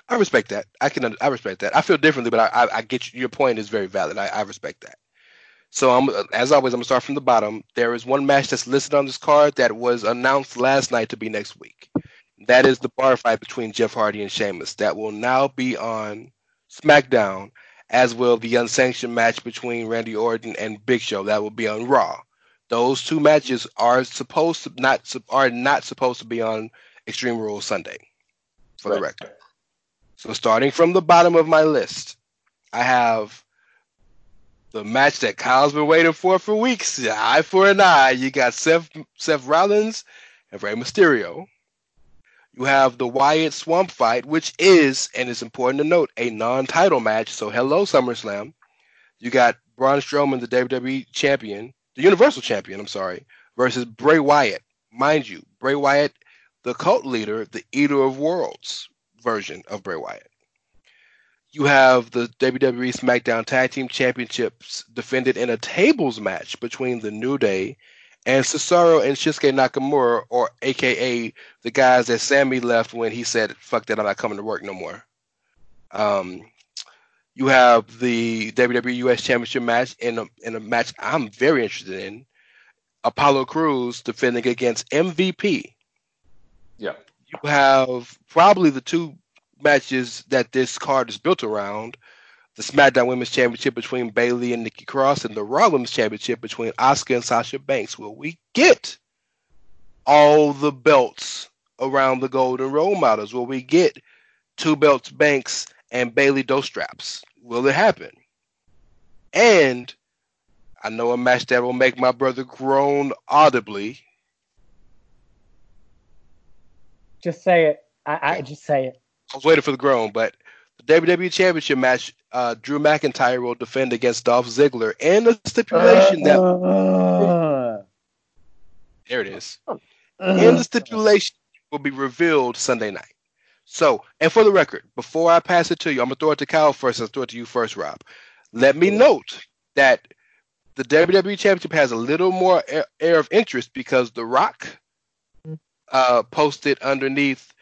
[SPEAKER 1] I respect that. I can. I respect that. I feel differently, but I, I, I get you, your point is very valid. I, I respect that. So I'm as always. I'm gonna start from the bottom. There is one match that's listed on this card that was announced last night to be next week. That is the bar fight between Jeff Hardy and Sheamus. That will now be on SmackDown, as will the unsanctioned match between Randy Orton and Big Show. That will be on Raw. Those two matches are supposed to not are not supposed to be on Extreme Rules Sunday, for the record. So starting from the bottom of my list, I have the match that Kyle's been waiting for for weeks. Eye for an eye. You got Seth Seth Rollins and Rey Mysterio. You have the Wyatt Swamp fight, which is, and it's important to note, a non-title match. So hello SummerSlam. You got Braun Strowman, the WWE champion, the Universal champion. I'm sorry, versus Bray Wyatt. Mind you, Bray Wyatt, the cult leader, the Eater of Worlds version of Bray Wyatt. You have the WWE SmackDown Tag Team Championships defended in a tables match between the New Day and Cesaro and Shinsuke Nakamura, or AKA the guys that Sami left when he said, "Fuck that, I'm not coming to work no more." Um, you have the WWE US Championship match in a in a match I'm very interested in. Apollo Crews defending against MVP.
[SPEAKER 3] Yeah.
[SPEAKER 1] You have probably the two matches that this card is built around. The SmackDown Women's Championship between Bayley and Nikki Cross and the Raw Women's Championship between Asuka and Sasha Banks. Will we get all the belts around the Golden Role Models? Will we get two belts Banks and Bayley Dos Straps? Will it happen? And I know a match that will make my brother groan audibly.
[SPEAKER 2] Just say it. I, I just say it.
[SPEAKER 1] I was waiting for the groan, but the WWE Championship match, uh, Drew McIntyre will defend against Dolph Ziggler and the stipulation that.
[SPEAKER 2] Uh,
[SPEAKER 1] There it is. In the stipulation will be revealed Sunday night. So, and for the record, before I pass it to you, I'm gonna throw it to Kyle first. I'll throw it to you first, Rob. Let me note that the WWE Championship has a little more air, of interest because The Rock uh, posted underneath.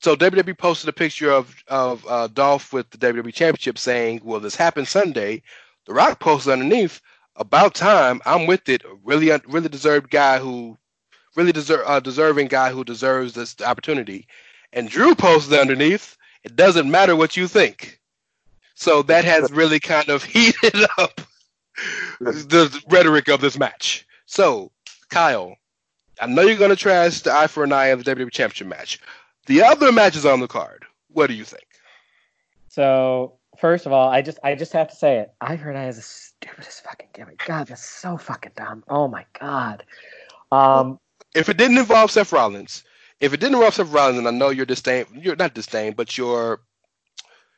[SPEAKER 1] So WWE posted a picture of of uh, Dolph with the WWE Championship, saying, "Will this happen Sunday?" The Rock posted underneath, "About time, I'm with it. A really, really deserved guy who, really deserve, uh, deserving guy who deserves this opportunity." And Drew posted underneath, "It doesn't matter what you think." So that has really kind of heated up the rhetoric of this match. So, Kyle, I know you're going to trash the eye for an eye of the WWE Championship match. The other matches on the card, what do you think?
[SPEAKER 2] So first of all, I just I just have to say it. I heard I is the stupidest fucking gimmick. God, that's so fucking dumb. Oh my god. Um,
[SPEAKER 1] If it didn't involve Seth Rollins, if it didn't involve Seth Rollins, and I know you're disdain, you're not disdain, but you're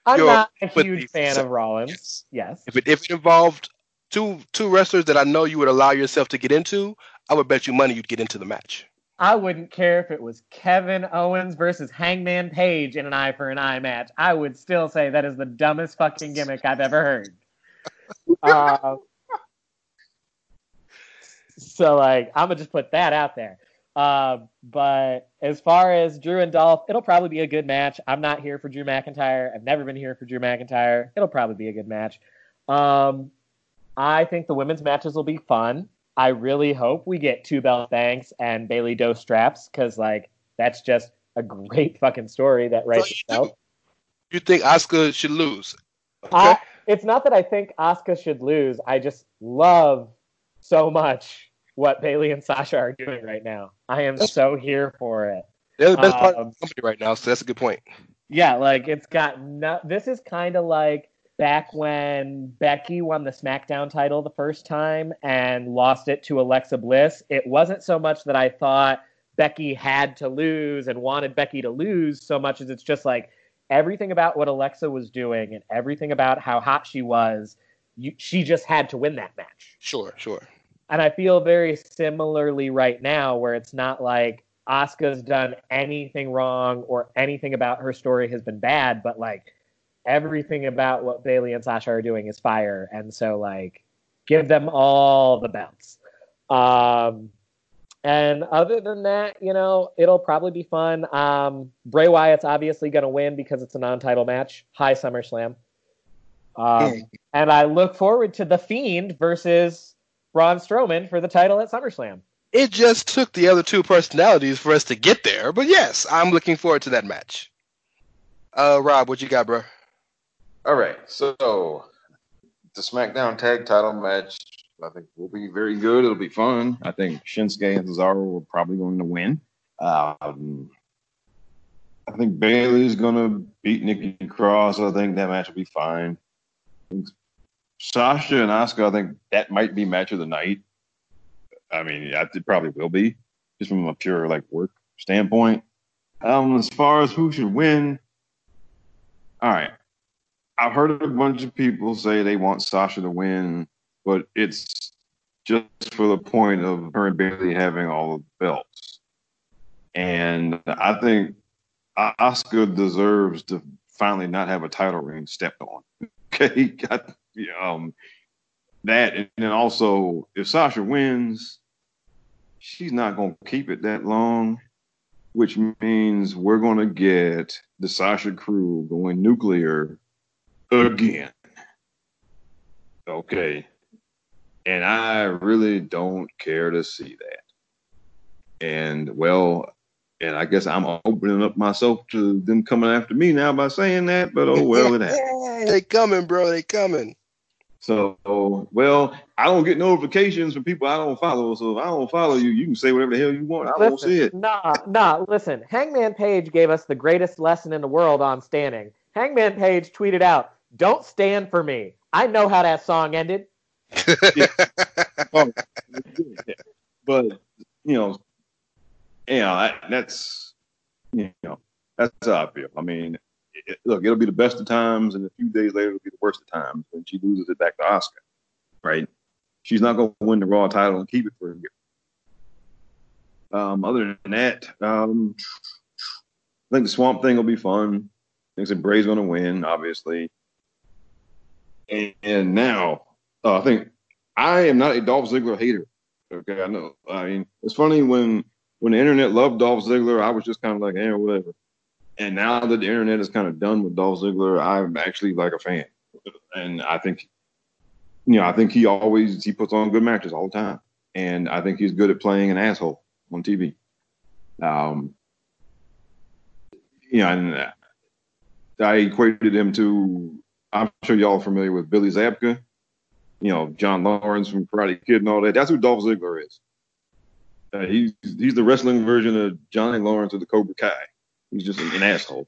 [SPEAKER 2] I'm
[SPEAKER 1] You're
[SPEAKER 2] not a huge
[SPEAKER 1] the-
[SPEAKER 2] fan of Rollins. Yes.
[SPEAKER 1] if it if it involved two two wrestlers that I know you would allow yourself to get into, I would bet you money you'd get into the match.
[SPEAKER 2] I wouldn't care if it was Kevin Owens versus Hangman Page in an eye for an eye match. I would still say that is the dumbest fucking gimmick I've ever heard. Uh, so like, I'm gonna just put that out there. Uh, but as far as Drew and Dolph, it'll probably be a good match. I'm not here for Drew McIntyre. I've never been here for Drew McIntyre. It'll probably be a good match. Um, I think the women's matches will be fun. I really hope we get two belt thanks and Bayley Dos Straps because like that's just a great fucking story that writes
[SPEAKER 1] you
[SPEAKER 2] itself.
[SPEAKER 1] You think Asuka should lose? Okay.
[SPEAKER 2] I, it's not that I think Asuka should lose. I just love so much what Bayley and Sasha are doing right now. I am so here for it.
[SPEAKER 1] They're the best part of
[SPEAKER 2] Um,
[SPEAKER 1] the company right now, so that's a good point.
[SPEAKER 2] Yeah, like it's got no. This is kind of like back when Becky won the SmackDown title the first time and lost it to Alexa Bliss. It wasn't so much that I thought Becky had to lose and wanted Becky to lose so much as it's just like everything about what Alexa was doing and everything about how hot she was. You, she just had to win that match.
[SPEAKER 1] Sure, sure.
[SPEAKER 2] And I feel very similarly right now, where it's not like Asuka's done anything wrong or anything about her story has been bad, but like everything about what Bayley and Sasha are doing is fire. And so, like, give them all the belts. Um, and other than that, you know, it'll probably be fun. Um, Bray Wyatt's obviously going to win because it's a non title match. High SummerSlam. Um, and I look forward to The Fiend versus Braun Strowman for the title at SummerSlam.
[SPEAKER 1] It just took the other two personalities for us to get there, but yes, I'm looking forward to that match. Uh, Rob, what you got, bro?
[SPEAKER 3] All right, so the SmackDown Tag Title match, I think will be very good. It'll be fun. I think Shinsuke and Cesaro are probably going to win. Um, I think Bayley's going to beat Nikki Cross. I think that match will be fine. Sasha and Asuka, I think that might be match of the night. I mean, it probably will be, just from a pure like work standpoint. Um, as far as who should win, all right. I've heard a bunch of people say they want Sasha to win, but it's just for the point of her and Bayley having all the belts. And I think Asuka deserves to finally not have a title ring stepped on. Okay, got um that, and then also if Sasha wins, she's not gonna keep it that long, which means we're gonna get the Sasha crew going nuclear again. Okay. And I really don't care to see that. And well, and I guess I'm opening up myself to them coming after me now by saying that, but oh well, it happens.
[SPEAKER 1] they coming, bro. They coming.
[SPEAKER 3] So, well, I don't get notifications from people I don't follow. So if I don't follow you, you can say whatever the hell you want. I won't see it.
[SPEAKER 2] Nah, nah. Listen, Hangman Page gave us the greatest lesson in the world on standing. Hangman Page tweeted out, "Don't stand for me. I know how that song ended."
[SPEAKER 3] Oh, but you know, you know that, that's you know that's how I feel. I mean, it, look, it'll be the best of times, and a few days later, it'll be the worst of times when she loses it back to Asuka. Right? She's not going to win the Raw title and keep it for a year. Um, other than that, um, I think the Swamp thing will be fun. I think Bray's going to win, obviously. And, and now, uh, I think I am not a Dolph Ziggler hater. Okay, I know. I mean, it's funny when when the internet loved Dolph Ziggler, I was just kind of like, eh, whatever. And now that the internet is kind of done with Dolph Ziggler, I'm actually like a fan. And I think, you know, I think he always he puts on good matches all the time, and I think he's good at playing an asshole on TV. Um, you know, and I equated him to. I'm sure y'all are familiar with Billy Zabka. You know, John Lawrence from Karate Kid and all that. That's who Dolph Ziggler is. Uh, he's he's the wrestling version of Johnny Lawrence of the Cobra Kai. He's just an, an asshole.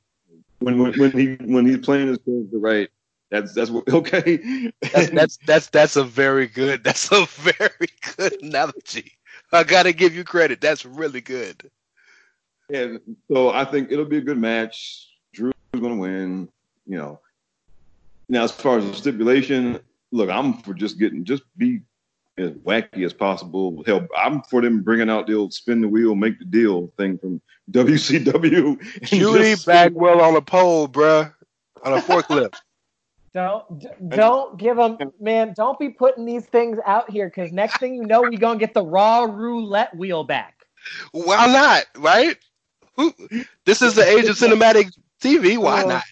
[SPEAKER 3] When, when when he when he's playing his character right, that's that's what okay.
[SPEAKER 1] That's that's that's that's a very good. That's a very good analogy. I gotta give you credit. That's really good.
[SPEAKER 3] And so I think it'll be a good match. Drew's gonna win. You know. Now, as far as the stipulation, look, I'm for just getting just be as wacky as possible. Hell, I'm for them bringing out the old spin the wheel, make the deal thing from WCW. and
[SPEAKER 1] Judy
[SPEAKER 3] just-
[SPEAKER 1] Bagwell on a pole, bruh, on a forklift.
[SPEAKER 2] Don't d- don't give them, man. Don't be putting these things out here because next thing you know, we gonna get the raw roulette wheel back.
[SPEAKER 1] Why not? Right? Who- This is the age of cinematic TV. Why not?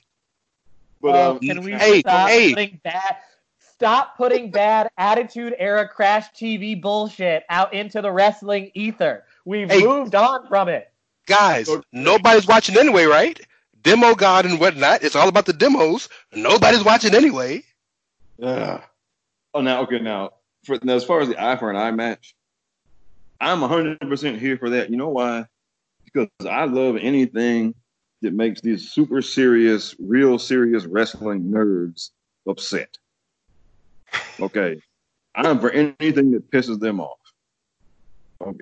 [SPEAKER 3] But
[SPEAKER 2] Oh,
[SPEAKER 3] um,
[SPEAKER 2] can we
[SPEAKER 1] hey,
[SPEAKER 2] stop
[SPEAKER 1] hey.
[SPEAKER 2] putting bad? Stop putting bad attitude era crash TV bullshit out into the wrestling ether. We've
[SPEAKER 1] Hey.
[SPEAKER 2] moved on from it.
[SPEAKER 1] Guys, nobody's watching anyway, right? Demo God and whatnot. It's all about the demos. Nobody's watching anyway.
[SPEAKER 3] Yeah. Oh, now okay. Now, for now, as far as the eye for an eye match, I'm 100 percent here for that. You know why? Because I love anything that makes these super serious, real serious wrestling nerds upset. Okay, I'm for anything that pisses them off. Okay,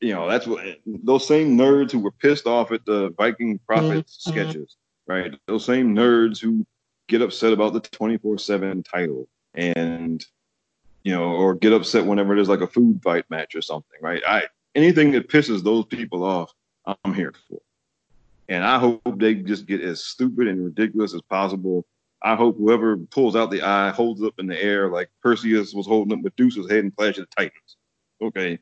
[SPEAKER 3] you know that's what those same nerds who were pissed off at the Viking Prophets mm-hmm. sketches, right? Those same nerds who get upset about the 24/7 title and you know or get upset whenever there's like a food fight match or something right? I anything that pisses those people off i'm here for. And i hope they just get as stupid and ridiculous as possible i hope whoever pulls out the eye holds it up in the air like perseus was holding up medusa's head in clash of the titans. Okay.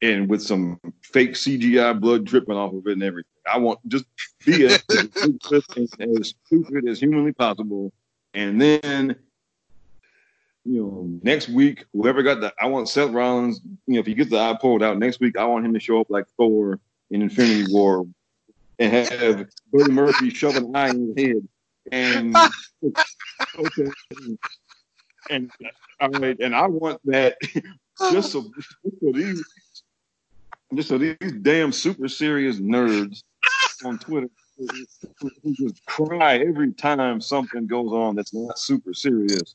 [SPEAKER 3] And with some fake cgi blood dripping off of it and everything. I want just be as, as stupid as humanly possible. And then, you know, next week, whoever got the, I want Seth Rollins, you know, if he gets the eye pulled out next week, I want him to show up like Thor in Infinity War and have Billy Murphy shove an eye in his head. And, okay. And, all right, and I want that just so, just so these, just so these damn super serious nerds on Twitter who just cry every time something goes on that's not super serious.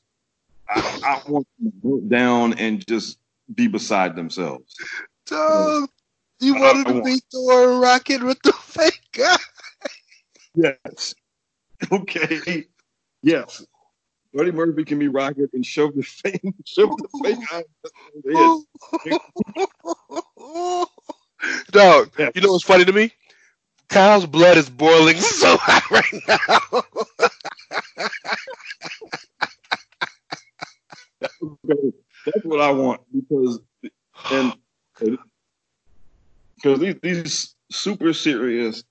[SPEAKER 3] I, I want them to break down and just be beside themselves.
[SPEAKER 1] Dog, you
[SPEAKER 3] I-
[SPEAKER 1] wanted
[SPEAKER 3] I
[SPEAKER 1] to
[SPEAKER 3] want-
[SPEAKER 1] be Thor Rocket with the fake guy.
[SPEAKER 3] Yes. Okay. Yes. Buddy Murphy can be Rocket and show the fake, show the fake eye in his head.
[SPEAKER 1] Dog,
[SPEAKER 3] Yeah.
[SPEAKER 1] you know what's funny to me? Kyle's blood is boiling so hot right now.
[SPEAKER 3] Okay, That's what I want because and because these these super serious,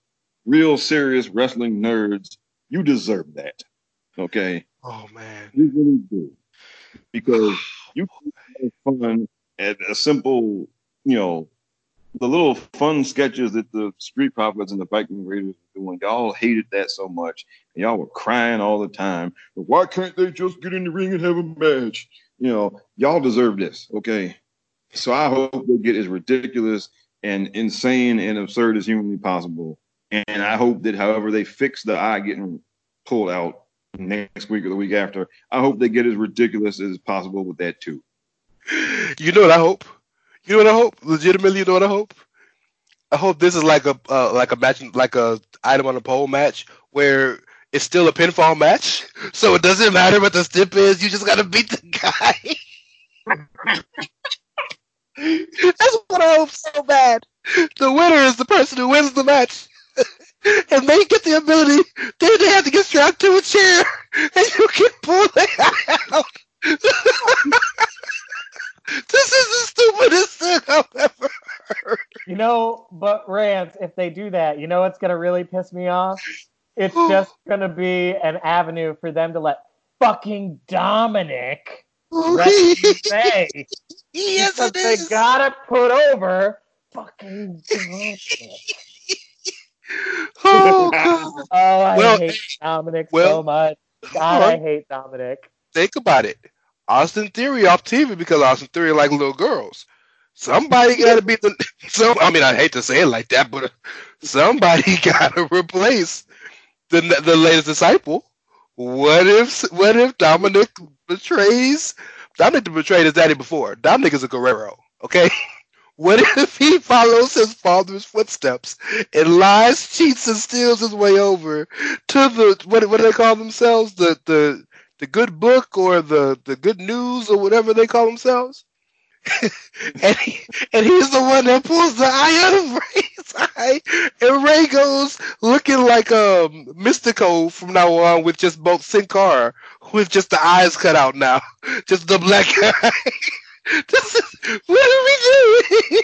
[SPEAKER 3] real serious wrestling nerds, you deserve that. Okay,
[SPEAKER 1] oh man,
[SPEAKER 3] you really do because oh, you have fun at a simple, you know, the little fun sketches that the Street Profits and the Viking Raiders were doing. Y'all hated that so much, and y'all were crying all the time. But why can't they just get in the ring and have a match? You know, y'all deserve this, okay? So I hope they get as ridiculous and insane and absurd as humanly possible. And I hope that, however, they fix the eye getting pulled out next week or the week after, I hope they get as ridiculous as possible with that too.
[SPEAKER 1] You know what I hope? You know what I hope? Legitimately, you know what I hope? I hope this is like a uh, like a match like a item on a pole match where it's still a pinfall match, so it doesn't matter what the stip is. You just gotta beat the guy. That's what I hope so bad. The winner is the person who wins the match. and they get the ability, then they have to get strapped to a chair, and you can pull it out. this is the stupidest thing I've ever heard.
[SPEAKER 2] You know, but Rance, if they do that, you know what's gonna really piss me off? It's just gonna be an avenue for them to let fucking Dominic say.
[SPEAKER 1] yes,
[SPEAKER 2] because
[SPEAKER 1] it
[SPEAKER 2] they gotta put over fucking Dominic.
[SPEAKER 1] Oh, God.
[SPEAKER 2] Oh, I
[SPEAKER 1] Well,
[SPEAKER 2] hate Dominic so much. God, I hate Dominic.
[SPEAKER 1] Think about it. Austin Theory off TV because Austin Theory like little girls. Somebody got to be the. Some, I mean, I hate to say it like that, but somebody got to replace the the latest disciple. What if what if Dominic betrays? Dominic betrayed his daddy before. Dominic is a Guerrero. Okay. What if he follows his father's footsteps and lies, cheats, and steals his way over to the what what do they call themselves? The the the good book or the the good news or whatever they call themselves. and he, and he's the one that pulls the eye out of Rey's eye, and Rey goes looking like um Mystico from now on with just both Sin Cara with just the eyes cut out now, just the black eye. This is what are we doing?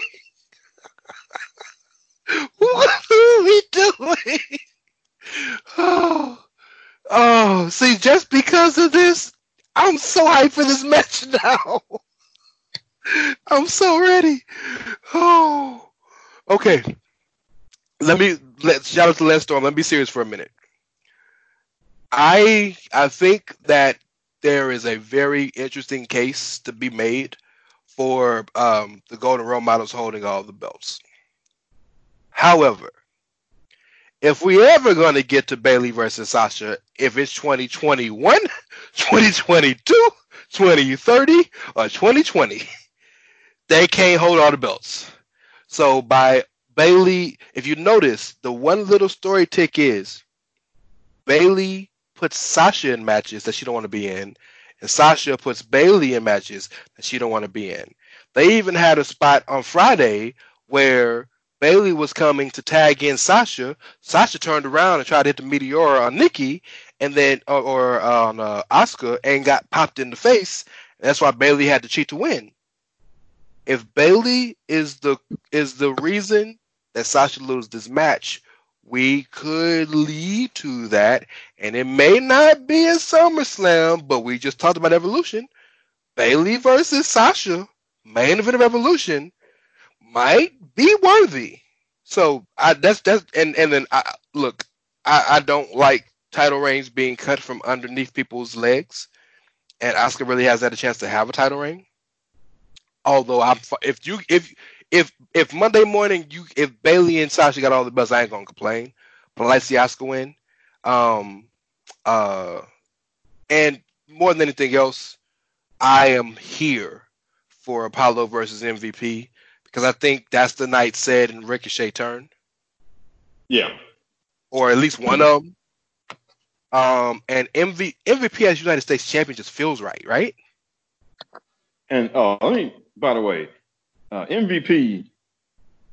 [SPEAKER 1] what are we doing? Oh, oh, see, just because of this, I'm so hyped for this match now. I'm so ready. Oh, okay. Let me let shout out to Lance Storm. Let me be serious for a minute. I I think that there is a very interesting case to be made for um, the Golden Role Models holding all the belts. However, if we ever going to get to Bayley versus Sasha, if it's 2021, 2022, 2030, or 2020, they can't hold all the belts. So by Bayley, if you notice, the one little story tick is Bayley puts Sasha in matches that she don't want to be in, and Sasha puts Bayley in matches that she don't want to be in. They even had a spot on Friday where Bayley was coming to tag in Sasha. Sasha turned around and tried to hit the Meteora on Nikki, and then or, or on uh, Asuka, and got popped in the face. That's why Bayley had to cheat to win. If Bayley is the is the reason that Sasha loses this match, we could lead to that, and it may not be a SummerSlam, but we just talked about Evolution. Bayley versus Sasha, main event of Evolution, might be worthy. So I that's that's and and then I look, I, I don't like title reigns being cut from underneath people's legs, and Asuka really has had a chance to have a title reign. Although I'm if you if if if Monday morning you if Bayley and Sasha got all the belts, I ain't gonna complain. But I like Asuka win. Um, uh, and more than anything else, I am here for Apollo versus MVP because I think that's the night said and Ricochet turn,
[SPEAKER 3] Yeah.
[SPEAKER 1] or at least one of them. Um, and MV, MVP as United States champion just feels right, right?
[SPEAKER 3] And uh, let me, by the way, uh, MVP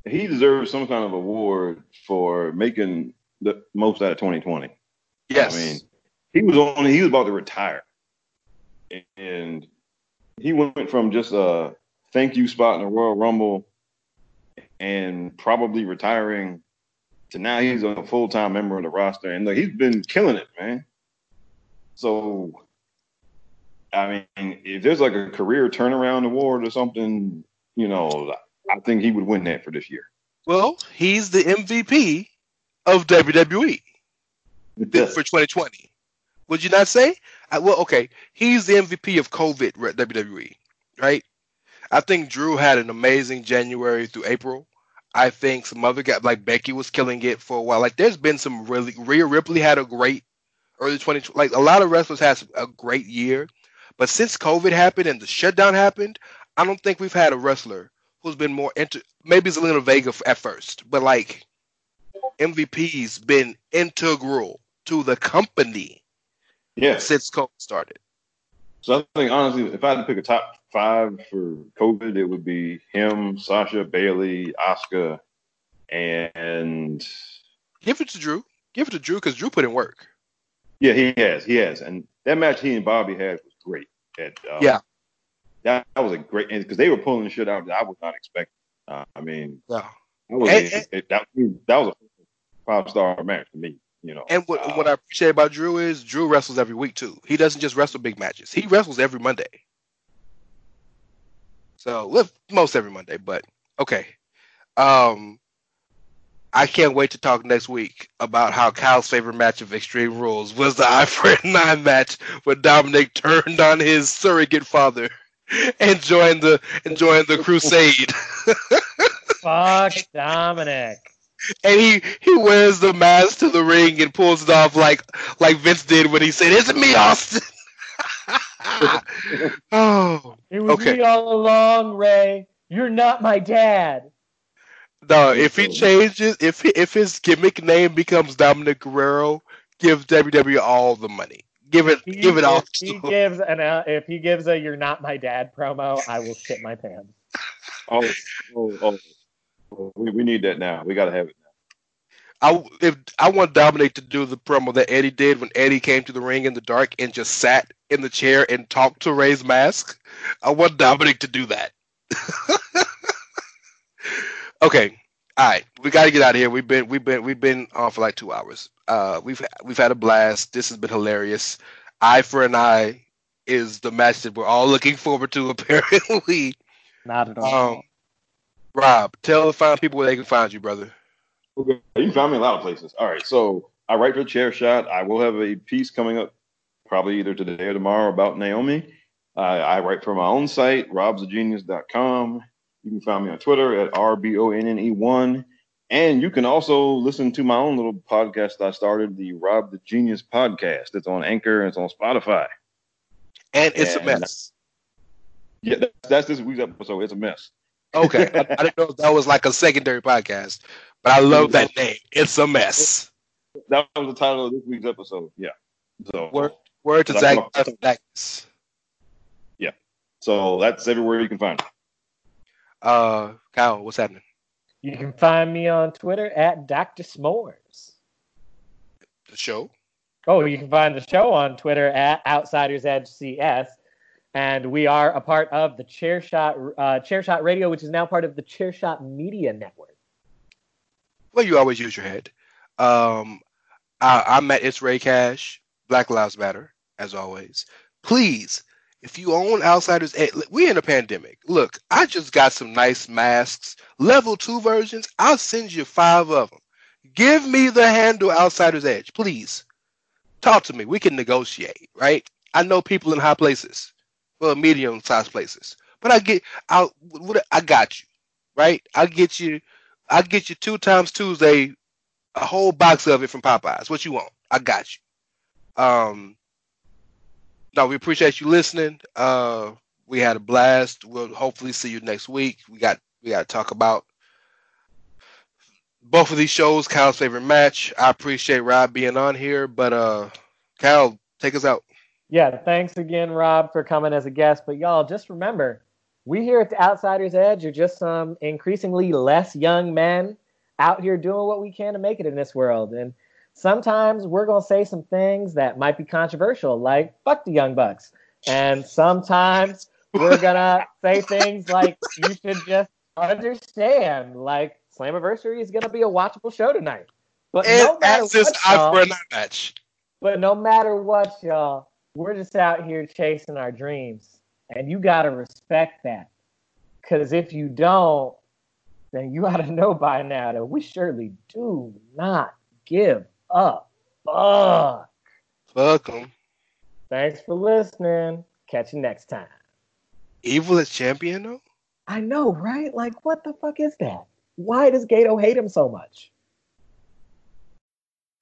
[SPEAKER 3] he deserves some kind of award for making the most out of 2020.
[SPEAKER 1] Yes.
[SPEAKER 3] I mean, he was on. He was about to retire, and he went from just a thank you spot in the Royal Rumble and probably retiring to now he's a full time member of the roster, and look, he's been killing it, man. So, I mean, if there's like a career turnaround award or something, you know, I think he would win that for this year.
[SPEAKER 1] Well, he's the MVP of WWE for 2020. Would you not say? I, well, okay, he's the MVP of COVID WWE, right? I think Drew had an amazing January through April. I think some other guys like Becky was killing it for a while. Like there's been some really Rhea Ripley had a great early 20 like a lot of wrestlers had a great year. But since COVID happened and the shutdown happened, I don't think we've had a wrestler who's been more inter maybe Zelina Vega at first, but like MVP's been integral to the company
[SPEAKER 3] yeah.
[SPEAKER 1] since COVID started.
[SPEAKER 3] So I think honestly, if I had to pick a top five for COVID, it would be him, Sasha, Bayley, Asuka, and
[SPEAKER 1] give it to Drew. Give it to Drew because Drew put in work.
[SPEAKER 3] Yeah, he has. He has. And that match he and Bobby had was great. At, um,
[SPEAKER 1] yeah.
[SPEAKER 3] That, that was a great because they were pulling shit out that I was not expecting. Uh, I mean,
[SPEAKER 1] yeah.
[SPEAKER 3] That was, and, a, it, that, that was a five star match for me. You know,
[SPEAKER 1] and what, uh, what I appreciate about Drew is Drew wrestles every week too. He doesn't just wrestle big matches; he wrestles every Monday. So most every Monday, but okay. Um, I can't wait to talk next week about how Kyle's favorite match of Extreme Rules was the Eye for Nine match when Dominic turned on his surrogate father and joined the and joined the crusade.
[SPEAKER 2] Fuck Dominic
[SPEAKER 1] and he he wears the mask to the ring and pulls it off like like Vince did when he said, "It's me, Austin." oh,
[SPEAKER 2] it was
[SPEAKER 1] okay.
[SPEAKER 2] me all along, Rey. You're not my dad.
[SPEAKER 1] No, if he changes, if he, if his gimmick name becomes Dominic Guerrero, give WWE all the money. Give it,
[SPEAKER 2] he,
[SPEAKER 1] give it all.
[SPEAKER 2] If he gives an, uh, if he gives a "You're not my dad" promo, I will shit my pants.
[SPEAKER 3] Oh, oh, oh. We, we need that now. We got to have it now.
[SPEAKER 1] I if I want Dominic to do the promo that Eddie did when Eddie came to the ring in the dark and just sat in the chair and talked to Rey's mask. I want Dominic to do that. okay, all right, we got to get out of here. We've been we've been we've been on for like two hours. Uh, we've we've had a blast. This has been hilarious. Eye for an eye is the match that we're all looking forward to. Apparently,
[SPEAKER 2] not at all. Um,
[SPEAKER 1] Rob, tell the fine people where they can find you, brother.
[SPEAKER 3] Okay. You can find me a lot of places. All right. So I write for Chairshot. I will have a piece coming up probably either today or tomorrow about Naomi. Uh, I write for my own site, robsagenius.com. You can find me on Twitter at RBONNE1. And you can also listen to my own little podcast I started, the Rob the Genius podcast. It's on Anchor and it's on Spotify.
[SPEAKER 1] And it's and, a mess.
[SPEAKER 3] Yeah, that's, that's this week's episode. It's a mess.
[SPEAKER 1] Okay. I, I, didn't know if that was like a secondary podcast, but I love that name. It's a mess.
[SPEAKER 3] That was the title of this week's episode. Yeah. So
[SPEAKER 1] word, word to Zach
[SPEAKER 3] Yeah. So that's everywhere you can find it.
[SPEAKER 1] Uh, Kyle, what's happening?
[SPEAKER 2] You can find me on Twitter at Dr. S'mores.
[SPEAKER 1] The show?
[SPEAKER 2] Oh, you can find the show on Twitter at Outsiders Edge CS and we are a part of the Chairshot uh, Chairshot Radio, which is now part of the Chairshot Media Network.
[SPEAKER 1] Well, you always use your head. Um, I, I'm at It's Ray Cash. Black Lives Matter, as always. Please, if you own Outsiders, edge, we're in a pandemic. Look, I just got some nice masks, level two versions. I'll send you five of them. Give me the handle Outsiders Edge, please. Talk to me. We can negotiate, right? I know people in high places well, medium sized places. But I get I I got you, right? I get you I get you two times Tuesday, a whole box of it from Popeyes. What you want? I got you. Um, no, we appreciate you listening. Uh, we had a blast. We'll hopefully see you next week. We got we got to talk about both of these shows. Kyle's favorite match. I appreciate Rob being on here, but uh, Kyle, take us out
[SPEAKER 2] yeah, thanks again, Rob, for coming as a guest. But y'all, just remember, we here at the Outsiders Edge are just some increasingly less young men out here doing what we can to make it in this world. And sometimes we're going to say some things that might be controversial, like fuck the Young Bucks. And sometimes we're going to say things like you should just understand, like Slammiversary is going to be a watchable show tonight. But
[SPEAKER 1] And
[SPEAKER 2] no matter
[SPEAKER 1] that's
[SPEAKER 2] what,
[SPEAKER 1] eye
[SPEAKER 2] y'all-
[SPEAKER 1] for an eye match.
[SPEAKER 2] but no matter what, y'all, we're just out here chasing our dreams. And you got to respect that. Because if you don't, then you ought to know by now that we surely do not give up. Fuck.
[SPEAKER 1] Fuck 'em.
[SPEAKER 2] Thanks for listening. Catch you next time.
[SPEAKER 1] Evil is champion though.
[SPEAKER 2] I know, right? Like, what the fuck is that? Why does Gedo hate him so much?